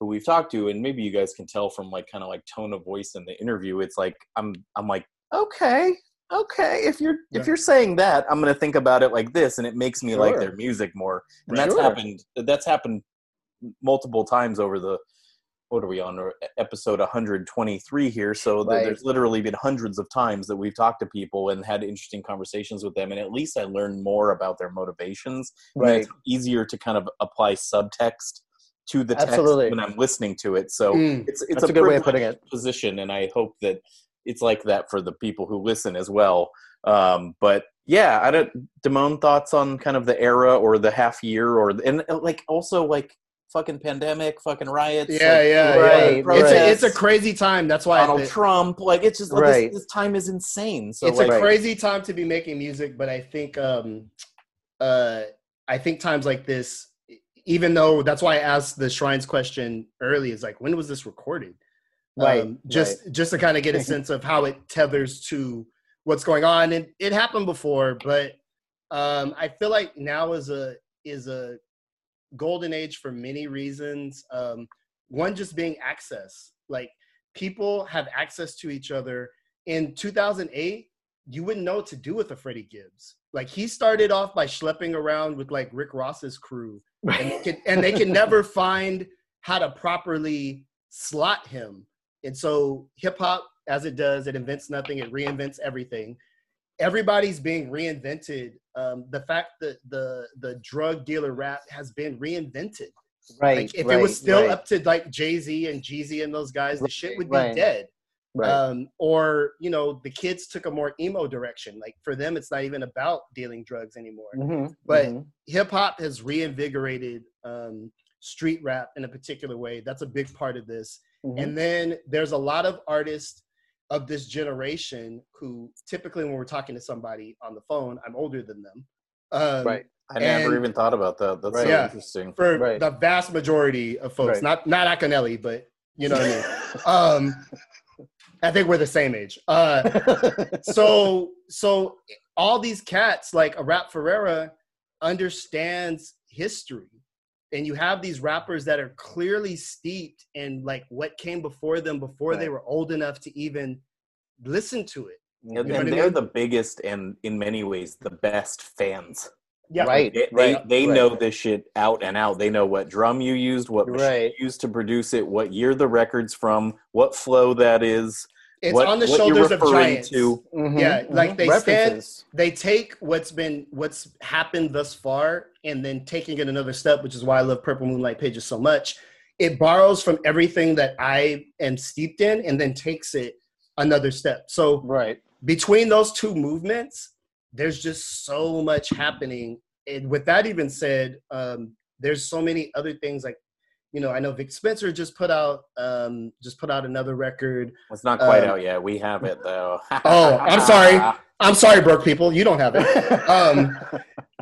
who we've talked to, and maybe you guys can tell from like kind of like tone of voice in the interview. It's like I'm I'm like okay. Okay, if you're Yeah. if you're saying that, I'm gonna think about it like this, and it makes me like their music more. And Right. that's Sure. happened. That's happened multiple times over the what are we on episode 123 here so Right. there's literally been hundreds of times that we've talked to people and had interesting conversations with them and at least i learned more about their motivations Right. it's easier to kind of apply subtext to the text Absolutely. when i'm listening to it so Mm. it's it's That's a good way of putting it position and i hope that it's like that for the people who listen as well um, but yeah i don't Damone thoughts on kind of the era or the half year or and like also like fucking pandemic fucking riots Yeah, like, yeah, Right, yeah. right. It's a, it's a crazy time. That's why Donald it- Trump like it's just like, Right. this, this time is insane so it's like a crazy time to be making music, but I think um uh I think times like this, even though that's why I asked the shrines question early, is like when was this recorded? Right, Um, just just to kind of get a sense of how it tethers to what's going on. And it happened before, but um I feel like now is a is a golden age for many reasons. Um one just being access. Like people have access to each other. In 2008, you wouldn't know what to do with a Freddie Gibbs. Like he started off by schlepping around with like Rick Ross's crew, and they could, and they can never find how to properly slot him. And so hip hop, as it does, it invents nothing, it reinvents everything. Everybody's being reinvented. Um, the fact that the the drug dealer rap has been reinvented. right. Like if right, it was still right, up to like Jay Z and Jeezy and those guys, the shit would be Right. dead. right. Um, or you know, the kids took a more emo direction. Like for them, it's not even about dealing drugs anymore. Mhm, but- mhm. Hip hop has reinvigorated um, street rap in a particular way. That's a big part of this. Mhm. And then there's a lot of artists of this generation who typically when we're talking to somebody on the phone, I'm older than them. Um, right. i never even thought about that that's Right. so Yeah. interesting For Right. the vast majority of folks, Right. not not Akinelli, but you know what I mean. Um, I think we're the same age. Uh, so so all these cats like a Rap Ferreira understands history and you have these rappers that are clearly steeped in like what came before them before they were old enough to even listen to it and, You know and they're mean? the biggest and in many ways the best fans yeah Right. they, they, they right. know this shit out and out they know what drum you used what machine Right. you used to produce it what year the record's from what flow that is it's what, on the shoulders of referring giants. to. Mhm, Yeah, like mhm. they stand- they take what's been what's happened thus far and then taking it another step which is why i love purple moonlight pages so much. It borrows from everything that i am steeped in and then takes it another step. So Right. between those two movements there's just so much happening. And with that even said um, there's so many other things like you know i know vic spencer just put out um, just put out another record it's not quite Um, out yet we have it though Oh, I'm sorry. i'm sorry broke people you don't have it um,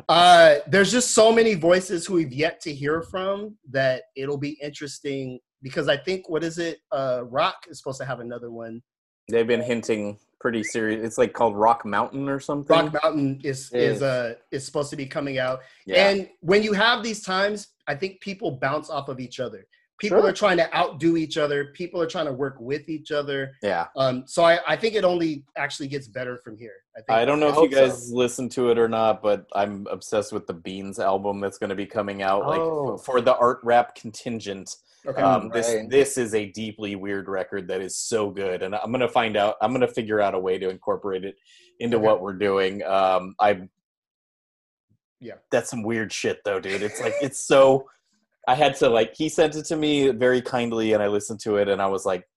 uh, there's just so many voices who we've yet to hear from that it'll be interesting because I think what is it? Uh, Roc is supposed to have another one. they've been hinting pretty serious it's like called rock mountain or something Rock Mountain is Is. is uh is supposed to be coming out. yeah And when you have these times, I think people bounce off of each other. People Sure. are trying to outdo each other. People are trying to work with each other. yeah Um, so I, I think it only actually gets better from here. I think. I don't know if you hope so. guys listen to it or not, but I'm obsessed with the Beans album that's going to be coming out, like Oh. for the art rap contingent. Okay. Um, this Right. this is a deeply weird record that is so good, and I'm gonna find out. I'm gonna figure out a way to incorporate it into Okay. what we're doing. Um, I Yeah. that's some weird shit though, dude. It's like it's so. I had to like he sent it to me very kindly, and I listened to it, and I was like,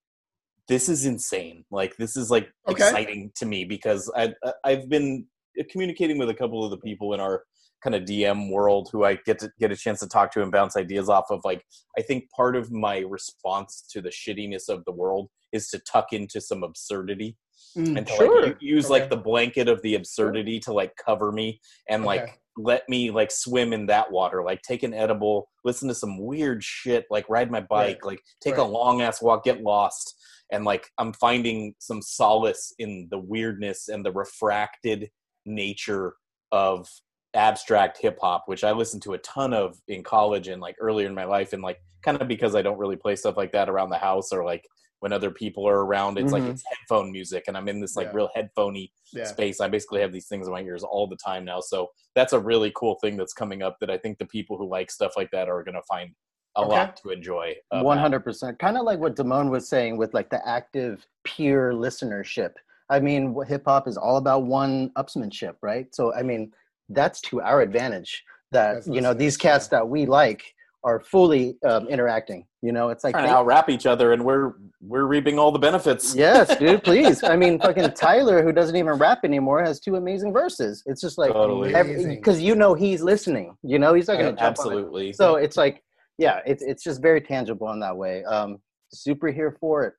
"This is insane! Like this is like Okay. exciting to me because I I- I've been communicating with a couple of the people in our kind of DM world who I get to get a chance to talk to and bounce ideas off of. Like, I think part of my response to the shittiness of the world is to tuck into some absurdity. mm, and to sure. like use okay. like the blanket of the absurdity to like cover me and okay. like let me like swim in that water like take an edible listen to some weird shit like ride my bike right. like take right. a long ass walk get lost and like i'm finding some solace in the weirdness and the refracted nature of abstract hip hop which i listened to a ton of in college and like earlier in my life and like kind of because i don't really play stuff like that around the house or like when other people are around it's mm-hmm. like it's headphone music and i'm in this like yeah. real headphoney yeah. space i basically have these things in my ears all the time now so that's a really cool thing that's coming up that i think the people who like stuff like that are going to find a okay. lot to enjoy. One hundred percent. Kind of like what Damone was saying with like the active peer listenership. I mean, hip hop is all about one upsmanship, right? So I mean, that's to our advantage. That that's you know these cats yeah. that we like are fully um, interacting. You know, it's like trying to out rap each other, and we're we're reaping all the benefits. Yes, dude. Please. I mean, fucking Tyler, who doesn't even rap anymore, has two amazing verses. It's just like because you know he's listening. You know, he's not going to absolutely. So it's like yeah, it's it's just very tangible in that way. Um, super here for it.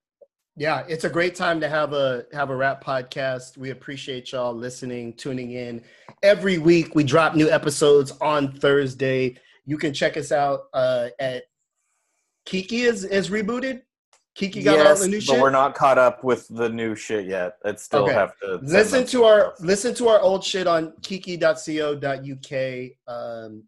Yeah, it's a great time to have a have a rap podcast. We appreciate y'all listening, tuning in. Every week we drop new episodes on Thursday. You can check us out uh, at Kiki is is rebooted. Kiki got yes, all the new shit. But we're not caught up with the new shit yet. It still okay. have to listen to our stuff. listen to our old shit on kiki.co.uk. Um,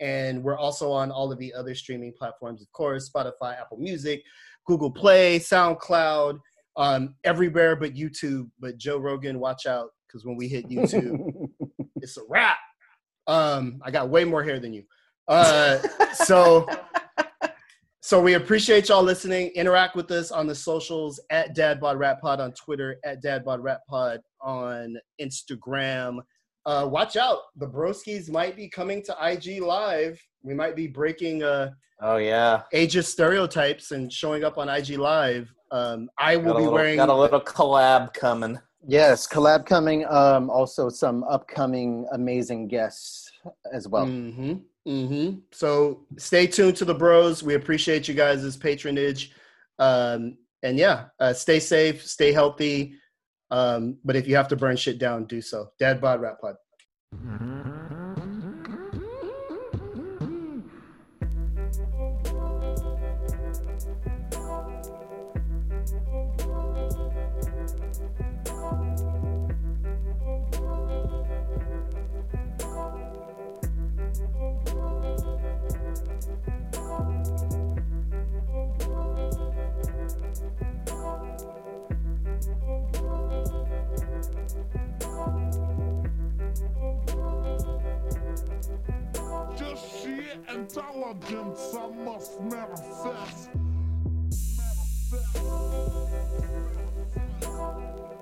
and we're also on all of the other streaming platforms, of course, Spotify, Apple Music, Google Play, SoundCloud, um, everywhere but YouTube. But Joe Rogan, watch out, because when we hit YouTube, it's a wrap. Um, I got way more hair than you. Uh, so so we appreciate y'all listening. Interact with us on the socials at Dad Bod Rap Pod on Twitter, at Dad Bod Rap Pod on Instagram uh, watch out. The Broskis might be coming to IG Live. We might be breaking uh, oh yeah ageist stereotypes and showing up on IG Live. Um, I will be little, wearing got a little collab coming. Yes, collab coming. Um, also some upcoming amazing guests as well. Mm-hmm. Mm-hmm. So stay tuned to the Bros. We appreciate you guys' patronage. Um, and yeah, uh, stay safe, stay healthy. Um, but if you have to burn shit down, do so. Dad bod, rap pod. intelligence I must manifest. manifest.